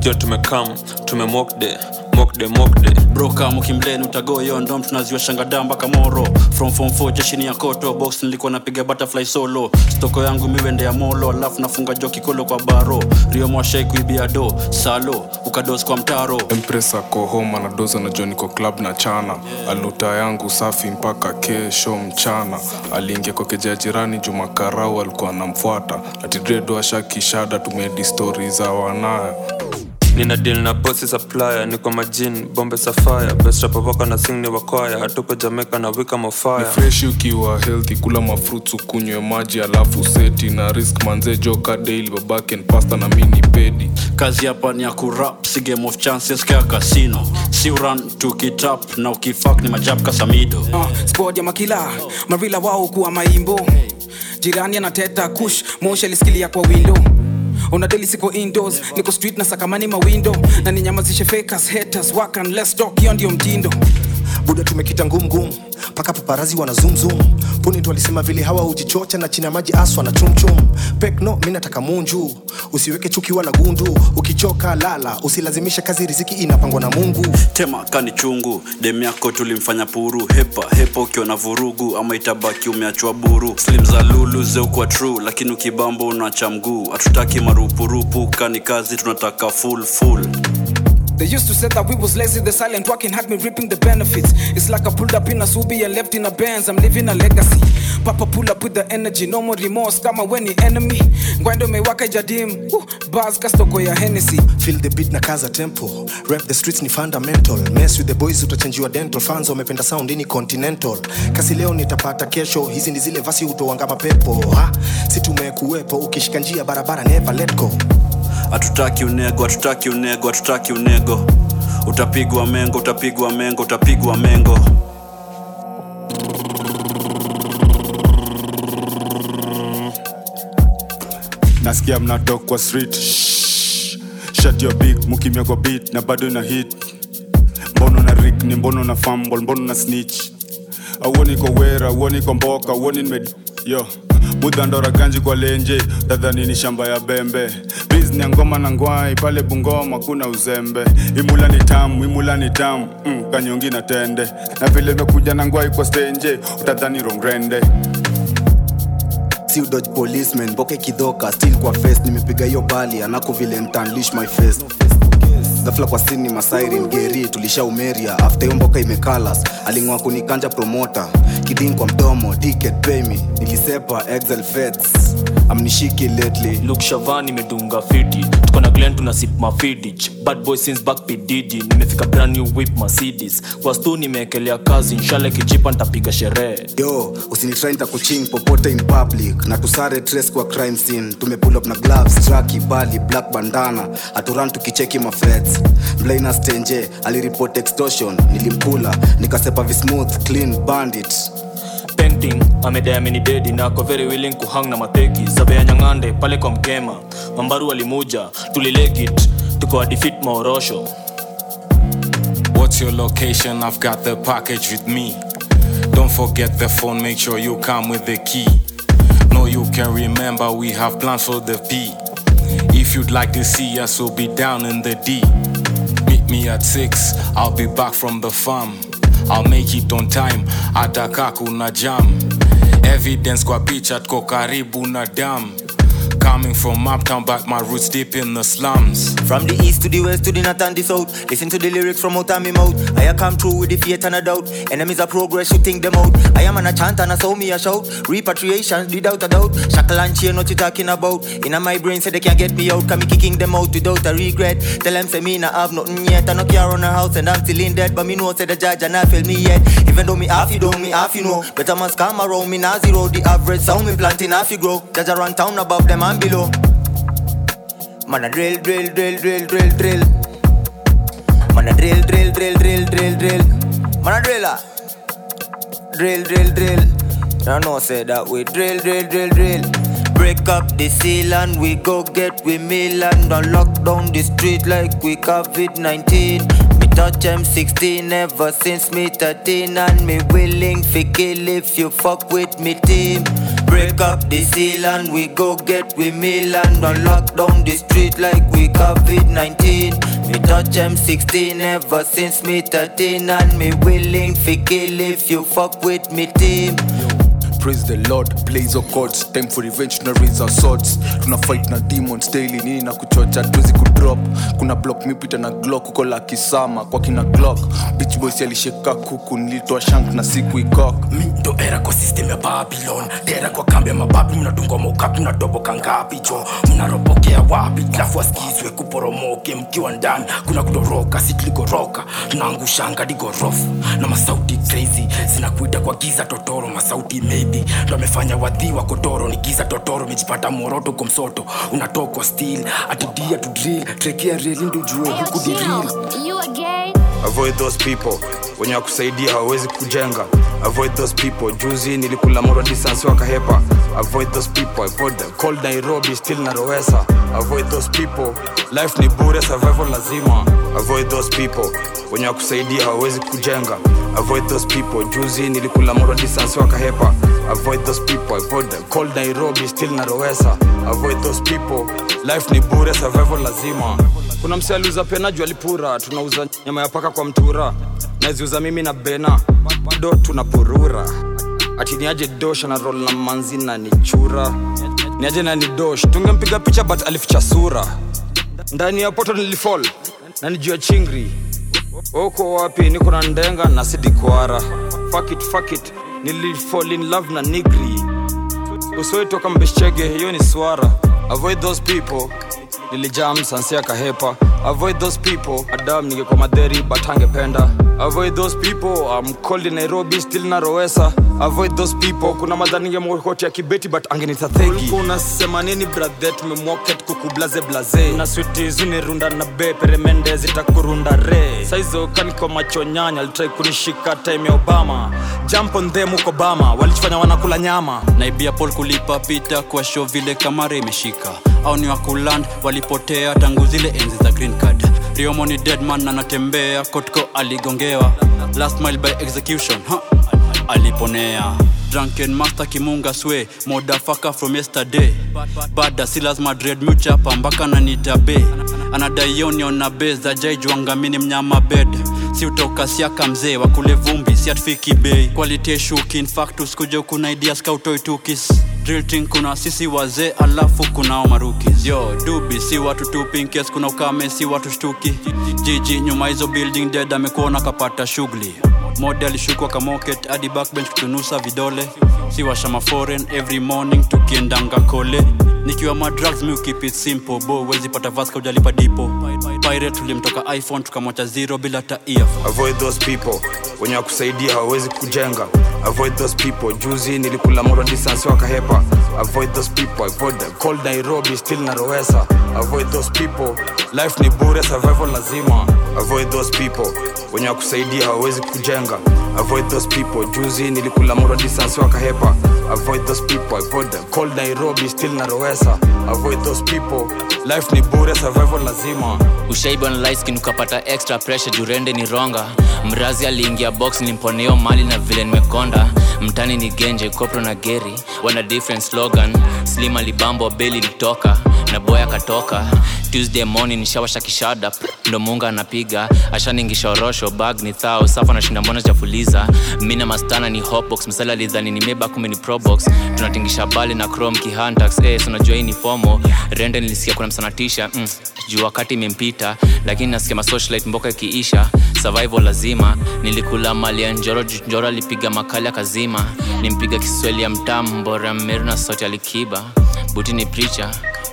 jo tumekam tumemokde mokde mokde broka mukimleni utagoyo ndom tunaziwa shangada mpaka moro from form 4 jeshini ya koto. Box nilikuwa napiga butterfly solo. Stoko yangu miwende ya molo alafu nafunga joki kolo kwa baro. Rio kuibia do salo ukados kwa mtaro. Empresa kohoma na doza na joniko club na chana. Aluta yangu safi mpaka kesho mchana. Aliingia kwa keja jirani juma karau alikuwa anamfuata. Atidredo ashakishada tumedi stori za wanaya nina deal na bosi supplier niko majin bombe safaya bestrapapaka na sing ni wakwaya hatuko jamaica na wika mofaya fresh ukiwa healthy kula mafruits ukunywe maji alafu seti na risk manze joka daily babaken pasta na mini pedi. Kazi hapa ni ya kurap si game of chances kaya kasino si uran tukitap na ukifak ni majab kasamido. Uh, spod ya makila marila wao kuwa maimbo. Jirani anateta kush moshi alisikilia kwa window unadeli siko indoors niko street na sakamani mawindo. Na ninyamazishe fakers haters work and let's talk hiyo ndio mtindo buda tumekita ngumngum mpaka paparazi wana zoomzoom punit alisema vile hawa hujichocha na chini ya maji aswa na chumchum pekno mi nataka munju usiweke chuki wala gundu. Ukichoka lala usilazimishe kazi riziki inapangwa na mungu. Tema kani chungu dem yako tulimfanya puru. Hepa hepa ukiona vurugu ama itabaki umeachwa buru. Slim za lulu zeukwa true lakini ukibambo unacha mguu. Hatutaki marupurupu kani kazi tunataka full full They used to say that we was lazy, the silent working had me reaping the benefits. It's like I pulled up in a Subi and left in a Benz. I'm leaving a legacy. papa pull up with the energy. No more remorse. Kama we ni enemy. Ngwendo umewaka ijadim uh, bas kastoko ya hennessy. Feel the beat na kaza tempo. Rap the streets ni fundamental. Mess with the boys utachanjiwa dental. Fans wamependa sound ini continental. Kasi leo nitapata kesho. Hizi ni zile vasi utoanga mapepo ha? Si tumekuwepo. Ukishika njia barabara never let go hatutaki unego hatutaki unego hatutaki unego. Utapigwa mengo utapigwa mengo utapigwa mengo. Nasikia mnatok kwa street. Shut your big mukimya kwa beat na bado na hit. Mbono na rik ni mbono na fumble mbono na snitch. Auoni ko wera auoni mboka auoni nime yo budhandora kanji kwa lenje tadhanini shamba ya bembe. Bizni ya ngoma na ngwai pale bungoma kuna uzembe. Imula ni tamu imula ni tamu mm, kanyongi na tende. Na vile imekuja na ngwai kwa stenje utadhani rongrende Dodge policeman boke kidhoka still kwa face nimepiga hiyo bali anako vile ntanlish my face. Gafla kwa sini masairin geri tulisha umeria after imekalas aling'oa kunikanja promota kidin kwa mdomo ticket pay me. Nilisepa excel feds amnishiki lately. Look shavan imedunga fiti tuko na glen tuna sip mafidich bad boy since back pdd nimefika brand new whip mercedes. Wastu nimeekelea kazi. Inshallah kijipa nitapiga sherehe. Yo usinitrai ntakuching popote in public. Na tusare tres kwa crime scene. Tumepull up na gloves traki bali black bandana. Haturan tukicheki mafeds mlaina stenje aliripot extortion. Nilimpula nikasepa vismooth clean bandit painting amedai minibedi na ako very willing kuhang na mateki zabea nyang'ande pale kwa mkema mambaru alimuja tulilegit tuko maorosho What's your location? I've got the package with me. Don't forget the phone, make sure you come with the key. No, you can remember we have plans for the P. If you'd like to see us, we'll be down in the D. Meet me at 6, I'll be back from the farm. I'll make it on time, ataka kuna jam. Evidence kwa picha tuko karibu na dam. Coming from uptown, but my roots deep in the slums. From the east to the west to the north and the south. Listen to the lyrics from out of me mouth. I come through with the faith and a doubt. Enemies of progress, shooting them out. I am on a chant and I saw me a shout. Repatriation, without a doubt. Shackle and chain, what you talking about? In my brain, say they can't get me out. Come me kicking them out without a regret. Tell them say me nah have nothing yet. I no care on a house and I'm still in debt. But me know say the judge and I feel me yet. Even though me half you don't me half you know. Better must come around me now zero. The average sound me planting half you grow. Judge run town above them below. Man a drill, drill, drill, drill, drill, drill. Man a drill, drill, drill, drill, drill, drill. Man a driller. Drill, drill, drill. I know say that we drill, drill, drill, drill. Break up the seal and we go get we meal and don't lock down the street like we COVID-19. Me touch M16 ever since me 13 and me willing fi kill if you fuck with me team. Break up the seal and we go get we meal and don't lock down the street like we COVID-19. Me touch M16 ever since me 13 and me willing fi kill if you fuck with me team. Praise the lord blaze of gods. Time for revenge tuna raise our swords. Tuna fight na demons daily nini na kuchocha tuwezi kudrop. Kuna block mipita na glock uko la kisama kwa kina glock. Bitch boys alisheka kuku nilitoa shank na siku ikok. Ndo era kwa system ya babylon. Tera kwa kambi ya mababi mnadungwa mokapi mnadoboka ngapi jo. Mnaropokea wapi lafu askizwe kuporomoke mkiwa ndani. Kuna kutoroka sitligoroka tunaangushanga digorofu na masauti crazy. Zinakuita kwa giza totoro masauti maybe ndo amefanya wadhi wa kotoro ni giza totoro mejipata moroto komsoto msoto. Unatokwa stil atidia tu drill. Trekea reli ndo huku? Avoid those people. Wenye wakusaidia hawawezi kujenga. Avoid those people. Juzi nilikula moro distance wakahepa. Avoid those people. Avoid them. cold nairobi still narowesa avoid those people. Life ni bure survival lazima. Avoid those people. Wenye wakusaidia hawawezi kujenga. Avoid those people. Juzi nilikula moro distance wakahepa. Avoid those people. Avoid them. cold nairobi still narowesa avoid those people. Life ni bure survival lazima. Kuna mse aliuza pena alipura. Tunauza nyama ya paka kwa mtura. Naziuza mimi na bena. Bado tunapurura. Ati niaje dosh na rol na manzi na nichura niaje na ni dosh? Tungempiga picha but alificha sura. Ndani ya poto nilifall. Na nijua chingri. Uko wapi? Niko na ndenga na sidikwara fuck it, fuck it. nilifall in love na nigri. Usiwaitoka mbeshchege hiyo ni swara. Avoid those people nilijam sansia kahepa. Avoid those people. Adam ningekuwa madheri but angependa avoid those people. I'm cold in nairobi still na rowesa. Avoid those people. Kuna madha ningemkoti ya kibeti but angenitathegi unasema nini brathe tumemwoket kukublaze blaze na switizu ni na be peremende zitakurunda re. Saizo kaniko macho nyanya alitrai kunishika time ya obama. Jump on them uko bama walichifanya wanakula nyama. Naibia Paul kulipa pita kwa show vile kamara imeshika. Au ni wakuland walipotea tangu zile enzi za green card riomo ni dead man anatembea. Kotko aligongewa. Last mile by execution huh? aliponea. Drunken master kimunga swe. Modafaka from yesterday. Bada si lazima dread nanitabe anadaionion na be. Za jaijwangamini mnyama bed. Si utoka siaka mzee wakule vumbi siatfiki bei. Quality shuki infactus kuja kuna ideas kautoitukis drilting kuna sisi wazee alafu kunao marukis yo dubi si watu tupinkes kuna ukame si watu shtuki. Jiji nyuma hizo building dead amekuona kapata shughuli mode alishukwa kamoket hadi backbench kutunusa vidole. Si washama foreign every morning tukiendanga kole. Nikiwa madrugs mi keep it simple. Bo wezi pata vaska ujalipa dipo. Pirate tulimtoka iphone tukamwacha zero bila ta earphone. avoid those people. Wenye wakusaidia hawawezi kujenga. Avoid those people. Juzi nilikula moro distance wakahepa. Avoid those people. Avoid the cold nairobi still na rowesa. Avoid those people. Life ni bure survival lazima. Avoid those people. Wenye wakusaidia hawawezi kujenga avoid those people. Juzi nilikula moro distance wakahepa avoid those people. Avoid them. cold nairobi still narowesa avoid those people. Life ni bure survival lazima. Ushaiba na ukapata extra pressure jurende ni ronga. Mrazi aliingia box nilimponeo mali na vile nimekonda mtani ni genje kopro na geri. Wana different slogan. Slim alibambo beli litoka na boy akatoka. Tuesday morning nishawasha kishada ndo munga anapiga. Ashaningisha orosho bag ni thao safa nashinda mbona chafuliza mina mastana ni hotbox msala lidhani ni meba kume ni probox tunatingisha bali na crom kihantax eh, so hii ni fomo. Rende nilisikia kuna msanatisha mm, juu wakati imempita. Lakini nasikia masocialite mboka ikiisha survival lazima. Nilikula mali ya njoro njoro alipiga makali akazima. Nimpiga kiswahili ya mtamu mbora na sauti alikiba buti ni preacher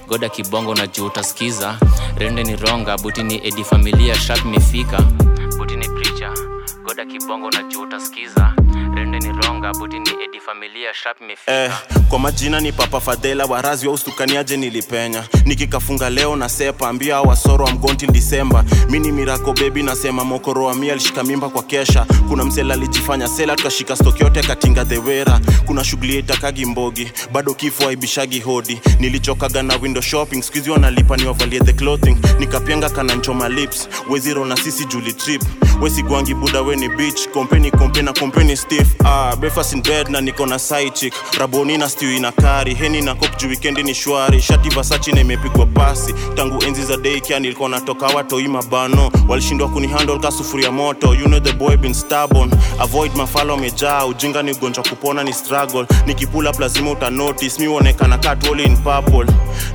goda kibongo na juu utasikiza. Rende ni ronga buti ni edi familia sharp imefika buti ni preacher. Goda kibongo na juu utasikiza ronga buti eh, kwa majina ni papa fadhela warazi waustukaniaje nilipenya? Nikikafunga leo na sepa ambia wasoro wa mgonti disemba. Mi ni mirako bebi nasema mokoro wa mi alishika mimba kwa kesha. Kuna msela alijifanya sela tukashika stoki yote katinga dhewera kuna shughuli itakagi mbogi bado kifo aibishagi hodi. Nilichokaga na window shopping skuizi wanalipa niwavalie the clothing. Nikapianga kananchoma lips weziro na sisi juli trip. Wesigwangi buda weni beach kompeni kompe na kompeni stiff ah, breakfast in bed na niko na side raboni na stew ina kari. Heni na kok juu weekend ni shwari. Shati vasachi na imepigwa pasi. Tangu enzi za daycare nilikuwa natoka watoi mabano. Walishindwa kunihandle ka sufuria moto. You know the boy been stubborn. Avoid mafalo amejaa ujinga ni ugonjwa kupona ni struggle. Nikipula up uta notice mi uonekana kat all in purple.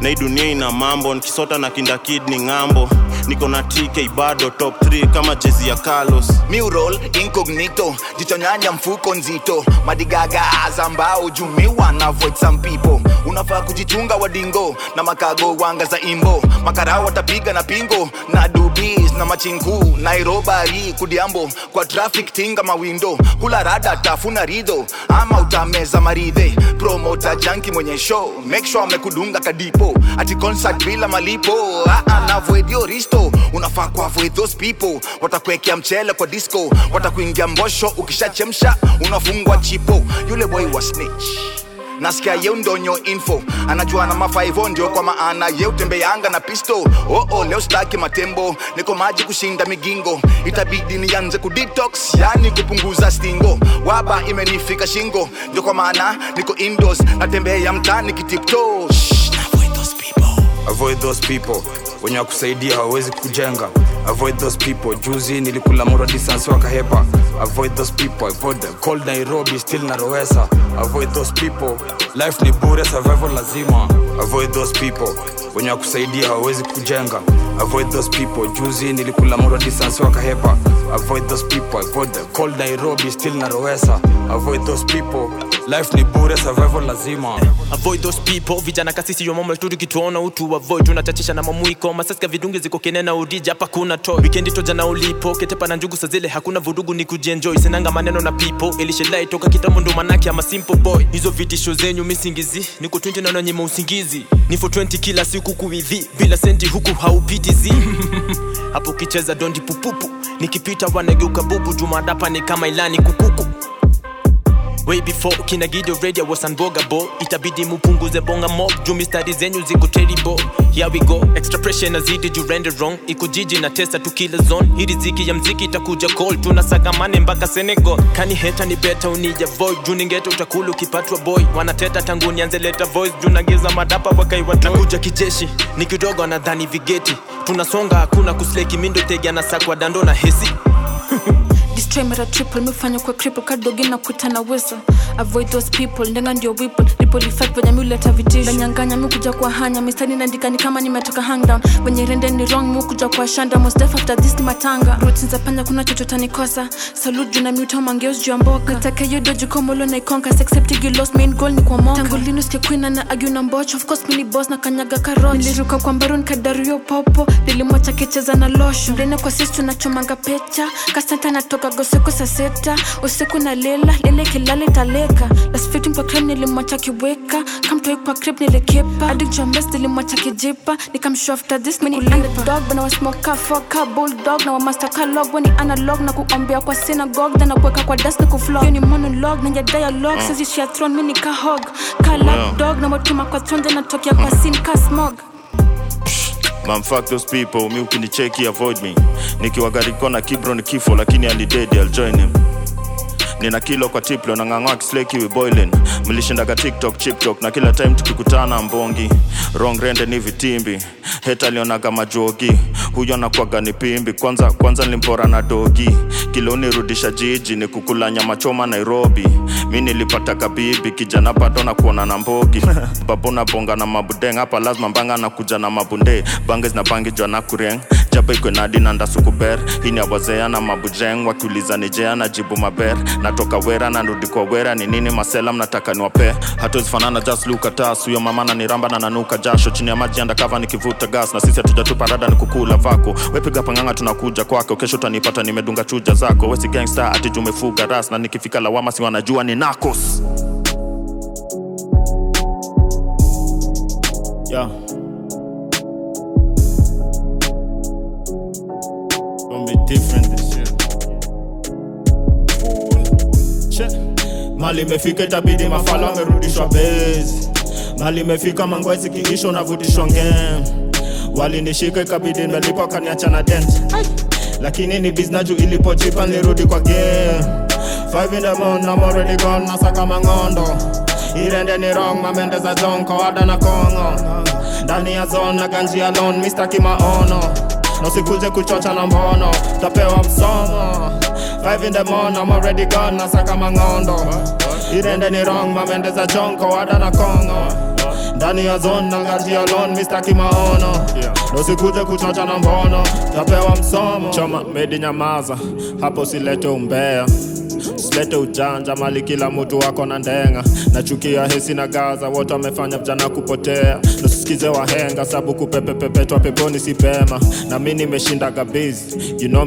Na hii dunia ina mambo. Nikisota na kinda kid ni ng'ambo. Niko na tk bado top 3 kama jezi ya carlos. Mural incognito. Jichonyanya mfuko nzito madigaga azambao jumiwa na avoid some people. Unafaa kujichunga wadingo na makago wanga za imbo. Makarao watapiga na pingo na dubis na machinku nairobari kudiambo. Kwa traffic tinga mawindo. Kula rada tafuna ridho. Ama utameza maridhe. Promota janki mwenye show. Make sure amekudunga kadipo. Ati concert bila malipo. Ah, ah, your risto. Unafaa ku avoid those people. Watakuwekea mchele kwa disco. Watakuingia mbosho ukishachemsha unafungwa chipo yule boy wa snitch. Nasikia ye ndonyo info. Anajua na mafaivo ndio kwa maana ye utembeanga na pistol. Oo oh, leo staki matembo. Niko maji kushinda migingo. Itabidi nianze kudetox yani kupunguza stingo. Waba imenifika shingo. Ndio kwa maana niko indoors natembea mtani kitipto those people. Wenye wakusaidia hawawezi kujenga avoid those people. Juzi nilikula mura distance wakahepa avoid those people. Avoid them. cold nairobi still narowesa avoid those people. Life ni bure survival lazima. Avoid those people. Wenye wakusaidia hawawezi kujenga. Avoid those people. Juzi nilikula mura distance wakahepa avoid those people. Avoid them. Cold nairobi still narowesa avoid those people. Life ni bure survival lazima. Avoid those people. Vijana kasisi yomomo tu tukituona utu. Avoid tunachachisha na mamuiko. Masaska vidungi ziko kenena udija hapa kuna to wikendi toja na ulipo. Ketepa na njugu sazile hakuna vurugu ni kujienjoy sinanga maneno na pipo. Ilishelai toka kitambo ndo manake ama simple boy. Hizo vitisho zenyu misingizi. Niko 20 na nanyima usingizi. Ni for 20 kila siku kuivi bila senti huku haupiti hapo kicheza dondi pupupu. Nikipita wanageuka bubu jumadapa ni kama ilani kukuku way before kina gido radio was unbogable itabidi mupunguze bonga mob juu mistari zenyu ziko terrible here we go. Extra pressure nazidi juu render wrong. Iko jiji na testa tu kila zone. Hii riziki ya mziki itakuja call tunasagamane mpaka senegal. Kani heta ni beta unija void juu ningeta utakulu ukipatwa boy. Wanateta tangu nianze leta voice. Juu nageza madapa wakaiwatakuja kijeshi ni kidogo anadhani vigeti. Tunasonga hakuna kusleki mindo tegi anasakwa dando na hesi mara triple mifanya kwa cripple kadogi na kuita na wisa avoid those people ndenga ndio whipple lipolifat venye miuleta vitisho nanyanganya mikuja kwa hanya mistari naandika ni kama nimetoka hangdown wenye rende ni wrong mukuja kwa shanda most def after this ni matanga roots za panya kuna chochote nikosa salute juu na miuta mangeos juu ya mboka. Nataka hiyo doji komolo na ikonka accept you lost main goal ni kwa moka tangu linus ke queen na agu na mbocho of course mini boss na kanyaga karoch. Niliruka kwa mbaron kadario popo. Nilimwacha kicheza na losho. Ndene kwa sisi tunachomanga pecha. Kasanta natoka goseko saa sita usiku na lela lele kilala italeka lasfiti kwa krem nilimwacha kiweka. Kamtoi kwa krip nilikipa. Jombes nilimwacha kijipa. Nikamshua after this mini bana wasmoka foka bulldog. Na wamastaka kalog weni analog na kuombea kwa synagogue. Then nakuweka kwa ni kuflog hiyo ni monologue na ya dialogue. Throne mini kahog ka na watuma kwa throne natokea kwa sin ka smog Man, fuck those people, mi ukinicheki avoid me. Nikiwagarikona ni kifo lakini alidedi I'll him nina kilo kwa tiplo na ng'ang'oa kisleki we boiling. Mlishindaga tiktok chiptok na kila time tukikutana mbongi. Wrong rende ni vitimbi. Heta alionaga majogi. Huyo anakwaga ni pimbi. Kwanza kwanza nilimpora na dogi. Kilo nirudisha jiji ni kukula nyama choma nairobi. Mi nilipata kabibi kijana bado na kuona na mbogi. Babo na bonga na mabudeng hapa lazima mbanga na kuja na mabunde. Bange zina bangi jwa na kureng jaba ikwe nadi na ndasukuber hii ni awazea na mabujeng wakiuliza nijea na jibu maber. Natoka wera na rudi kwa wera ni nini masela mnataka niwape. Hatuwezifanana just huyo mama na niramba na nanuka jasho. Chini ya maji andakava nikivuta gas na sisi hatujatupa rada ni kukula vako. Wepiga panganga tunakuja kwako kesho utanipata nimedunga chuja zako. Wesi gangsta ati ras na nikifika lawama si wanajua ni nakos Yeah. Be different this year. Mali imefika itabidi mafala amerudishwa base. Mali imefika mangwezi kiisho unavutishwa ngem. Walinishika ikabidi nimelipa kaniacha na dent. Lakini ni biznaju ilipochipa nirudi kwa game. Nasaka mangondo. Irende ni wrong, mamende za jonko wada na kongo. Ndani ya zone na ganji alone, Mr. Kimaono nasikuje kuchocha na mbono tapewa msomo Five in the morning, I'm already gone, nasaka mangondo. Irende ni wrong, mamende za jonko wada na kongo. Ndani ya zone na ganji alone, Mr. Kimaono. Nasikuje kuchocha na mbono tapewa msomo. Choma medi nyamaza hapo silete umbea usilete ujanja mali kila mtu wako na ndenga. Nachukia hesi na gaza wote wamefanya vijana kupotea. Nusisikize wahenga sabu kupepepepetwa peponi si pema. Na mi nimeshinda gabizi you know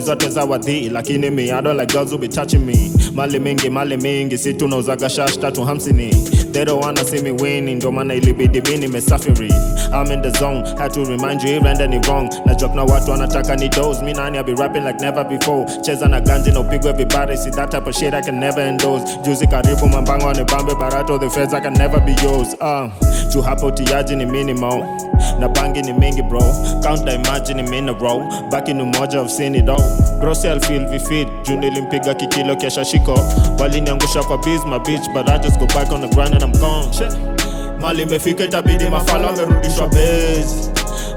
zote za wadhii lakini mi like mali mingi mali mingi si tunauzaga shash tatu hamsini they don't wanna see me winning ndo maana ilibidi mi nimesafiri I'm in the zone had to remind you irende ni wrong. Na drop na watu wanataka ni dose mi nani I be rapping like never before. Cheza na ganji na upigwe vibari see that type of shit I can never endorse. Juzi karibu mambango ni bambe barato the feds I can never be yours. Uh, juu hapo tiaji ni minimal na bangi ni mingi bro. Count the imagine in a row. Baki ni moja of seen it all bro self feel we feed, juu nilimpiga kikilo kesha shiko. Waliniangusha kwa biz my bitch but I just go back on the grind and Gone Shit. mali imefika itabidi mafala amerudishwa bezi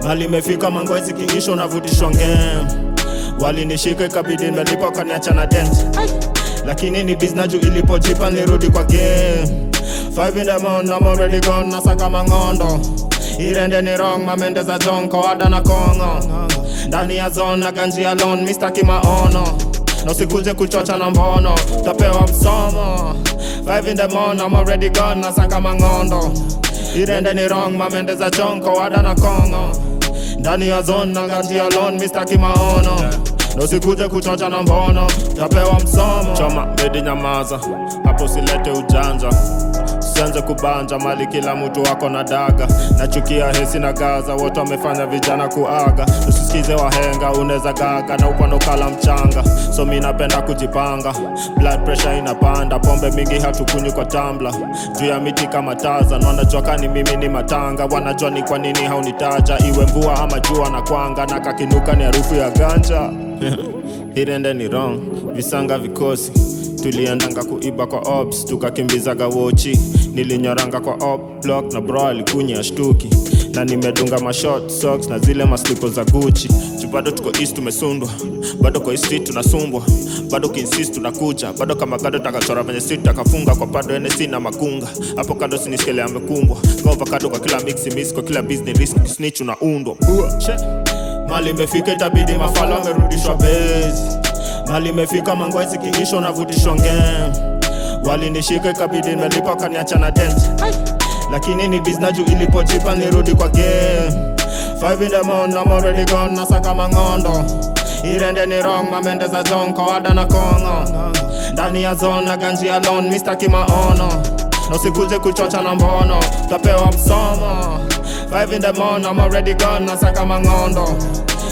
mali imefika mangwezi kiisho navutishwa ngem. Walinishika ikabidi nimelipa kaniacha na dent. Lakini ni biznaju ilipojipa nirudi kwa game. Nasaka mangondo. Irende ni wrong mamende za jonko ada na kongo. Ndani ya zone na ganji alone mistaki maono na usikuje kuchocha na mbono tapewa msomo. Five in the morning, I'm already gone, nasaka mangondo. Irende ni wrong mamende za jonko ada na kongo. Ndani ya zone na ganji alone mistaki maono. Na kuchocha na mbono tapewa msomo. Choma bedi nyamaza. Hapo silete ujanja usianze kubanja mali kila mtu wako na daga. Nachukia hesi na gaza wote wamefanya vijana kuaga. Usisikize wahenga unaweza gaga na upanokala mchanga. So mi napenda kujipanga. Blood pressure inapanda pombe mingi hatukunywi kwa tambla juu ya miti kama taza wanajua kani mimi ni matanga. Wanajua ni kwa nini haunitaja. Iwe mvua ama jua na kwanga na kakinuka ni harufu ya ganja irende ni wrong. Visanga vikosi. Tuliendanga kuiba kwa ops tukakimbizaga wochi nilinyoranga kwa op block na bro alikunya shtuki. Na nimedunga mashort socks na zile maslipo za guchi bado tuko east tumesundwa. Bado kwa street tunasumbwa. Bado kinsist tunakucha, bado kama gado takachora venye street takafunga kwa pado nsc na makunga. Hapo kando siniskele amekumbwa. Kwa avocado kwa kila mix miss kwa kila business risk snitch unaundwa mali imefika itabidi mafala wamerudishwa bezi mali imefika mangwezi kingisho navutishwa ngem. Walinishika ikabidi nimelipa kaniacha na dent lakini ni biznaju ilipojipa nirudi kwa game. Five in the morning, I'm already gone, nasaka mangondo. Irende ni wrong mamende za jonko kawada na kongo. Ndani ya zone na ganji alone mistaki maono. Nosikuje kuchocha na mbono tapewa msomo Five in the morning, I'm already gone, nasaka mangondo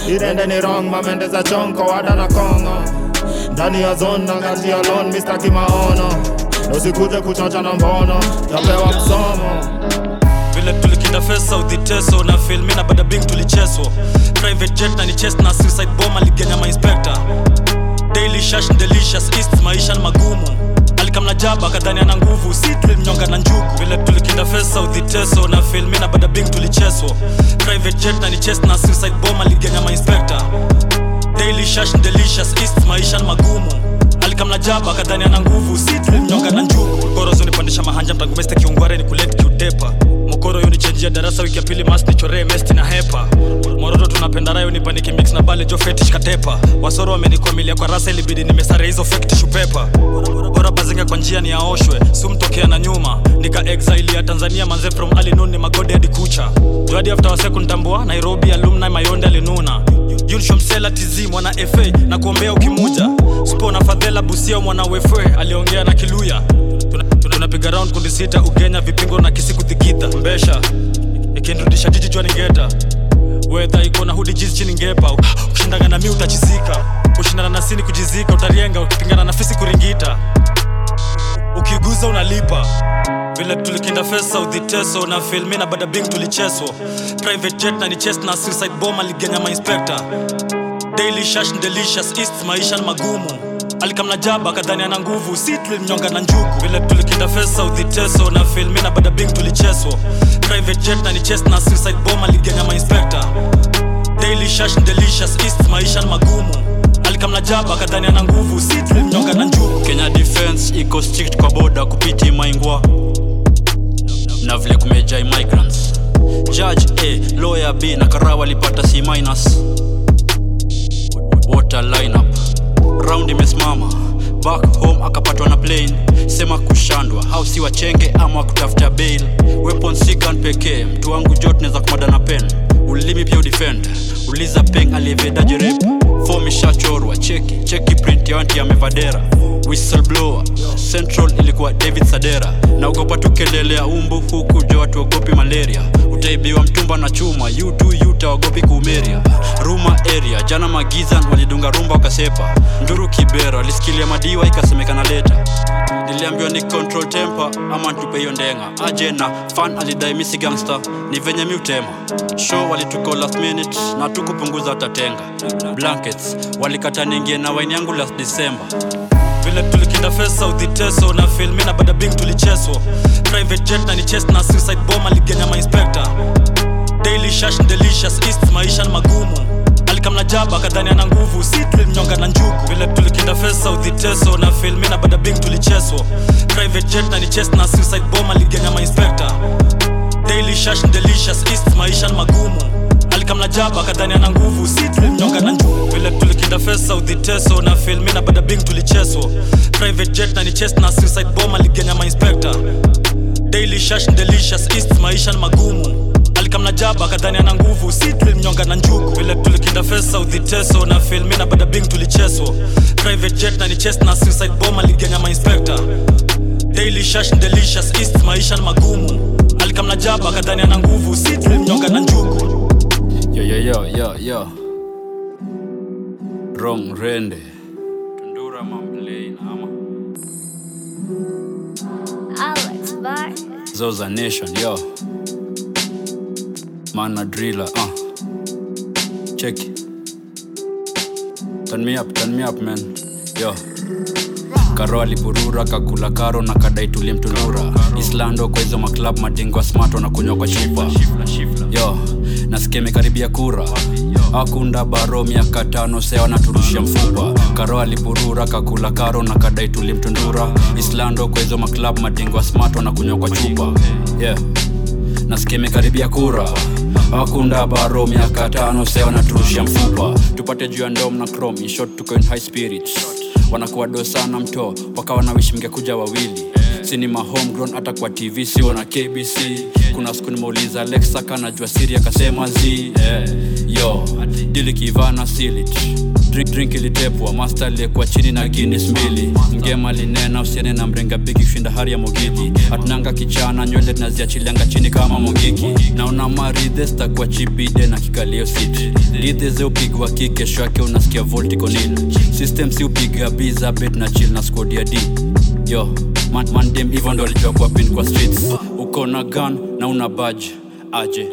irende ni wrong mamende za wada ada na kongo ndani ya zone na ganji alone mistaki maono usikuje kuchocha na mbono tapewa msomo vile tulikinda fesa udhiteso na filmi na bada bing tulicheso. Private jet na ni chest na suicide bomb aligenya mainspector daily shash delicious east maisha magumu alikamna jaba kadhani ana nguvu. Si tulimnyonga na njuku vile tulikinda fesa udhiteso na filmi na bada bing tulicheswa. Private jet na ni chest na suicide bomb aligenya mainspector daily shash delicious east maisha magumu alikamna jaba kadhani ana nguvu. Si na njugu. Gorozo nipandisha mahanja mtangumeste kiungware ni kulet kiutepa mokoro yo nichenjia darasa wiki ya pili mas nichoree mesti na hepa. Moroto tunapenda rayo nipaniki mix na bale jo fetish katepa. Wasoro wamenikwamilia kwa rasa ilibidi nimesare hizo fektishupepa bora bazinga kwa njia ni aoshwe sumtokea na nyuma. Nika exile ya tanzania manze from alinun ni magode hadi kucha. Joadi after nairobi alumni mayonde alinuna yunshomsela tizi mwana fa na kuombea ukimuja. Spo na fadhela busia mwana wefe aliongea na kiluya. Tunapiga tuna, tuna round kundi sita ugenya vipingo na kisi kuthigitha mbesha ikinrudisha jiji jua ningeta. Wedha iko na hudi jizi chini ngepa. Na mi utachizika kushindana na sini kujizika utarienga ukipingana na fisi kuringita ukiguza unalipa. Vile tulikinda fesa na filmi na badabing tulicheswa private na ni na suicide bomb aligenya mainspector daily shash delicious east maisha ni magumu. Alikamna jaba kadhani ana nguvu si tulimnyonga na njuku vile tulikinda fesa na filmi na badabing tulicheswa private na ni na suicide bomb aligenya mainspector daily shash delicious east maisha ni magumu alikamna jaba kadhani ana nguvu si mnyonga na njuu kenya defense iko strict kwa boda kupiti maingwa. Na vile kumejai migrants. Judge a lawyer b na karawa walipata c minus. Water lineup. Round imesimama. Back home akapatwa na plane. Sema kushandwa. Au si wachenge ama kutafuta bail. Weapon si gun pekee. Mtu wangu jot naweza kumada na pen. Ulimi pia udefend. Uliza peng aliyevedaje rep cheki cheki print ya wanti amevadera whistleblower. Central ilikuwa david sadera. Naogopa tukendelea umbu huku jo watuogopi malaria. Utaibiwa mtumba na chuma u utaogopi kuumeria. Ruma area jana magizan walidunga rumba wakasepa. Nduru kibera walisikilia madiwa ikasemekana leta. Niliambiwa ni control temper ama ntupe hiyo ndenga. Aje na fan alidai misi gangster ni venye mi utema show walituko last minute na tukupunguza watatenga blankets walikata ningie na waini yangu last december vile tulikinda fesa udhiteso na filmi na bada bing tulicheswa private jet na ni chest na suicide bomb aligenya mainspector daily shash delicious east maisha ni magumu. Alikamna jaba kadhani ana nguvu si mnyonga na njuku vile tulikinda fesa udhiteso Teso na filmi na bada bing tulicheswa private jet na ni chest na suicide bomb aligenya ma inspector. Daily shash delicious east maisha ni magumu alikamna jaba kadhani ana nguvu si na njuu vile tulikinda fesa South na filmi na bada bing tulicheswa private jet na ni chest na suicide bomb aligenya ma daily shash delicious east maisha ni magumu. Alikamna jaba kadhani ana nguvu si tulimnyonga na njuku vile tulikinda fesa South na filmi na bada bing tulicheswa private jet na ni chest na suicide bomb aligenya ma daily shash delicious east maisha ni magumu. Alikamna jaba kadhani ana nguvu si na njugu yo yo yo yo yo. Wrong rende. Tundura mamplain ama. Alex Bar. zoza nation yo. Mana driller uh check. Turn me up turn me up man. Yo. Karo aliburura kakula karo na kadai tulimtundura islando kwa hizo maklab madingwa smart wanakunywa kwa chipa yo nasikia imekaribia kura. Akunda baro miaka tano sea wanaturushia mfupa. Karo alipurura kakula karo na kadai tulimtundura. Islando kwa maklab madingwa smart wanakunywa kwa chupa. Yeah. Nasikia imekaribia kura. Akunda baro miaka tano sea wanaturushia mfupa. Tupate juu ya ndom na crom short tuko in high spirits. Wanakuwa do sana mto wakawa na wishi mngekuja wawili sinima homegrown hata kwa tv sio na kbc kuna siku nimeuliza alexa kanajua siri akasema z. Yeah. yo dili kivana silit drink, drink ilitepwa master aliyekuwa chini na guinness mbili. Mgema linena usiene na mrenga bigi kushinda hari ya mogiki hatunanga kichana nywele tunaziachilianga chini kama mogiki naona maridhe sitakuwa chibide na kikalio siti. Lidhe ze upigwa ki kesho yake unasikia volticonil system si upiga biza bet na chill na squad ya d. Yo man, mandem hivyo ndo alijua kuwa pin kwa streets. Uko na gun na una badge. Aje.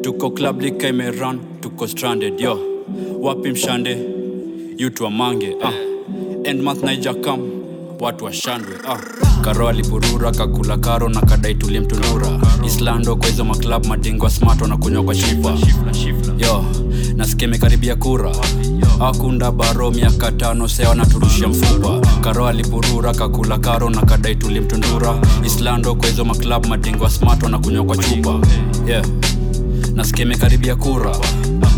Tuko club lika imeran tuko stranded yo. Wapi mshande? Yutu amange ah. end month naija kam watu washandwe ah. karo alipurura kakula karo na kadai tulimtundura islando kwa hizo maklab madingo smart wanakunywa kwa shifa. Yo nasikia imekaribia kura. Akunda baro miaka tano sea wanaturushia mfupa. Karo alipurura kakula karo na kadai tulimtundura. Islando kwa maklab madingwa smart wanakunywa kwa chupa. Yeah. Nasikia imekaribia kura.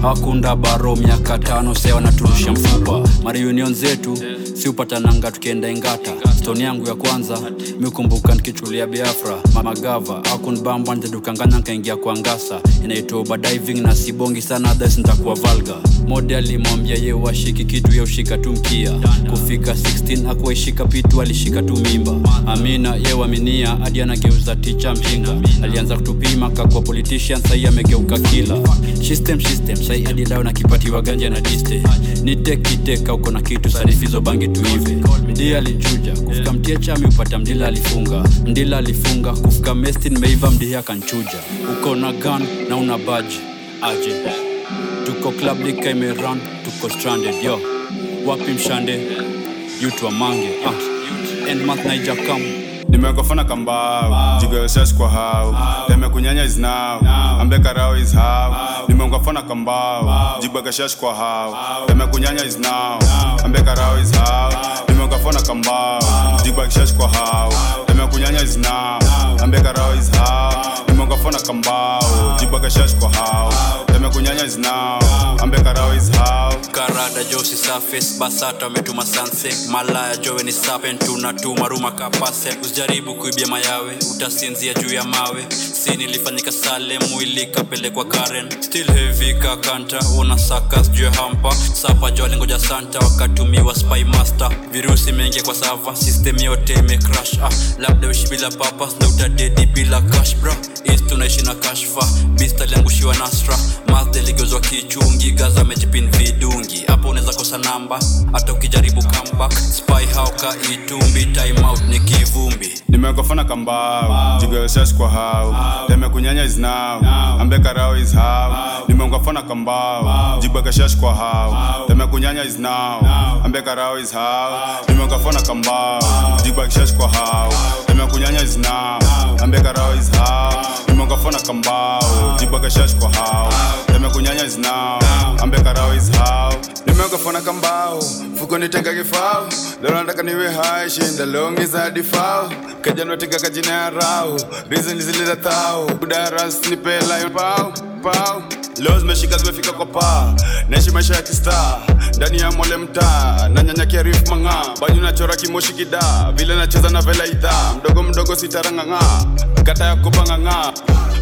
Akunda baro miaka tano sea wanaturushia mfupa. Mariunion zetu si tukienda ingata stoni yangu ya kwanza mikumbuka nikichulia biafra mamagava akunbamba nkaingia kwa ngasa. Inaitwa na sibongi sana thes ntakuwa valga mode alimwambia ye washiki kitu ye ushika tu mkia. Kufika 16 akuwaishika pitu alishika tu mimba. Amina ye waminia hadi anageuza ticha mjinga. Alianza kutupima kakwa politician sahii amegeuka kila system system sai hadi lao na kipatiwa ganja na diste. Nitekiteka uko na kitu sarifizo bangi tuive mdia alichuja kufika mtia chami upata mdila alifunga. Mdila alifunga kufika mestin meiva mdihi akanchuja. Uko na gan na una baji aje. Tuko club lika imeran tuko stranded yo. Wapi mshande? Yutwa mange ah. end naija kam nimekofana kambao jigoshash kwa hao. Temekunyanya is now ambe karao is hao nimeungafana kambao jibakashash kwa hao. Temekunyanya is now ambe karao is hao nimeungafana kambao jibakashash kwa hao. Temekunyanya is now ambe karao is hao nimeungafana kambao jibakashash kwa hao temekunyanya is now. Ambe karao is how karada josi surface basata ametuma sanse malaya jowe ni sapen tunatuma ruma kapase usijaribu kuibia mayawe utasinzia juu ya mawe. Si nilifanyika sale mwili kapelekwa karen. Still heavy kakanta una sakas juu ya hampa. Sapa jo alingoja santa wakatumiwa spy master. Virusi mengi kwa sava system yote imecrash ah, labda uishi bila papas na utadedi bila cash bra. Is tunaishi na kashfa bist aliangushiwa nasra math kichungi gaza amejipin vidungi. Hapo unaweza kosa namba hata ukijaribu comeback spy hauka itumbi time out ni kivumbi. Nimekofana kambao jigoshash kwa hao temekunyanya is now ambekarao is how. Nimeungafana kambao jibakashash kwa hao temekunyanya is now ambekarao is how. Nimeungafana kambao jibakashash kwa hao nimekunyanya is now ambekarao is how nimekafona kambao jibaga kwa hao. Nimekunyanya is now ambe is how. Kambao fuko nitenga kifao. Leo niwe hai shinda longi za kajina ya rao reason thao. Nipela pao leo zimeshika zimefika kwa paa naishi maisha ya kistaa. Ndani ya mole mtaa na nyanyakia rif mang'aa. Banyu nachora kimoshi kidaa vile nacheza na vela idhaa. Mdogo mdogo sitarang'ang'aa kata ya kopa ng'ang'aa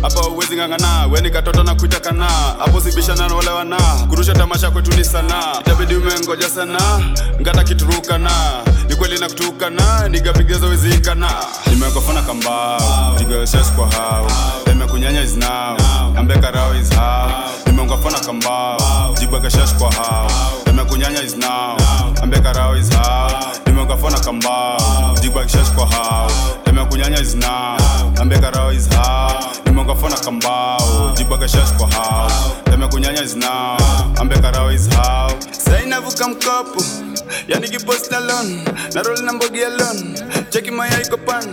hapa uwezi ng'ang'ana weni katoto na kuita kana hapo sibishana na wale wana kurusha tamasha kwetu ni sana, itabidi umengoja sana ngata kiturukana ni kweli na kutukana nigapigezo wezikana nimekofana kambao nigaweshes kwa hao. Nimekunyanya is now ambe karao is how. Nimeungafana kambao jibagashash kwa hao. Nimekunyanya is now ambe karao is how. Nimeungafana kambao jibagashash kwa hao nimekunyanya is now. Ambe karao is how. Nimeungafana kambao jibagashash kwa hao nimekunyanya is now. Ambe karao is how. Sainavuka mkopo yani kipost alone lon na roll na mbogi alone. Cheki maya iko pan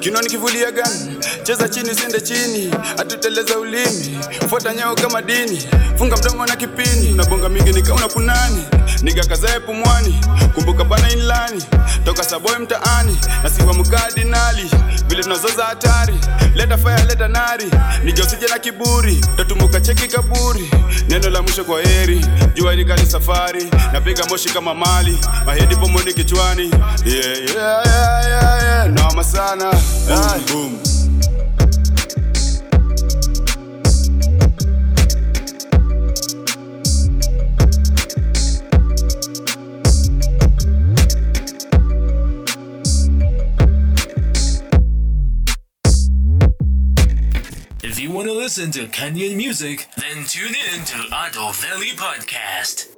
kinoni kivulia gan cheza chini sende chini atuteleza ulimi. Fuata nyao kama dini funga mdomo na kipini. Nabonga mingi nikaona kunani nigakazae pumwani. Kumbuka bana inlani toka saboy mtaani. Na mkadinali vile tunazoza hatari. Leta faya leta nari nigeusije na kiburi. Tatumbuka cheki kaburi neno la mwisho kwa heri. Jua likali safari napiga moshi kama mali mahedi pomoni kichwani yeah, yeah, yeah, yeah, yeah. noma sana boom, boom. If you want to listen to Kenyan music, then tune in to Ado Valley Podcast.